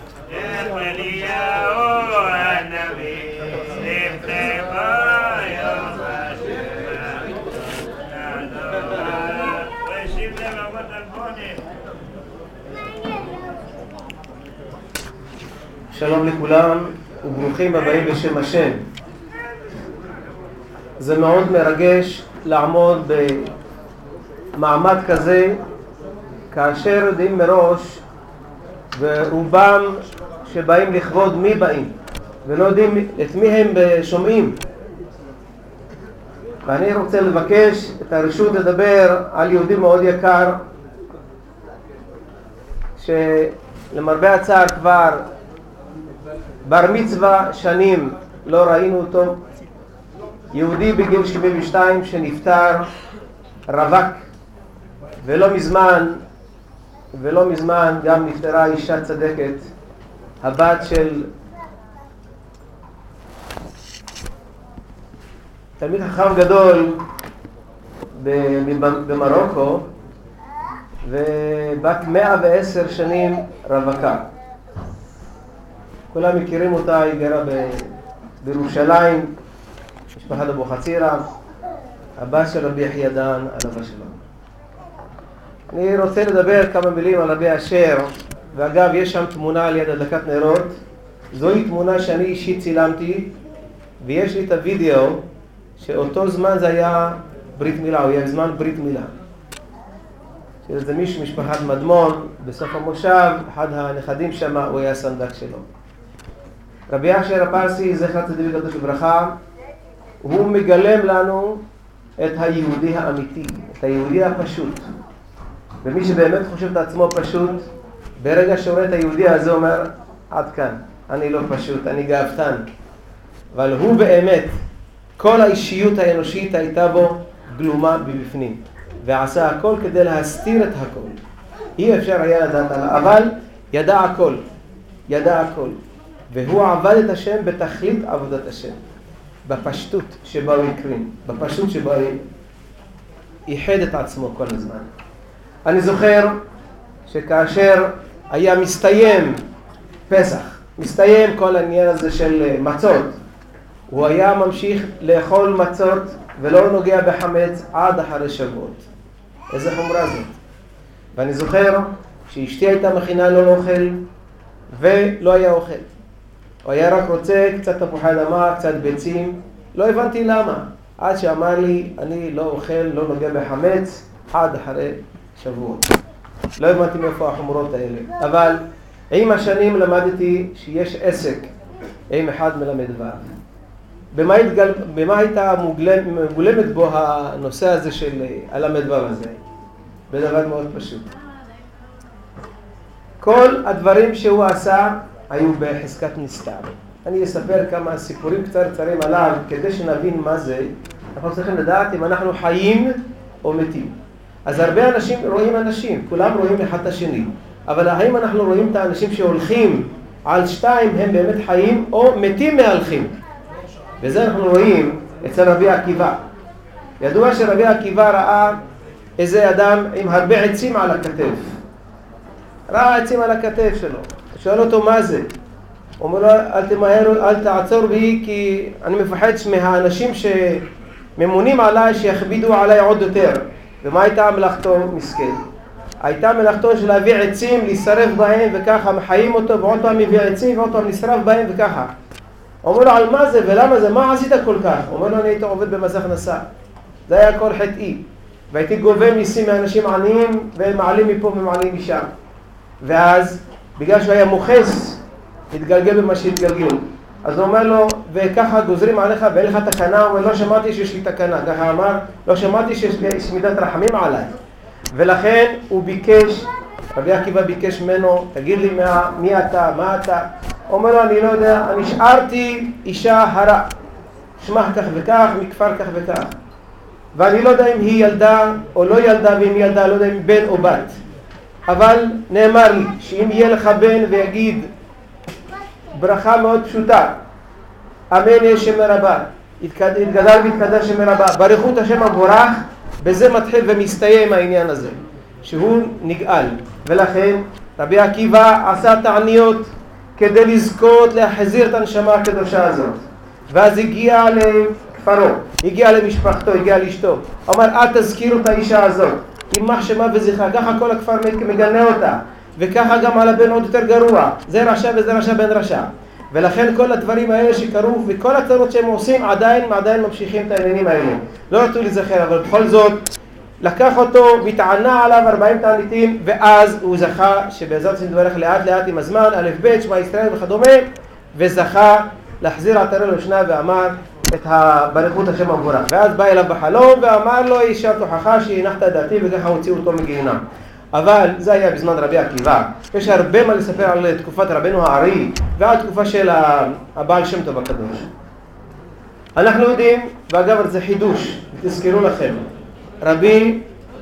אלפונים. שלום לכולם וברוכים הבאים בשם השם. זה מאוד מרגש לעמוד במעמד כזה כאשר יודעים מראש ורובם שבאים לכבוד מי באים ולא יודעים את מי הם שומעים. ואני רוצה לבקש את הרשות לדבר על יהודי מאוד יקר שלמרבה הצער כבר בר מצווה שנים לא ראינו אותו, יהודי בגיל 72 שנפטר, רווק, ולא מזמן, ולא מזמן גם נפטרה אישה צדקת, הבת של תלמיד חכם גדול במרוקו, ובת 110 שנים רווקה. כולם מכירים אותה, היא גרה בירושלים, משפחת אבוחצירא, הבת של רבי יחיא דן, עליו השלום. אני רוצה לדבר כמה מילים על רבי אשר, ואגב, יש שם תמונה ליד הדלקת נרות. זוהי תמונה שאני אישית צילמתי, ויש לי את הוידאו, שאותו זמן זה היה ברית מילה, הוא היה זמן ברית מילה. שזה מישהו משפחת מדמון, בסוף המושב, אחד הנכדים שם, הוא היה הסנדק שלו. רבי אשר הפרסי, זכר צדיק לברכה, הוא מגלם לנו את היהודי האמיתי, את היהודי הפשוט. ומי שבאמת חושב את עצמו פשוט, ברגע שרואה את היהודי הזה אומר, עד כאן, אני לא פשוט, אני גאוותן. אבל הוא באמת, כל האישיות האנושית הייתה בו גלומה מבפנים, ועשה הכל כדי להסתיר את הכל. אי אפשר היה לדעת עליו, אבל ידע הכל, ידע הכל. והוא עבד את השם בתכלית עבודת השם, בפשטות שבה הוא הקרין, בפשטות שבה הוא איחד את עצמו כל הזמן. אני זוכר שכאשר היה מסתיים פסח, מסתיים כל העניין הזה של מצות, הוא היה ממשיך לאכול מצות ולא נוגע בחמץ עד אחרי שבועות. איזה חומרה זאת. ואני זוכר שאשתי הייתה מכינה לו אוכל ולא היה אוכל. הוא היה רק רוצה קצת תפוחי אדמה, קצת ביצים, לא הבנתי למה. עד שאמר לי, אני לא אוכל, לא נוגע בחמץ, עד אחרי שבועות. לא הבנתי מאיפה החומרות האלה. אבל עם השנים למדתי שיש עסק עם אחד מלמד ו'. במה, התגל... במה הייתה מוגלם... מגולמת בו הנושא הזה של הלמד ו' הזה? בדבר מאוד פשוט. כל הדברים שהוא עשה היו בחזקת נסתר. אני אספר כמה סיפורים קצרצרים עליו כדי שנבין מה זה. אנחנו צריכים לדעת אם אנחנו חיים או מתים. אז הרבה אנשים רואים אנשים, כולם רואים אחד את השני. אבל האם אנחנו רואים את האנשים שהולכים על שתיים הם באמת חיים או מתים מהלכים? וזה אנחנו רואים אצל רבי עקיבא. ידוע שרבי עקיבא ראה איזה אדם עם הרבה עצים על הכתף. ראה עצים על הכתף שלו. שואל אותו מה זה? הוא אומר לו אל תמהר, אל תעצור בי כי אני מפחד מהאנשים שממונים עליי שיכבידו עליי עוד יותר. ומה הייתה מלאכתו מסכן? הייתה מלאכתו של להביא עצים, להישרף בהם וככה מחיים אותו ועוד פעם מביא עצים ועוד פעם נשרף בהם וככה. אומר לו על מה זה ולמה זה, מה עשית כל כך? אומר לו אני הייתי עובד במס הכנסה. זה היה כל חטאי. והייתי גובה מיסים מאנשים עניים והם מעלים מפה ומעלים משם. ואז בגלל שהוא היה מוכס, התגלגל במה שהתגלגל. אז הוא אומר לו, וככה גוזרים עליך ואין לך תקנה, הוא אומר, לא שמעתי שיש לי תקנה. ככה אמר, לא שמעתי שיש לי מידת רחמים עליי. ולכן הוא ביקש, רבי עקיבא ביקש ממנו, תגיד לי מה, מי אתה, מה אתה? הוא אומר לו, אני לא יודע, אני השארתי אישה הרה, שמה כך וכך, מכפר כך וכך. ואני לא יודע אם היא ילדה או לא ילדה, ואם היא ילדה, לא יודע אם בן או בת. אבל נאמר לי שאם יהיה לך בן ויגיד ברכה מאוד פשוטה, אמן יהיה שם מרבה, יתגדל ויתקדש שם מרבה, ברכות השם המבורך, בזה מתחיל ומסתיים העניין הזה, שהוא נגאל. ולכן רבי עקיבא עשה תעניות כדי לזכות להחזיר את הנשמה הקדושה הזאת. ואז הגיע לכפרו, הגיע למשפחתו, הגיע לאשתו. אמר אל תזכירו את האישה הזאת, יימח שמה וזכרה, ככה כל הכפר מגנה אותה. וככה גם על הבן עוד יותר גרוע, זה רשע וזה רשע בן רשע. ולכן כל הדברים האלה שקרו וכל הצרות שהם עושים עדיין, עדיין ממשיכים את העניינים האלה. לא רצו להיזכר, אבל בכל זאת לקח אותו והתענה עליו 40 תעניתים ואז הוא זכה שבעזרת השם דברך לאט לאט עם הזמן, א' ב', שמע ישראל וכדומה וזכה להחזיר עטרה ליושנה ואמר את הברכות השם המבורך. ואז בא אליו בחלום ואמר לו יישר כוחך שהנחת את דעתי וככה הוציאו אותו מגיהינם. אבל זה היה בזמן רבי עקיבא. יש הרבה מה לספר על תקופת רבנו הארי ועל תקופה של הבעל שם טוב הקדוש. אנחנו יודעים, ואגב זה חידוש, תזכרו לכם, רבי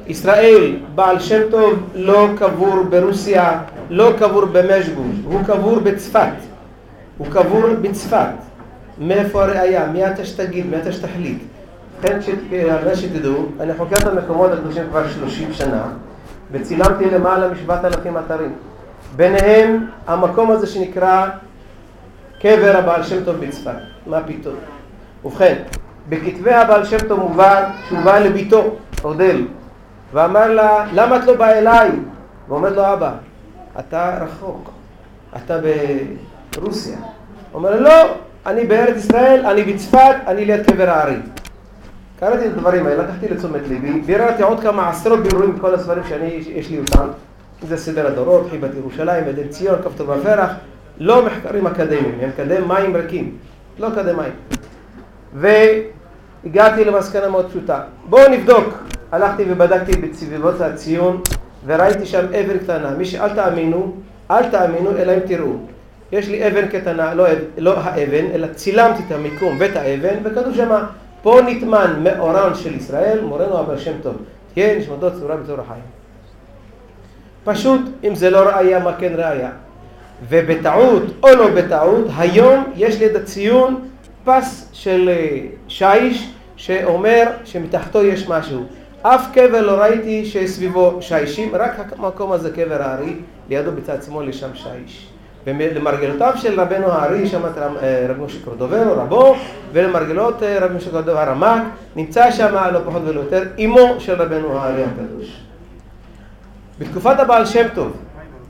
ישראל בעל שם טוב לא קבור ברוסיה, לא קבור במשגוש, הוא קבור בצפת. הוא קבור בצפת. מאיפה הראייה? מי אתה שתגיד? מי אתה שתחליט? כן, ש- על מנת שתדעו, אני חוקר את המקומות הקדושים כבר 30 שנה, וצילמתי למעלה משבעת אלפים אתרים. ביניהם המקום הזה שנקרא קבר הבעל שם טוב בצפת. מה פתאום? ובכן, בכתבי הבעל שם טוב מובא שהוא בא לביתו, אודל, ואמר לה, למה את לא באה אליי? ואומר לו, אבא, אתה רחוק, אתה ברוסיה. אומר לו, לא, אני בארץ ישראל, אני בצפת, אני ליד קבר הארי. קראתי את הדברים האלה, לקחתי לתשומת ליבי, ביררתי עוד כמה עשרות בירורים בכל הספרים שאני, יש לי אותם. זה סדר הדורות, חיבת ירושלים, עדן ציון, כפתור בפרח, לא מחקרים אקדמיים, הם אקדמיים ריקים, לא אקדמיים. והגעתי למסקנה מאוד פשוטה. בואו נבדוק. הלכתי ובדקתי בסביבות הציון, וראיתי שם אבן קטנה. מי שאל תאמינו, אל תאמינו, אלא אם תראו. יש לי אבן קטנה, לא, לא האבן, אלא צילמתי את המיקום ואת האבן, וכתוב שמה, פה נטמן מאורן של ישראל, מורנו אבר שם טוב. תהיה נשמתו צורה בצור החיים. פשוט, אם זה לא ראייה, מה כן ראייה? ובטעות או לא בטעות, היום יש ליד הציון פס של אה, שיש שאומר שמתחתו יש משהו. אף קבר לא ראיתי שסביבו שישים, רק המקום הזה קבר הארי, לידו בצד שמאל יש שם שיש. ולמרגלותיו של רבנו הארי, שם אה, רב משה קורדוברו, רבו, ולמרגלות אה, רב משה קורדוברו הרמ"ק, נמצא שם לא פחות ולא יותר, אמו של רבנו הארי הקדוש. בתקופת הבעל שם טוב,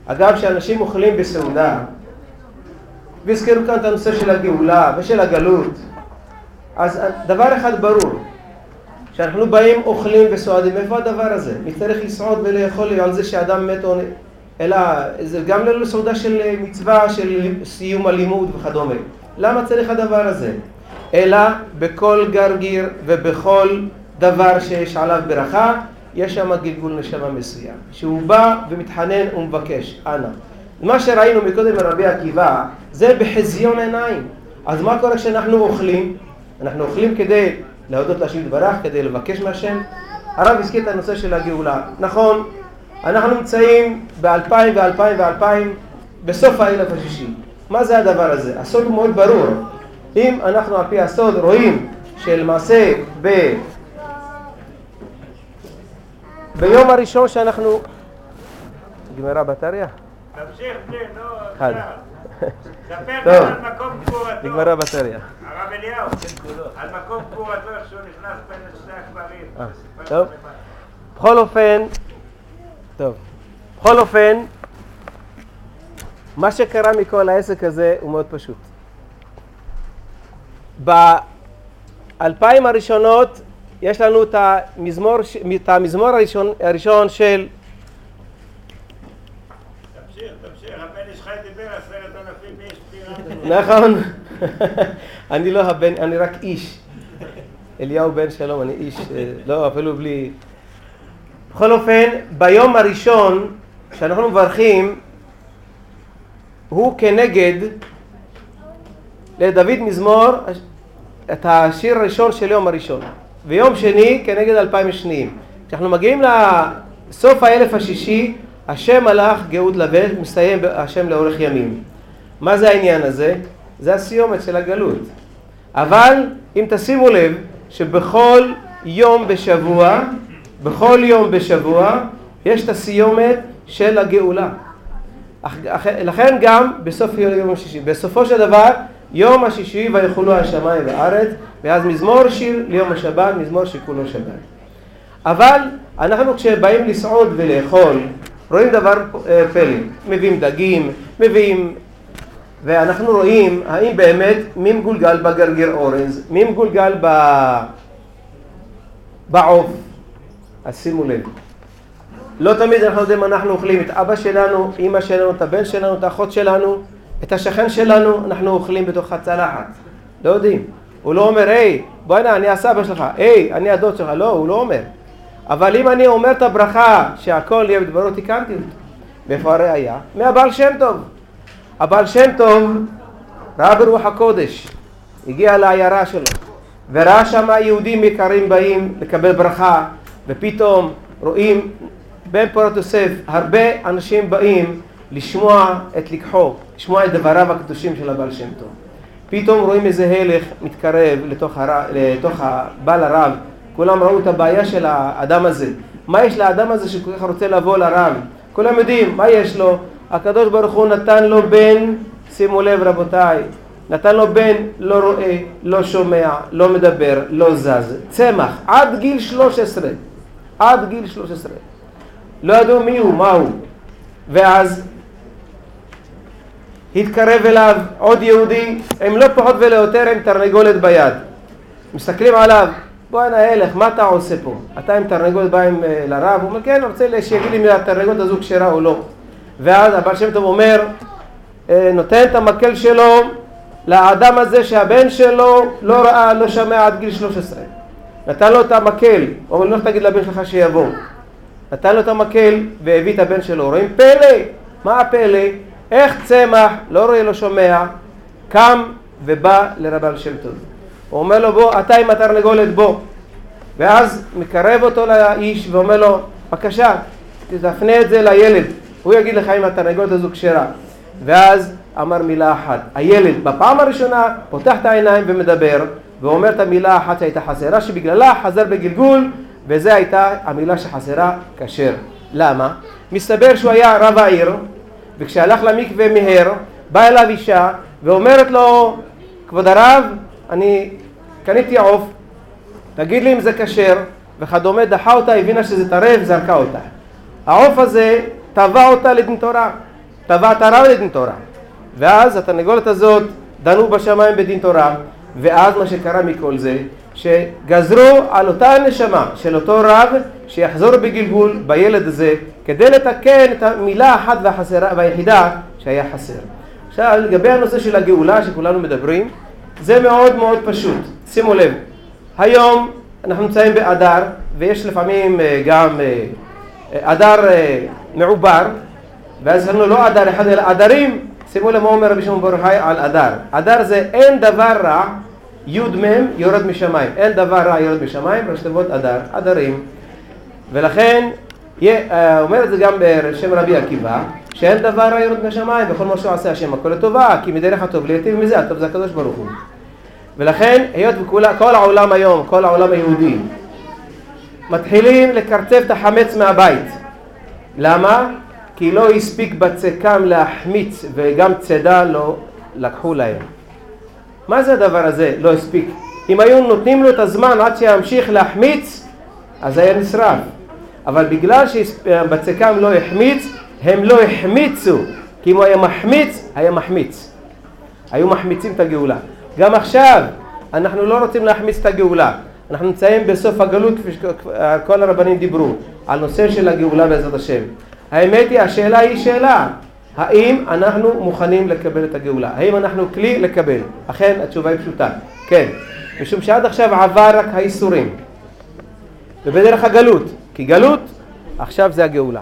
אגב שאנשים אוכלים בסעודה, והזכרו כאן את הנושא של הגאולה ושל הגלות, אז דבר אחד ברור, כשאנחנו באים אוכלים וסועדים, איפה הדבר הזה? מי צריך לסעוד ולאכול על זה שאדם מת או... אלא זה גם לא לסעודה של מצווה של סיום הלימוד וכדומה. למה צריך הדבר הזה? אלא בכל גרגיר ובכל דבר שיש עליו ברכה, יש שם גלגול נשמה מסוים. שהוא בא ומתחנן ומבקש, אנא. מה שראינו מקודם מרבי עקיבא, זה בחזיון עיניים. אז מה קורה כשאנחנו אוכלים? אנחנו אוכלים כדי להודות להשם יתברך, כדי לבקש מהשם. הרב הזכיר את הנושא של הגאולה. נכון, אנחנו נמצאים באלפיים ואלפיים ואלפיים בסוף האלף השישי. מה זה הדבר הזה? הסוד הוא מאוד ברור. אם אנחנו על פי הסוד רואים שלמעשה ב... ביום הראשון שאנחנו... נגמרה בטריה? תמשיך בלי, נו, אחד. ספר טוב. לנו על מקום קבורתו. נגמרה בטריה. הרב אליהו, על מקום קבורתו, איך שהוא נכנס בין שני הקברים. אה, טוב. בכל אופן, טוב, בכל אופן, מה שקרה מכל העסק הזה הוא מאוד פשוט. באלפיים הראשונות יש לנו את המזמור, את המזמור הראשון, הראשון של תמשיך, תמשיך, הבן איש חי דיבר עשרת אלפים איש פירה. נכון, *laughs* אני לא הבן, אני רק איש. אליהו בן שלום, אני איש, אה, לא, אפילו בלי... בכל אופן, ביום הראשון שאנחנו מברכים, הוא כנגד לדוד מזמור את השיר הראשון של יום הראשון, ויום שני כנגד אלפיים שניים. כשאנחנו מגיעים לסוף האלף השישי, השם הלך גאות לבן, מסתיים השם לאורך ימים. מה זה העניין הזה? זה הסיומת של הגלות. אבל אם תשימו לב שבכל יום בשבוע, בכל יום בשבוע, יש את הסיומת של הגאולה. לכן גם בסוף יום השישי. בסופו של דבר, יום השישי ויחולו השמיים והארץ, ואז מזמור שיר ליום השבת, מזמור שכולו שבת. אבל אנחנו כשבאים לסעוד ולאכול, רואים דבר אה, פלא. מביאים דגים, מביאים... ואנחנו רואים האם באמת מי מגולגל בגרגר אורז, מי מגולגל ב... בעוף. אז שימו לב. לא תמיד אנחנו יודעים מה אנחנו אוכלים, את אבא שלנו, אמא שלנו, את הבן שלנו, את האחות שלנו, את השכן שלנו, אנחנו אוכלים בתוך הצלחת. לא יודעים. הוא לא אומר, היי, בוא'נה, אני הסבא שלך, היי, אני הדוד שלך. לא, הוא לא אומר. אבל אם אני אומר את הברכה שהכל יהיה בדברו, תיקנתי אותו. מאיפה הראייה? מהבעל שם טוב. הבעל שם טוב ראה ברוח הקודש, הגיע לעיירה שלו, וראה שם יהודים יקרים באים לקבל ברכה, ופתאום רואים בן פורת יוסף, הרבה אנשים באים לשמוע את לקחו, לשמוע את דבריו הקדושים של הבעל שם טוב. פתאום רואים איזה הלך מתקרב לתוך, הר... לתוך הבעל הרב, כולם ראו את הבעיה של האדם הזה. מה יש לאדם הזה שכל כך רוצה לבוא לרב? כולם יודעים, מה יש לו? הקדוש ברוך הוא נתן לו בן, שימו לב רבותיי, נתן לו בן לא רואה, לא שומע, לא מדבר, לא זז. צמח, עד גיל 13. עד גיל 13. לא ידעו מי הוא, מה הוא. ואז התקרב אליו עוד יהודי, הם לא פחות ולא יותר עם תרנגולת ביד. מסתכלים עליו, בוא הנה הלך, מה אתה עושה פה? אתה עם תרנגולת בא עם, אה, לרב? הוא אומר, כן, אני רוצה שיגיד לי אם התרנגולת הזו כשרה או לא. ואז הבעל שם טוב אומר, אה, נותן את המקל שלו לאדם הזה שהבן שלו לא ראה, לא שמע עד גיל 13. נתן לו את המקל, אומר, לך תגיד לבן שלך שיבוא. נתן לו את המקל והביא את הבן שלו. רואים פלא? מה הפלא? איך צמח, לא רואה, לא שומע, קם ובא לרבן שם טוב. הוא אומר לו, בוא, אתה עם התרנגולת, בוא. ואז מקרב אותו לאיש ואומר לו, בבקשה, תפנה את זה לילד, הוא יגיד לך אם התרנגולת הזו כשרה. ואז אמר מילה אחת. הילד בפעם הראשונה פותח את העיניים ומדבר, ואומר את המילה האחת שהייתה חסרה, שבגללה חזר בגלגול, וזו הייתה המילה שחסרה, כשר. למה? מסתבר שהוא היה רב העיר, וכשהלך למקווה מהר, באה אליו אישה ואומרת לו, כבוד הרב, אני קניתי עוף, תגיד לי אם זה כשר, וכדומה, דחה אותה, הבינה שזה טרף, זרקה אותה. העוף הזה תבע אותה לדין תורה, תבע את הרב לדין תורה. ואז התרנגולת הזאת דנו בשמיים בדין תורה, ואז מה שקרה מכל זה, שגזרו על אותה הנשמה של אותו רב שיחזור בגלגול בילד הזה כדי לתקן את המילה האחת והחסרה, והיחידה שהיה חסר. עכשיו לגבי הנושא של הגאולה שכולנו מדברים זה מאוד מאוד פשוט, שימו לב היום אנחנו נמצאים באדר ויש לפעמים גם אדר מעובר ואז לנו לא אדר אחד אלא אדרים שימו לב מה אומר רבי שמעון בר יוחאי על אדר. אדר זה אין דבר רע י"מ יורד משמיים, אין דבר רע יורד משמיים, ראשי תיבות אדר, אדרים. ולכן, אומר את זה גם בשם רבי עקיבא, שאין דבר רע יורד משמיים, וכל מה שהוא עושה השם הכל לטובה, כי מדרך הטוב להיטיב מזה, הטוב זה הקדוש ברוך הוא. ולכן, היות וכל העולם היום, כל העולם היהודי, מתחילים לקרצב את החמץ מהבית. למה? כי לא הספיק בצקם להחמיץ, וגם צידה לא לקחו להם. מה זה הדבר הזה? לא הספיק. אם היו נותנים לו את הזמן עד שימשיך להחמיץ, אז היה נשרף. אבל בגלל שבצקם לא החמיץ, הם לא החמיצו. כי אם הוא היה מחמיץ, היה מחמיץ. היו מחמיצים את הגאולה. גם עכשיו, אנחנו לא רוצים להחמיץ את הגאולה. אנחנו נמצאים בסוף הגלות, כפי שכל הרבנים דיברו, על נושא של הגאולה בעזרת השם. האמת היא, השאלה היא שאלה. האם אנחנו מוכנים לקבל את הגאולה? האם אנחנו כלי לקבל? אכן התשובה היא פשוטה, כן. משום שעד עכשיו עבר רק האיסורים. ובדרך הגלות, כי גלות, עכשיו זה הגאולה.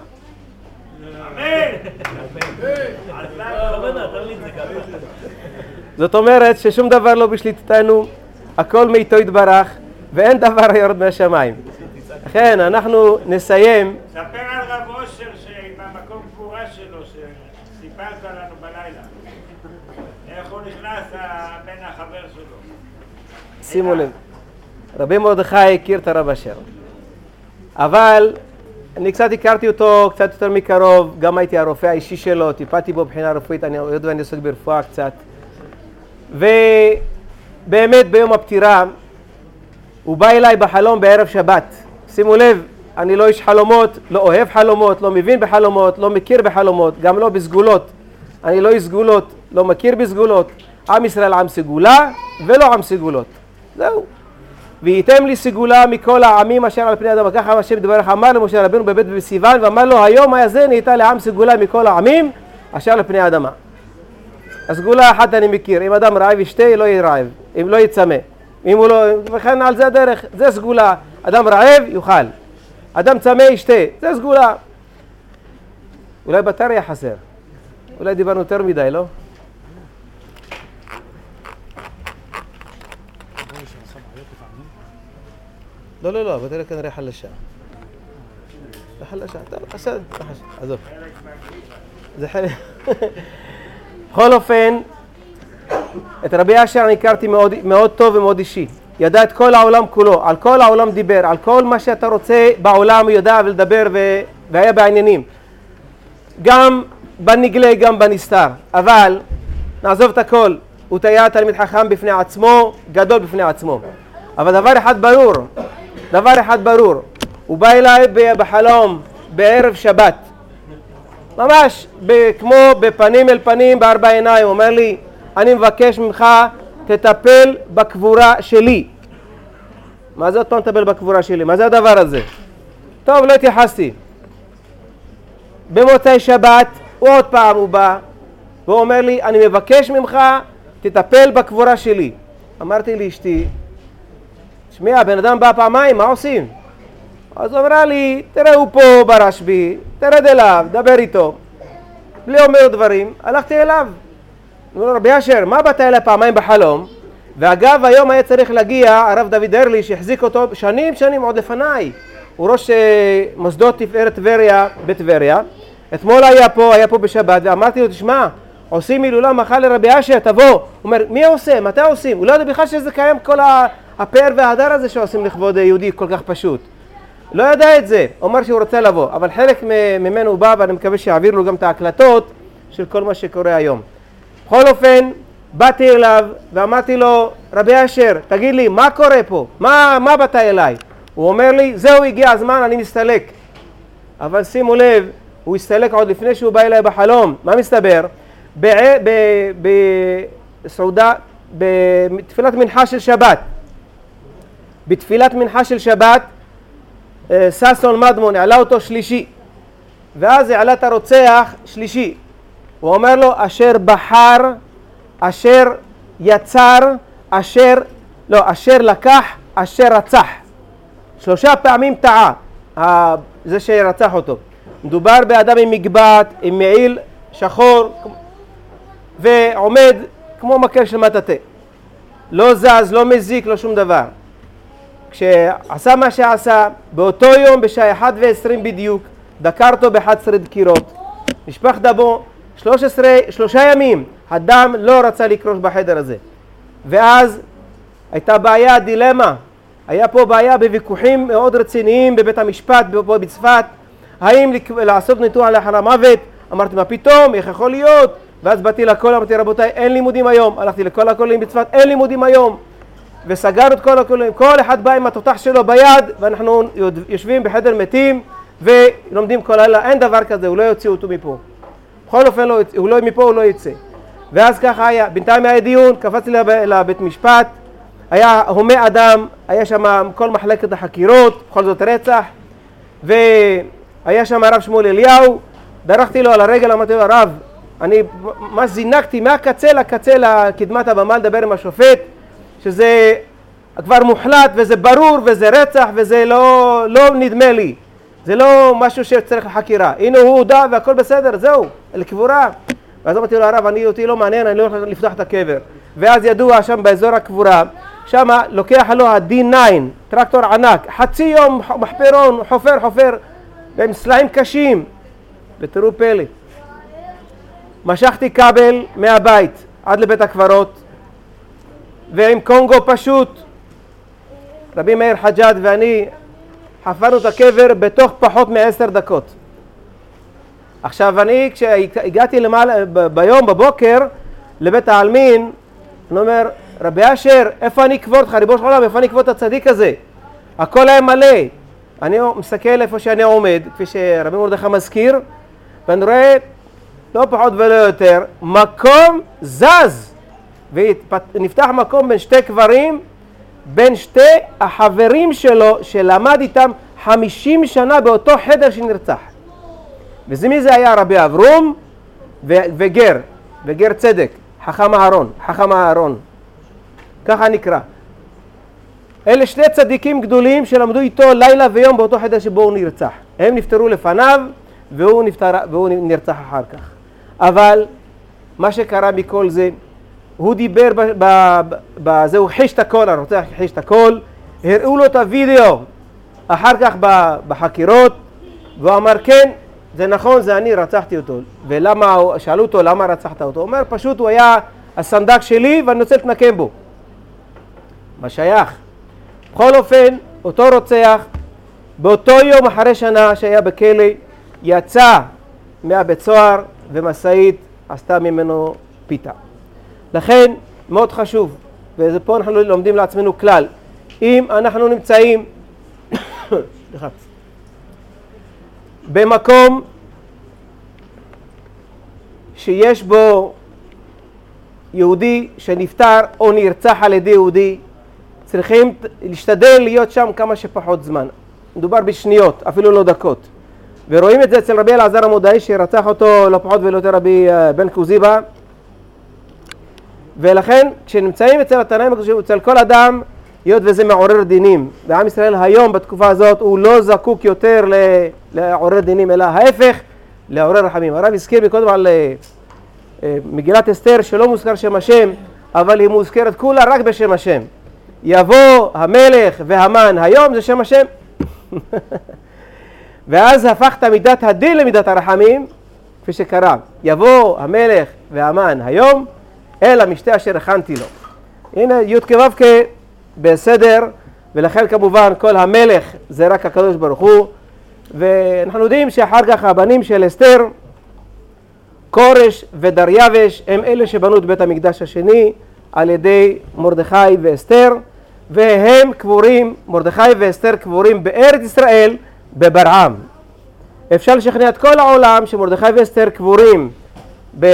זאת אומרת ששום דבר לא בשליטתנו, הכל מאיתו יתברך, ואין דבר היורד מהשמיים. לכן אנחנו נסיים. ספר על רב אושר שבמקום קבורה שלו, שסיפרת לנו בלילה. איך הוא נכנס בין החבר שלו. שימו לב, רבי מרדכי הכיר את הרב אשר, אבל אני קצת הכרתי אותו קצת יותר מקרוב, גם הייתי הרופא האישי שלו, טיפלתי בו מבחינה רפואית, אני יודע ואני עוסק ברפואה קצת. ובאמת ביום הפטירה הוא בא אליי בחלום בערב שבת. שימו לב, אני לא איש חלומות, לא אוהב חלומות, לא מבין בחלומות, לא מכיר בחלומות, גם לא בסגולות. אני לא איש סגולות, לא מכיר בסגולות. עם ישראל עם סגולה ולא עם סגולות. זהו. וייתם לי סגולה מכל העמים אשר על פני האדמה. ככה השם דברך אמר למשה רבינו בבית בסיוון, ואמר לו היום הזה נהייתה לעם סגולה מכל העמים אשר על פני האדמה. הסגולה אחת אני מכיר, אם אדם רעב ישתה לא יהיה רעב, אם לא יצמא. אם הוא לא, וכן על זה הדרך, זה סגולה. אדם רעב יאכל, אדם צמא ישתה, זה סגולה. אולי בתר היה חסר, אולי דיברנו יותר מדי, לא? לא, לא, לא, הבטריה כנראה חלשה. חלשה, טוב, בסדר, עזוב. זה חלק. בכל אופן, את רבי אשר אני הכרתי מאוד, מאוד טוב ומאוד אישי. ידע את כל העולם כולו, על כל העולם דיבר, על כל מה שאתה רוצה בעולם הוא ידע ולדבר ו... והיה בעניינים. גם בנגלה, גם בנסתר. אבל, נעזוב את הכל, הוא היה תלמיד חכם בפני עצמו, גדול בפני עצמו. אבל דבר אחד ברור, דבר אחד ברור, הוא בא אליי בחלום בערב שבת, ממש כמו בפנים אל פנים בארבע עיניים, הוא אומר לי, אני מבקש ממך, תטפל בקבורה שלי. מה זה פעם לטפל בקבורה שלי? מה זה הדבר הזה? טוב, לא התייחסתי. במוצאי שבת, עוד פעם הוא בא, והוא אומר לי, אני מבקש ממך, תטפל בקבורה שלי. אמרתי לאשתי, תשמעי, הבן אדם בא פעמיים, מה עושים? אז אמרה לי, תראה הוא פה ברשב"י, תרד אליו, דבר איתו. בלי אומר דברים, הלכתי אליו. אמרו לו, רבי אשר, מה באת אליי פעמיים בחלום? ואגב, היום היה צריך להגיע הרב דוד הרלי, שהחזיק אותו שנים שנים עוד לפניי. הוא ראש אה, מוסדות תפארת טבריה בטבריה. אתמול היה פה, היה פה בשבת, ואמרתי לו, תשמע, עושים הילולה מחר לרבי אשר, תבוא. הוא אומר, מי עושה? מתי עושים? הוא לא יודע בכלל שזה קיים כל ה- הפאר וההדר הזה שעושים לכבוד יהודי כל כך פשוט. לא ידע את זה, הוא אמר שהוא רוצה לבוא, אבל חלק ממנו בא ואני מקווה שיעביר לו גם את ההקלטות של כל מה שקורה היום. בכל אופן, באתי אליו ואמרתי לו, רבי אשר, תגיד לי, מה קורה פה? מה, מה באת אליי? הוא אומר לי, זהו, הגיע הזמן, אני מסתלק. אבל שימו לב, הוא הסתלק עוד לפני שהוא בא אליי בחלום. מה מסתבר? בסעודה, בתפילת מנחה של שבת. בתפילת מנחה של שבת, אה, ששון מדמון העלה אותו שלישי, ואז העלה את הרוצח שלישי. הוא אומר לו, אשר בחר, אשר יצר, אשר, לא, אשר לקח, אשר רצח. שלושה פעמים טעה, זה שרצח אותו. מדובר באדם עם מגבעת, עם מעיל שחור, ועומד כמו מקל של מטאטא. לא זז, לא מזיק, לא שום דבר. כשעשה מה שעשה, באותו יום בשעה 1 ו-20 בדיוק, דקר אותו ב-11 דקירות, נשפך דמו, 13, שלושה ימים, הדם לא רצה לקרוש בחדר הזה. ואז הייתה בעיה, דילמה, היה פה בעיה בוויכוחים מאוד רציניים בבית המשפט פה בצפת, האם לעשות ניתוח לאחר המוות, אמרתי מה פתאום, איך יכול להיות? ואז באתי לכל, אמרתי רבותיי אין לימודים היום, הלכתי לכל הכוללים בצפת, אין לימודים היום, וסגרנו את כל הכוללים, כל אחד בא עם התותח שלו ביד, ואנחנו יושבים בחדר מתים ולומדים כל לילה, אין דבר כזה, הוא לא יוציא אותו מפה. בכל אופן, לא, הוא לא מפה הוא לא יצא. ואז ככה היה, בינתיים היה דיון, קפצתי לב- לבית משפט, היה הומה אדם, היה שם כל מחלקת החקירות, בכל זאת רצח, והיה שם הרב שמואל אליהו, דרכתי לו על הרגל, אמרתי לו, הרב, אני ממש זינקתי מהקצה לקצה לקדמת הבמה לדבר עם השופט, שזה כבר מוחלט וזה ברור וזה רצח וזה לא, לא נדמה לי, זה לא משהו שצריך חקירה, הנה הוא הודה והכל בסדר, זהו, לקבורה. ואז אמרתי לו הרב, אני אותי לא מעניין, אני לא הולך לפתוח את הקבר. ואז ידוע שם באזור הקבורה, שם לוקח לו ה-D9, טרקטור ענק, חצי יום מחפרון, חופר חופר, עם סלעים קשים, ותראו פלא. משכתי כבל מהבית עד לבית הקברות, ועם קונגו פשוט, רבי מאיר חג'אד ואני חפרנו את הקבר בתוך פחות מעשר דקות. עכשיו אני כשהגעתי למעלה, ב- ביום בבוקר לבית העלמין, אני אומר, רבי אשר, איפה אני אקבור אותך, ריבונו של עולם, איפה אני אקבור את הצדיק הזה? הכל היה מלא. אני מסתכל איפה שאני עומד, כפי שרבי מרדכי מזכיר, ואני רואה לא פחות ולא יותר, מקום זז, ונפתח מקום בין שתי קברים, בין שתי החברים שלו, שלמד איתם חמישים שנה באותו חדר שנרצח. וזה מי זה היה? רבי אברום ו- וגר, וגר צדק, חכם אהרון, חכם אהרון. ככה נקרא. אלה שני צדיקים גדולים שלמדו איתו לילה ויום באותו חדר שבו הוא נרצח. הם נפטרו לפניו והוא, נפטר, והוא נרצח אחר כך. אבל מה שקרה מכל זה, הוא דיבר, ב, ב, ב, ב, זה הוא חיש את הכל, הרוצח חיש את הכל, הראו לו את הוידאו אחר כך בחקירות, והוא אמר כן, זה נכון, זה אני רצחתי אותו. ולמה, שאלו אותו למה רצחת אותו? הוא אומר פשוט הוא היה הסנדק שלי ואני רוצה להתנקם בו. מה שייך? בכל אופן, אותו רוצח, באותו יום אחרי שנה שהיה בכלא, יצא מהבית סוהר ומשאית עשתה ממנו פיתה. לכן, מאוד חשוב, ופה אנחנו לומדים לעצמנו כלל, אם אנחנו נמצאים *coughs* במקום שיש בו יהודי שנפטר או נרצח על ידי יהודי, צריכים להשתדל להיות שם כמה שפחות זמן. מדובר בשניות, אפילו לא דקות. ורואים את זה אצל רבי אלעזר המודעי שרצח אותו לא פחות ולא יותר רבי אה, בן קוזיבה. ולכן כשנמצאים אצל התנאים הקדושים, אצל כל אדם, היות וזה מעורר דינים, ועם ישראל היום בתקופה הזאת הוא לא זקוק יותר לעורר דינים, אלא ההפך, לעורר רחמים. הרב הזכיר מקודם על אה, אה, מגילת אסתר שלא מוזכר שם השם, אבל היא מוזכרת כולה רק בשם השם. יבוא המלך והמן היום זה שם השם. *laughs* ואז הפכת מידת הדין למידת הרחמים, כפי שקרה. יבוא המלך והמן היום אל המשתה אשר הכנתי לו. הנה י' כו' בסדר, ולכן כמובן כל המלך זה רק הקדוש ברוך הוא, ואנחנו יודעים שאחר כך הבנים של אסתר, כורש ודריווש, הם אלה שבנו את בית המקדש השני על ידי מרדכי ואסתר, והם קבורים, מרדכי ואסתר קבורים בארץ ישראל בברעם. אפשר לשכנע את כל העולם שמרדכי ואסתר קבורים ב...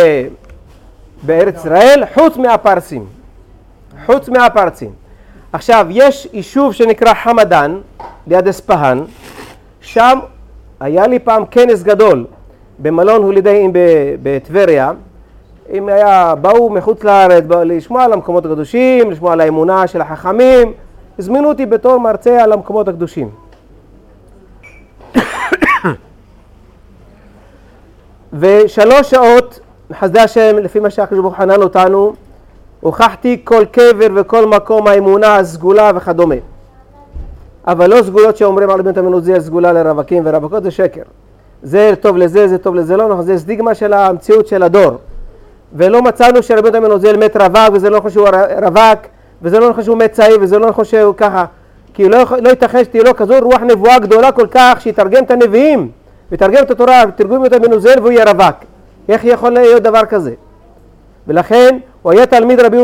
בארץ ישראל, חוץ מהפרסים. חוץ מהפרסים. עכשיו, יש יישוב שנקרא חמדן, ליד אספהאן, שם היה לי פעם כנס גדול במלון הולידאים בטבריה. אם היה, באו מחוץ לארץ לשמוע על המקומות הקדושים, לשמוע על האמונה של החכמים, הזמינו אותי בתור מרצה על המקומות הקדושים. *coughs* ושלוש שעות, בחסדי השם, לפי מה שהקדוש ברוך הוא חנן אותנו, הוכחתי כל קבר וכל מקום האמונה הסגולה וכדומה. אבל לא סגולות שאומרים על בן תמינות זה סגולה לרווקים ורווקות זה שקר. זה טוב לזה, זה טוב לזה, לא נכון, זה סטיגמה של המציאות של הדור. ולא מצאנו שרבי יהודה מנוזל מת רווק וזה לא נכון שהוא רווק וזה לא נכון שהוא מת צעיר וזה לא נכון שהוא ככה כי לא, לא ייתכן שתהיה לו כזו רוח נבואה גדולה כל כך שיתרגם את הנביאים ויתרגם את התורה ותרגום יהודה מנוזל והוא יהיה רווק איך יכול להיות דבר כזה ולכן הוא היה תלמיד רבי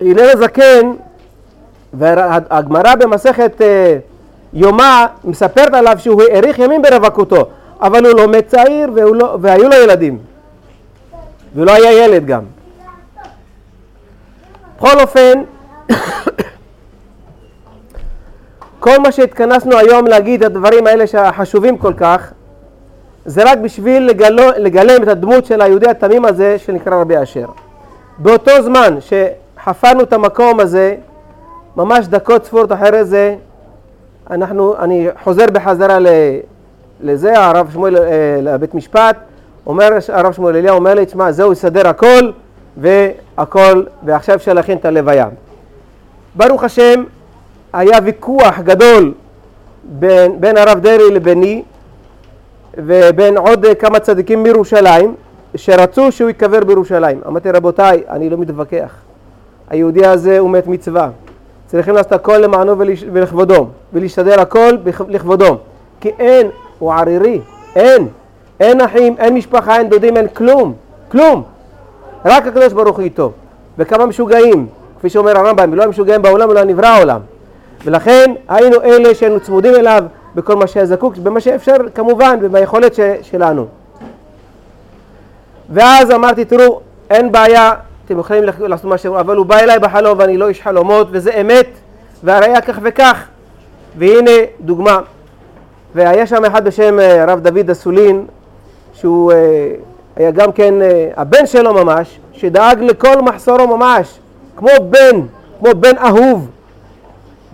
הלל הזקן והגמרא במסכת אה, יומא מספרת עליו שהוא האריך ימים ברווקותו אבל הוא מת צעיר לא, והיו לו ילדים ולא היה ילד גם. בכל אופן, *coughs* כל מה שהתכנסנו היום להגיד, הדברים האלה החשובים כל כך, זה רק בשביל לגלו, לגלם את הדמות של היהודי התמים הזה שנקרא רבי אשר. באותו זמן שחפרנו את המקום הזה, ממש דקות ספורות אחרי זה, אנחנו, אני חוזר בחזרה לזה, הרב שמואל אה, לבית משפט, אומר הרב שמואל אליהו, אומר לי, תשמע, זהו, יסדר הכל, והכל, ועכשיו אפשר להכין את הלוויה. ברוך השם, היה ויכוח גדול בין, בין הרב דרעי לביני, ובין עוד כמה צדיקים מירושלים, שרצו שהוא ייקבר בירושלים. אמרתי, רבותיי, אני לא מתווכח. היהודי הזה הוא מת מצווה. צריכים לעשות הכל למענו ולכבודו, ולהשתדל הכל לכבודו. כי אין, הוא ערירי, אין. אין אחים, אין משפחה, אין דודים, אין כלום, כלום. רק הקדוש ברוך הוא איתו. וכמה משוגעים, כפי שאומר הרמב"ם, לא משוגעים בעולם, לא נברא העולם. ולכן היינו אלה שהיינו צמודים אליו בכל מה שהיה זקוק, במה שאפשר כמובן, וביכולת ש- שלנו. ואז אמרתי, תראו, אין בעיה, אתם יכולים לעשות מה שאתם אבל הוא בא אליי בחלום ואני לא איש חלומות, וזה אמת, והראיה כך וכך. והנה דוגמה. והיה שם אחד בשם אה, הרב דוד אסולין, שהוא אה, היה גם כן אה, הבן שלו ממש, שדאג לכל מחסורו ממש, כמו בן, כמו בן אהוב,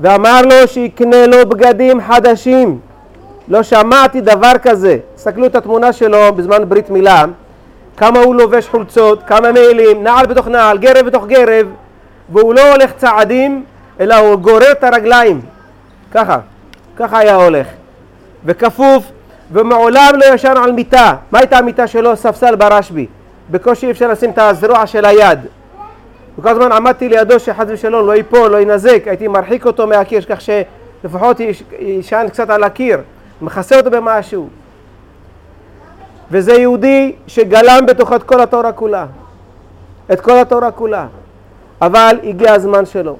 ואמר לו שיקנה לו בגדים חדשים. לא שמעתי דבר כזה. תסתכלו את התמונה שלו בזמן ברית מילה, כמה הוא לובש חולצות, כמה מעילים, נעל בתוך נעל, גרב בתוך גרב, והוא לא הולך צעדים, אלא הוא גורר את הרגליים. ככה, ככה היה הולך. וכפוף ומעולם לא ישן על מיטה. מה הייתה המיטה שלו? ספסל ברשב"י. בקושי אפשר לשים את הזרוע של היד. וכל הזמן עמדתי לידו שחס ושלום לא ייפול, לא ינזק, הייתי מרחיק אותו מהקיר כך שלפחות יש- יישן קצת על הקיר, מכסה אותו במשהו. וזה יהודי שגלם בתוכו את כל התורה כולה. את כל התורה כולה. אבל הגיע הזמן שלו.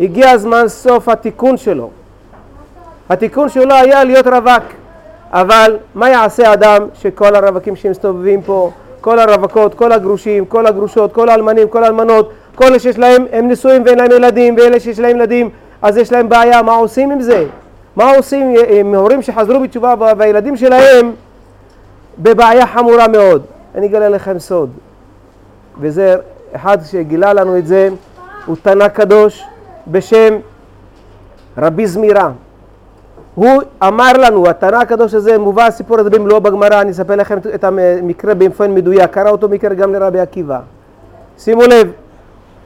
הגיע הזמן סוף התיקון שלו. התיקון שלו היה להיות רווק. אבל מה יעשה אדם שכל הרווקים שמסתובבים פה, כל הרווקות, כל הגרושים, כל הגרושות, כל האלמנים, כל האלמנות, כל אלה שיש להם, הם נשואים ואין להם ילדים, ואלה שיש להם ילדים, אז יש להם בעיה, מה עושים עם זה? מה עושים עם הורים שחזרו בתשובה והילדים שלהם בבעיה חמורה מאוד? אני אגלה לכם סוד, וזה אחד שגילה לנו את זה, הוא תנא קדוש בשם רבי זמירה. הוא אמר לנו, התנא הקדוש הזה, מובא הסיפור הזה במלואו בגמרא, אני אספר לכם את המקרה באופן מדויק, קרא אותו מקרה גם לרבי עקיבא. שימו לב,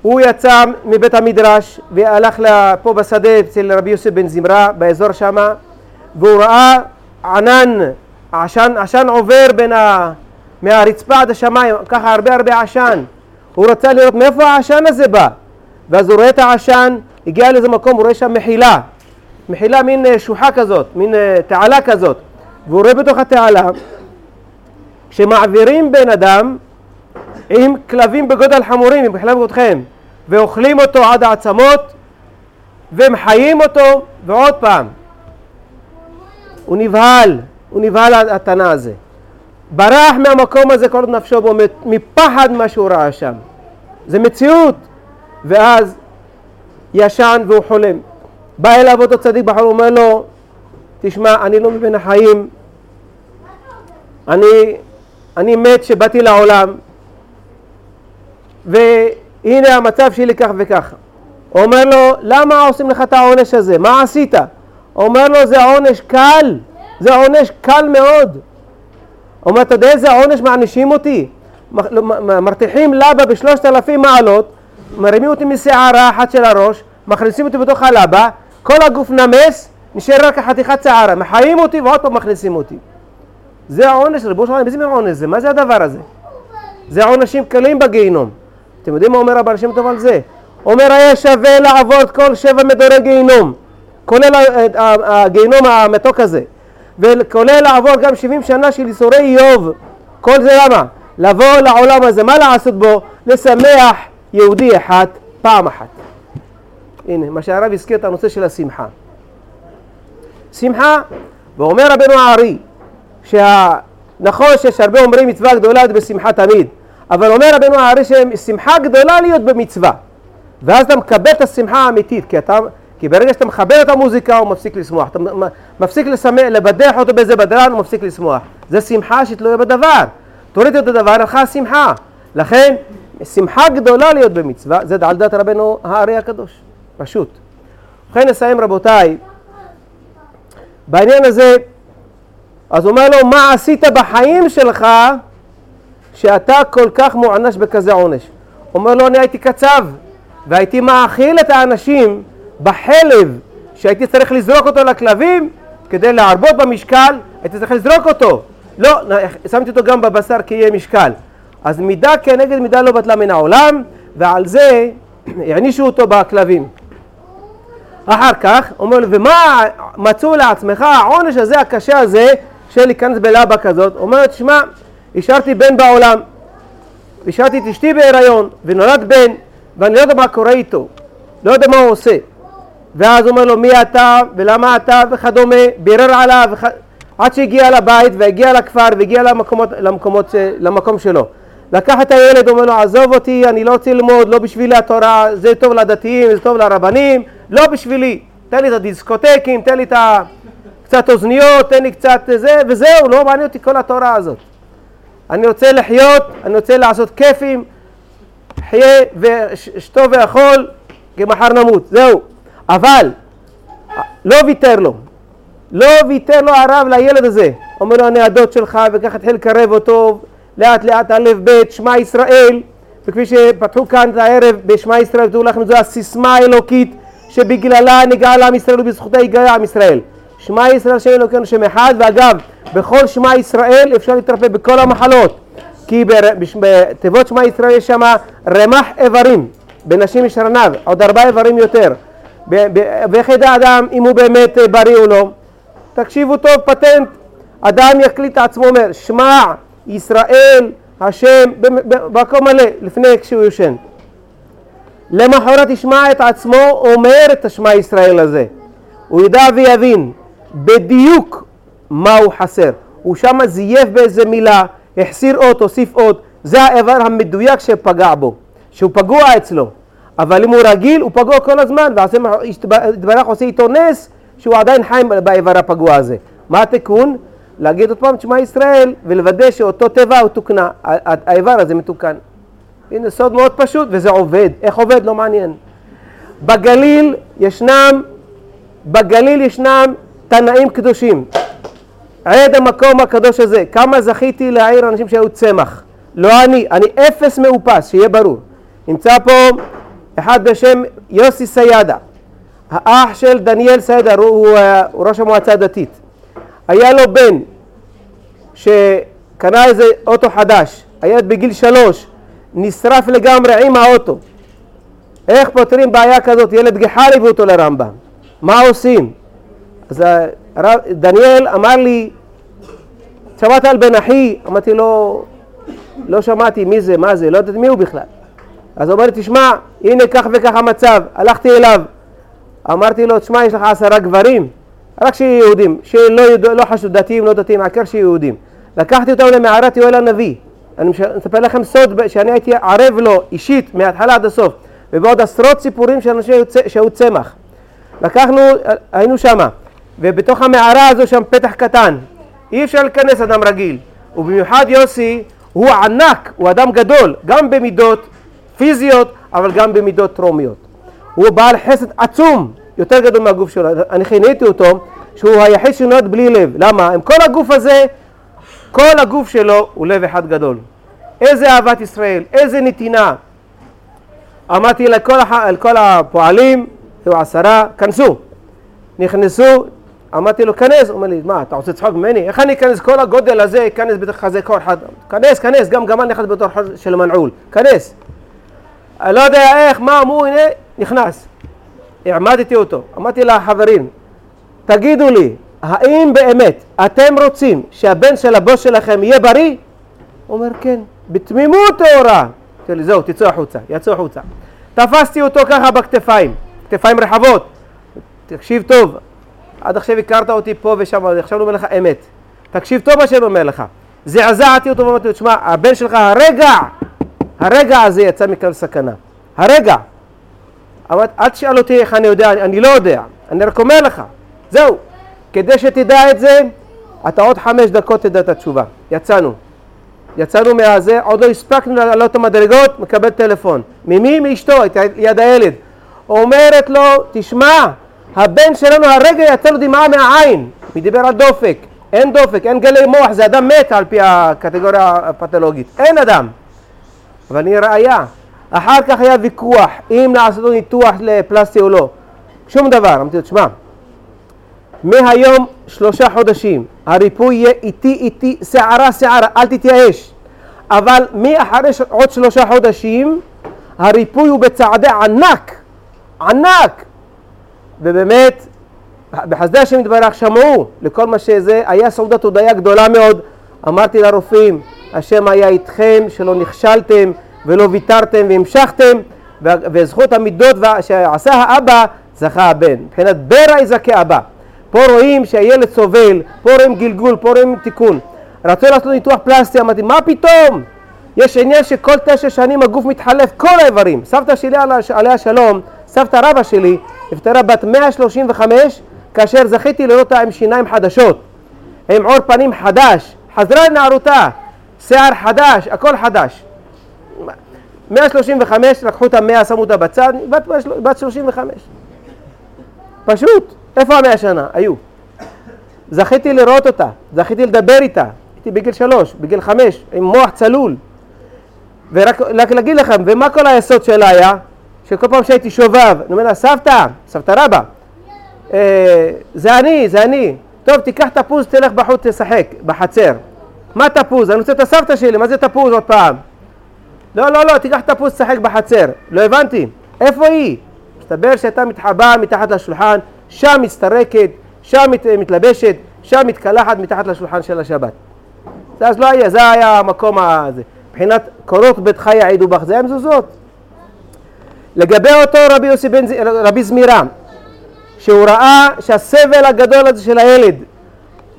הוא יצא מבית המדרש והלך פה בשדה אצל רבי יוסף בן זמרה, באזור שמה, והוא ראה ענן, עשן, עשן עובר בין ה... מהרצפה עד השמיים, ככה הרבה הרבה עשן. הוא רצה לראות מאיפה העשן הזה בא. ואז הוא רואה את העשן, הגיע לאיזה מקום, הוא רואה שם מחילה. מחילה מין אה, שוחה כזאת, מין אה, תעלה כזאת. והוא רואה בתוך התעלה, שמעבירים בן אדם עם כלבים בגודל חמורים, עם כלב גודכם, ואוכלים אותו עד העצמות, ומחיים אותו, ועוד פעם. הוא נבהל, הוא נבהל התנא הזה. ברח מהמקום הזה כל עוד נפשו בו, מפחד מה שהוא ראה שם. זה מציאות. ואז ישן והוא חולם. בא אליו אותו צדיק בחור, אומר לו, תשמע, אני לא מבין החיים, אני, אני מת שבאתי לעולם, והנה המצב שלי כך וככה. אומר לו, למה עושים לך את העונש הזה? מה עשית? אומר לו, זה עונש קל, זה עונש קל מאוד. אומר, אתה יודע איזה עונש מענישים אותי? מרתיחים לבה בשלושת אלפים מעלות, מרימים אותי משערה אחת של הראש, מכניסים אותי בתוך הלבה, כל הגוף נמס, נשאר רק חתיכת שערה, מחיים אותי ועוד פעם מכניסים אותי. זה העונש, ריבונו של עולם, איזה מין עונש זה? מה זה הדבר הזה? זה עונשים קלים בגיהינום. אתם יודעים מה אומר הבעל שם טוב על זה? אומר היה שווה לעבוד כל שבע מדורי גיהינום, כולל הגיהינום המתוק הזה, וכולל לעבור גם 70 שנה של ייסורי איוב. כל זה למה? לבוא לעולם הזה, מה לעשות בו? לשמח יהודי אחד פעם אחת. הנה, מה שהרב הזכיר את הנושא של השמחה. שמחה, ואומר רבנו הארי, שנכון שיש הרבה אומרים מצווה גדולה בשמחה תמיד, אבל אומר רבנו הארי ששמחה גדולה להיות במצווה. ואז אתה מקבל את השמחה האמיתית, כי, אתה, כי ברגע שאתה מכבד את המוזיקה הוא מפסיק לשמוח, אתה מפסיק לשמח, לבדח אותו באיזה בדרן הוא מפסיק לשמוח. זה שמחה שתלויה בדבר. תוריד את הדבר, הלכה השמחה. לכן, שמחה גדולה להיות במצווה, זה על דעת רבנו הארי הקדוש, פשוט. ובכן נסיים רבותיי, בעניין הזה, אז אומר לו, מה עשית בחיים שלך שאתה כל כך מוענש בכזה עונש? אומר לו, אני הייתי קצב, והייתי מאכיל את האנשים בחלב שהייתי צריך לזרוק אותו לכלבים כדי להרבות במשקל, הייתי צריך לזרוק אותו. לא, שמתי אותו גם בבשר כי יהיה משקל. אז מידה כנגד מידה לא בטלה מן העולם, ועל זה *clears throat* הענישו אותו בכלבים. אחר כך, אומר לו, ומה מצאו לעצמך העונש הזה, הקשה הזה, של להיכנס בלבה כזאת? אומר, תשמע, השארתי בן בעולם, השארתי את אשתי בהיריון, ונולד בן, ואני לא יודע מה קורה איתו, לא יודע מה הוא עושה. ואז הוא אומר לו, מי אתה, ולמה אתה, וכדומה, בירר עליו, וכ... עד שהגיע לבית, והגיע לכפר, והגיע למקומות, למקומות, למקום שלו. לקח את הילד, אומר לו, עזוב אותי, אני לא רוצה ללמוד, לא בשבילי התורה, זה טוב לדתיים, זה טוב לרבנים, לא בשבילי. תן לי את הדיסקוטקים, תן לי את ה... קצת אוזניות, תן לי קצת זה, וזהו, לא מעניין אותי כל התורה הזאת. אני רוצה לחיות, אני רוצה לעשות כיפים, חיה ושתו ואכול, כי מחר נמות, זהו. אבל, לא ויתר לו. לא ויתר לו הרב לילד הזה. אומר לו, אני הדוד שלך, וככה התחיל לקרב אותו, לאט לאט הלב בית, שמע ישראל, וכפי שפתחו כאן את הערב בשמע ישראל, תראו לכם, זו הסיסמה האלוקית שבגללה נגאל עם ישראל ובזכותה יגאל עם ישראל. שמע ישראל השם אלוקינו שם אחד, ואגב, בכל שמע ישראל אפשר להתרפא בכל המחלות. כי בתיבות שמע ישראל יש שם רמ"ח איברים, בנשים יש ארנב, עוד ארבעה איברים יותר. ואיך ידע אדם אם הוא באמת אה, בריא או לא? תקשיבו טוב, פטנט. אדם יקליט את עצמו אומר, שמע ישראל, השם, במ- במקום מלא, לפני כשהוא יושן. למחרת ישמע את עצמו אומר את השמע ישראל הזה. הוא ידע ויבין בדיוק מה הוא חסר. הוא שם זייף באיזה מילה, החסיר עוד, הוסיף עוד. זה האיבר המדויק שפגע בו, שהוא פגוע אצלו. אבל אם הוא רגיל, הוא פגוע כל הזמן, והשם עושה איתו נס שהוא עדיין חי באיבר הפגוע הזה. מה התיקון? להגיד עוד פעם את שמע ישראל ולוודא שאותו טבע הוא תוקנה, האיבר הזה מתוקן. הנה סוד מאוד פשוט וזה עובד. איך עובד? לא מעניין. בגליל ישנם, בגליל ישנם תנאים קדושים. עד המקום הקדוש הזה, כמה זכיתי להעיר אנשים שהיו צמח. לא אני, אני אפס מאופס, שיהיה ברור. נמצא פה אחד בשם יוסי סיידה, האח של דניאל סיידה, הוא, הוא, אה, הוא ראש המועצה הדתית. היה לו בן שקנה איזה אוטו חדש, הילד בגיל שלוש, נשרף לגמרי עם האוטו. איך פותרים בעיה כזאת? ילד גחל הביאו אותו לרמב"ם. מה עושים? אז הרב, דניאל אמר לי, שמעת על בן אחי? אמרתי לו, לא שמעתי מי זה, מה זה, לא יודעת מי הוא בכלל. אז הוא אומר לי, תשמע, הנה כך וכך המצב. הלכתי אליו, אמרתי לו, תשמע, יש לך עשרה גברים, רק שיהיו יהודים, שלא לא חשוב, דתיים, לא דתיים, העיקר שיהיו יהודים. לקחתי אותם למערת יואל הנביא. אני מספר לכם סוד שאני הייתי ערב לו אישית מההתחלה עד הסוף, ובעוד עשרות סיפורים של אנשים שהיו צמח. לקחנו, היינו שמה, ובתוך המערה הזו שם פתח קטן. אי אפשר להיכנס אדם רגיל. ובמיוחד יוסי הוא ענק, הוא אדם גדול, גם במידות פיזיות, אבל גם במידות טרומיות. הוא בעל חסד עצום, יותר גדול מהגוף שלו. אני כיניתי אותו שהוא היחיד שנולד בלי לב. למה? עם כל הגוף הזה, כל הגוף שלו הוא לב אחד גדול. איזה אהבת ישראל, איזה נתינה. אמרתי לכל, הח... לכל הפועלים, היו עשרה, כנסו. נכנסו, אמרתי לו, כנס. הוא אומר לי, מה, אתה רוצה צחוק ממני? איך אני אכנס כל הגודל הזה, אכנס בתוך חזה כל אחד? כנס, כנס, גם גמל נכנס בתור של מנעול. כנס. אני לא יודע איך, מה, מו, הנה, נכנס. העמדתי אותו. אמרתי לחברים, תגידו לי, האם באמת אתם רוצים שהבן של הבוס שלכם יהיה בריא? הוא אומר, כן, בתמימות טהורה. זהו, תצאו החוצה. יצאו החוצה. תפסתי אותו ככה בכתפיים, כתפיים רחבות. תקשיב טוב, עד עכשיו הכרת אותי פה ושם, עכשיו אני אומר לך אמת. תקשיב טוב מה שאני אומר לך. זעזעתי אותו ואמרתי לו, תשמע, הבן שלך הרגע, הרגע הזה יצא מכלל סכנה. הרגע. אמרתי, אל תשאל אותי איך אני יודע, אני לא יודע. אני רק אומר לך. זהו. כדי שתדע את זה, אתה עוד חמש דקות תדע את התשובה. יצאנו. יצאנו מהזה, עוד לא הספקנו לעלות את המדרגות, מקבל טלפון. ממי? מאשתו, יד הילד. אומרת לו, תשמע, הבן שלנו הרגע יצא לו דמעה מהעין. מי דיבר על דופק. אין דופק, אין גלי מוח, זה אדם מת על פי הקטגוריה הפתולוגית. אין אדם. אבל אני ראיה. אחר כך היה ויכוח אם לעשות ניתוח לפלסטי או לא. שום דבר. אמרתי לו, תשמע, מהיום שלושה חודשים, הריפוי יהיה איטי איטי, שערה שערה, אל תתייאש. אבל מאחרי עוד שלושה חודשים, הריפוי הוא בצעדי ענק, ענק. ובאמת, בחסדי השם יתברך שמעו לכל מה שזה, היה סעודת הודיה גדולה מאוד. אמרתי לרופאים, השם היה איתכם, שלא נכשלתם ולא ויתרתם והמשכתם, וזכות המידות שעשה האבא, זכה הבן. מבחינת ברע יזכה אבא. פה רואים שהילד סובל, פה רואים גלגול, פה רואים תיקון. רצו לעשות ניתוח פלסטי, אמרתי, מה פתאום? יש עניין שכל תשע שנים הגוף מתחלף, כל האיברים. סבתא שלי עליה, שלום, סבתא רבא שלי, נפטרה בת 135, כאשר זכיתי לראות אותה עם שיניים חדשות, עם עור פנים חדש, חזרה לנערותה, שיער חדש, הכל חדש. 135, לקחו את המאה, שמו אותה בצד, בת, בת 35. פשוט, איפה המאה שנה? היו. זכיתי לראות אותה, זכיתי לדבר איתה, הייתי בגיל שלוש, בגיל חמש, עם מוח צלול. ורק רק להגיד לכם, ומה כל היסוד שלה היה? שכל פעם שהייתי שובב, אני אומר לה, סבתא, סבתא רבא, אה, זה אני, זה אני. טוב, תיקח תפוז, תלך בחוץ, תשחק, בחצר. מה תפוז? אני רוצה את הסבתא שלי, מה זה תפוז עוד פעם? לא, לא, לא, תיקח תפוז, תשחק בחצר. לא הבנתי. איפה היא? מסתבר שהייתה מתחבאה מתחת לשולחן, שם מסתרקת, שם מת, מתלבשת, שם מתקלחת מתחת לשולחן של השבת. זה אז לא היה, זה היה המקום הזה. מבחינת קורות ביתך יעידו בך, זה היה מזוזות. לגבי אותו רבי יוסי בן, רבי זמירה, שהוא ראה שהסבל הגדול הזה של הילד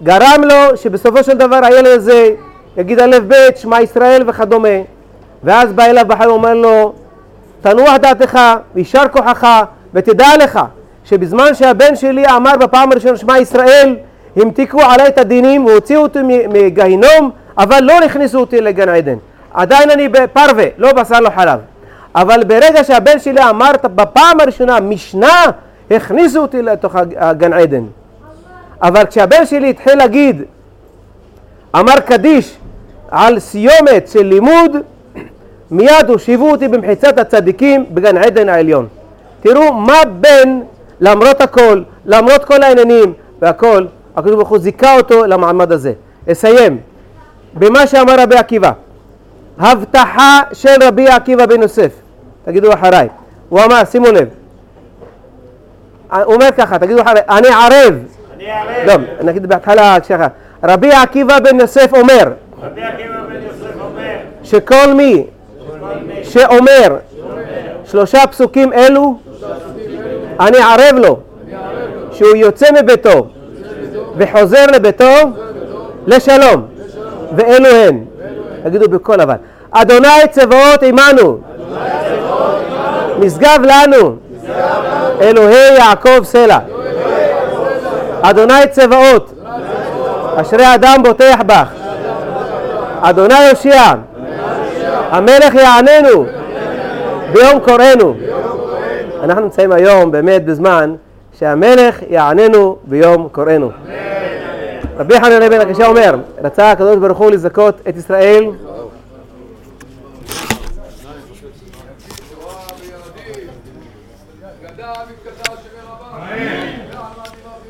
גרם לו שבסופו של דבר הילד הזה יגיד א' ב', שמע ישראל וכדומה, ואז בא אליו בחיים ואומר לו, תנוח דעתך ויישר כוחך ותדע לך שבזמן שהבן שלי אמר בפעם הראשונה שמע ישראל המתיקו עליי את הדינים והוציאו אותי מגיהינום אבל לא הכניסו אותי לגן עדן. עדיין אני בפרווה, לא בשר לא חלב. אבל ברגע שהבן שלי אמר בפעם הראשונה משנה הכניסו אותי לתוך הג- הגן עדן. אבל כשהבן שלי התחיל להגיד אמר קדיש על סיומת של לימוד מיד הושיבו אותי במחיצת הצדיקים בגן עדן העליון. תראו מה בן, למרות הכל, למרות כל העניינים והכל, הקדוש ברוך הוא זיכה אותו למעמד הזה. אסיים במה שאמר רבי עקיבא. הבטחה של רבי עקיבא בן יוסף. תגידו אחריי. הוא אמר, שימו לב. הוא אומר ככה, תגידו אחריי, אני ערב. אני ערב. לא, נגיד בהתחלה, כשאחר. רבי עקיבא בן יוסף אומר רבי עקיבא בן יוסף אומר, שכל מי שאומר שלושה פסוקים אלו, אני ערב לו שהוא יוצא מביתו וחוזר לביתו לשלום, ואלו הן. תגידו בקול אבל. אדוני צבאות עמנו, משגב לנו, אלוהי יעקב סלע. אדוני צבאות, אשרי אדם בוטח בך. אדוני יושיע, המלך יעננו ביום קוראנו. אנחנו נמצאים היום באמת בזמן שהמלך יעננו ביום קוראנו. רבי חנן בן הקשה אומר, רצה הקדוש ברוך הוא לזכות את ישראל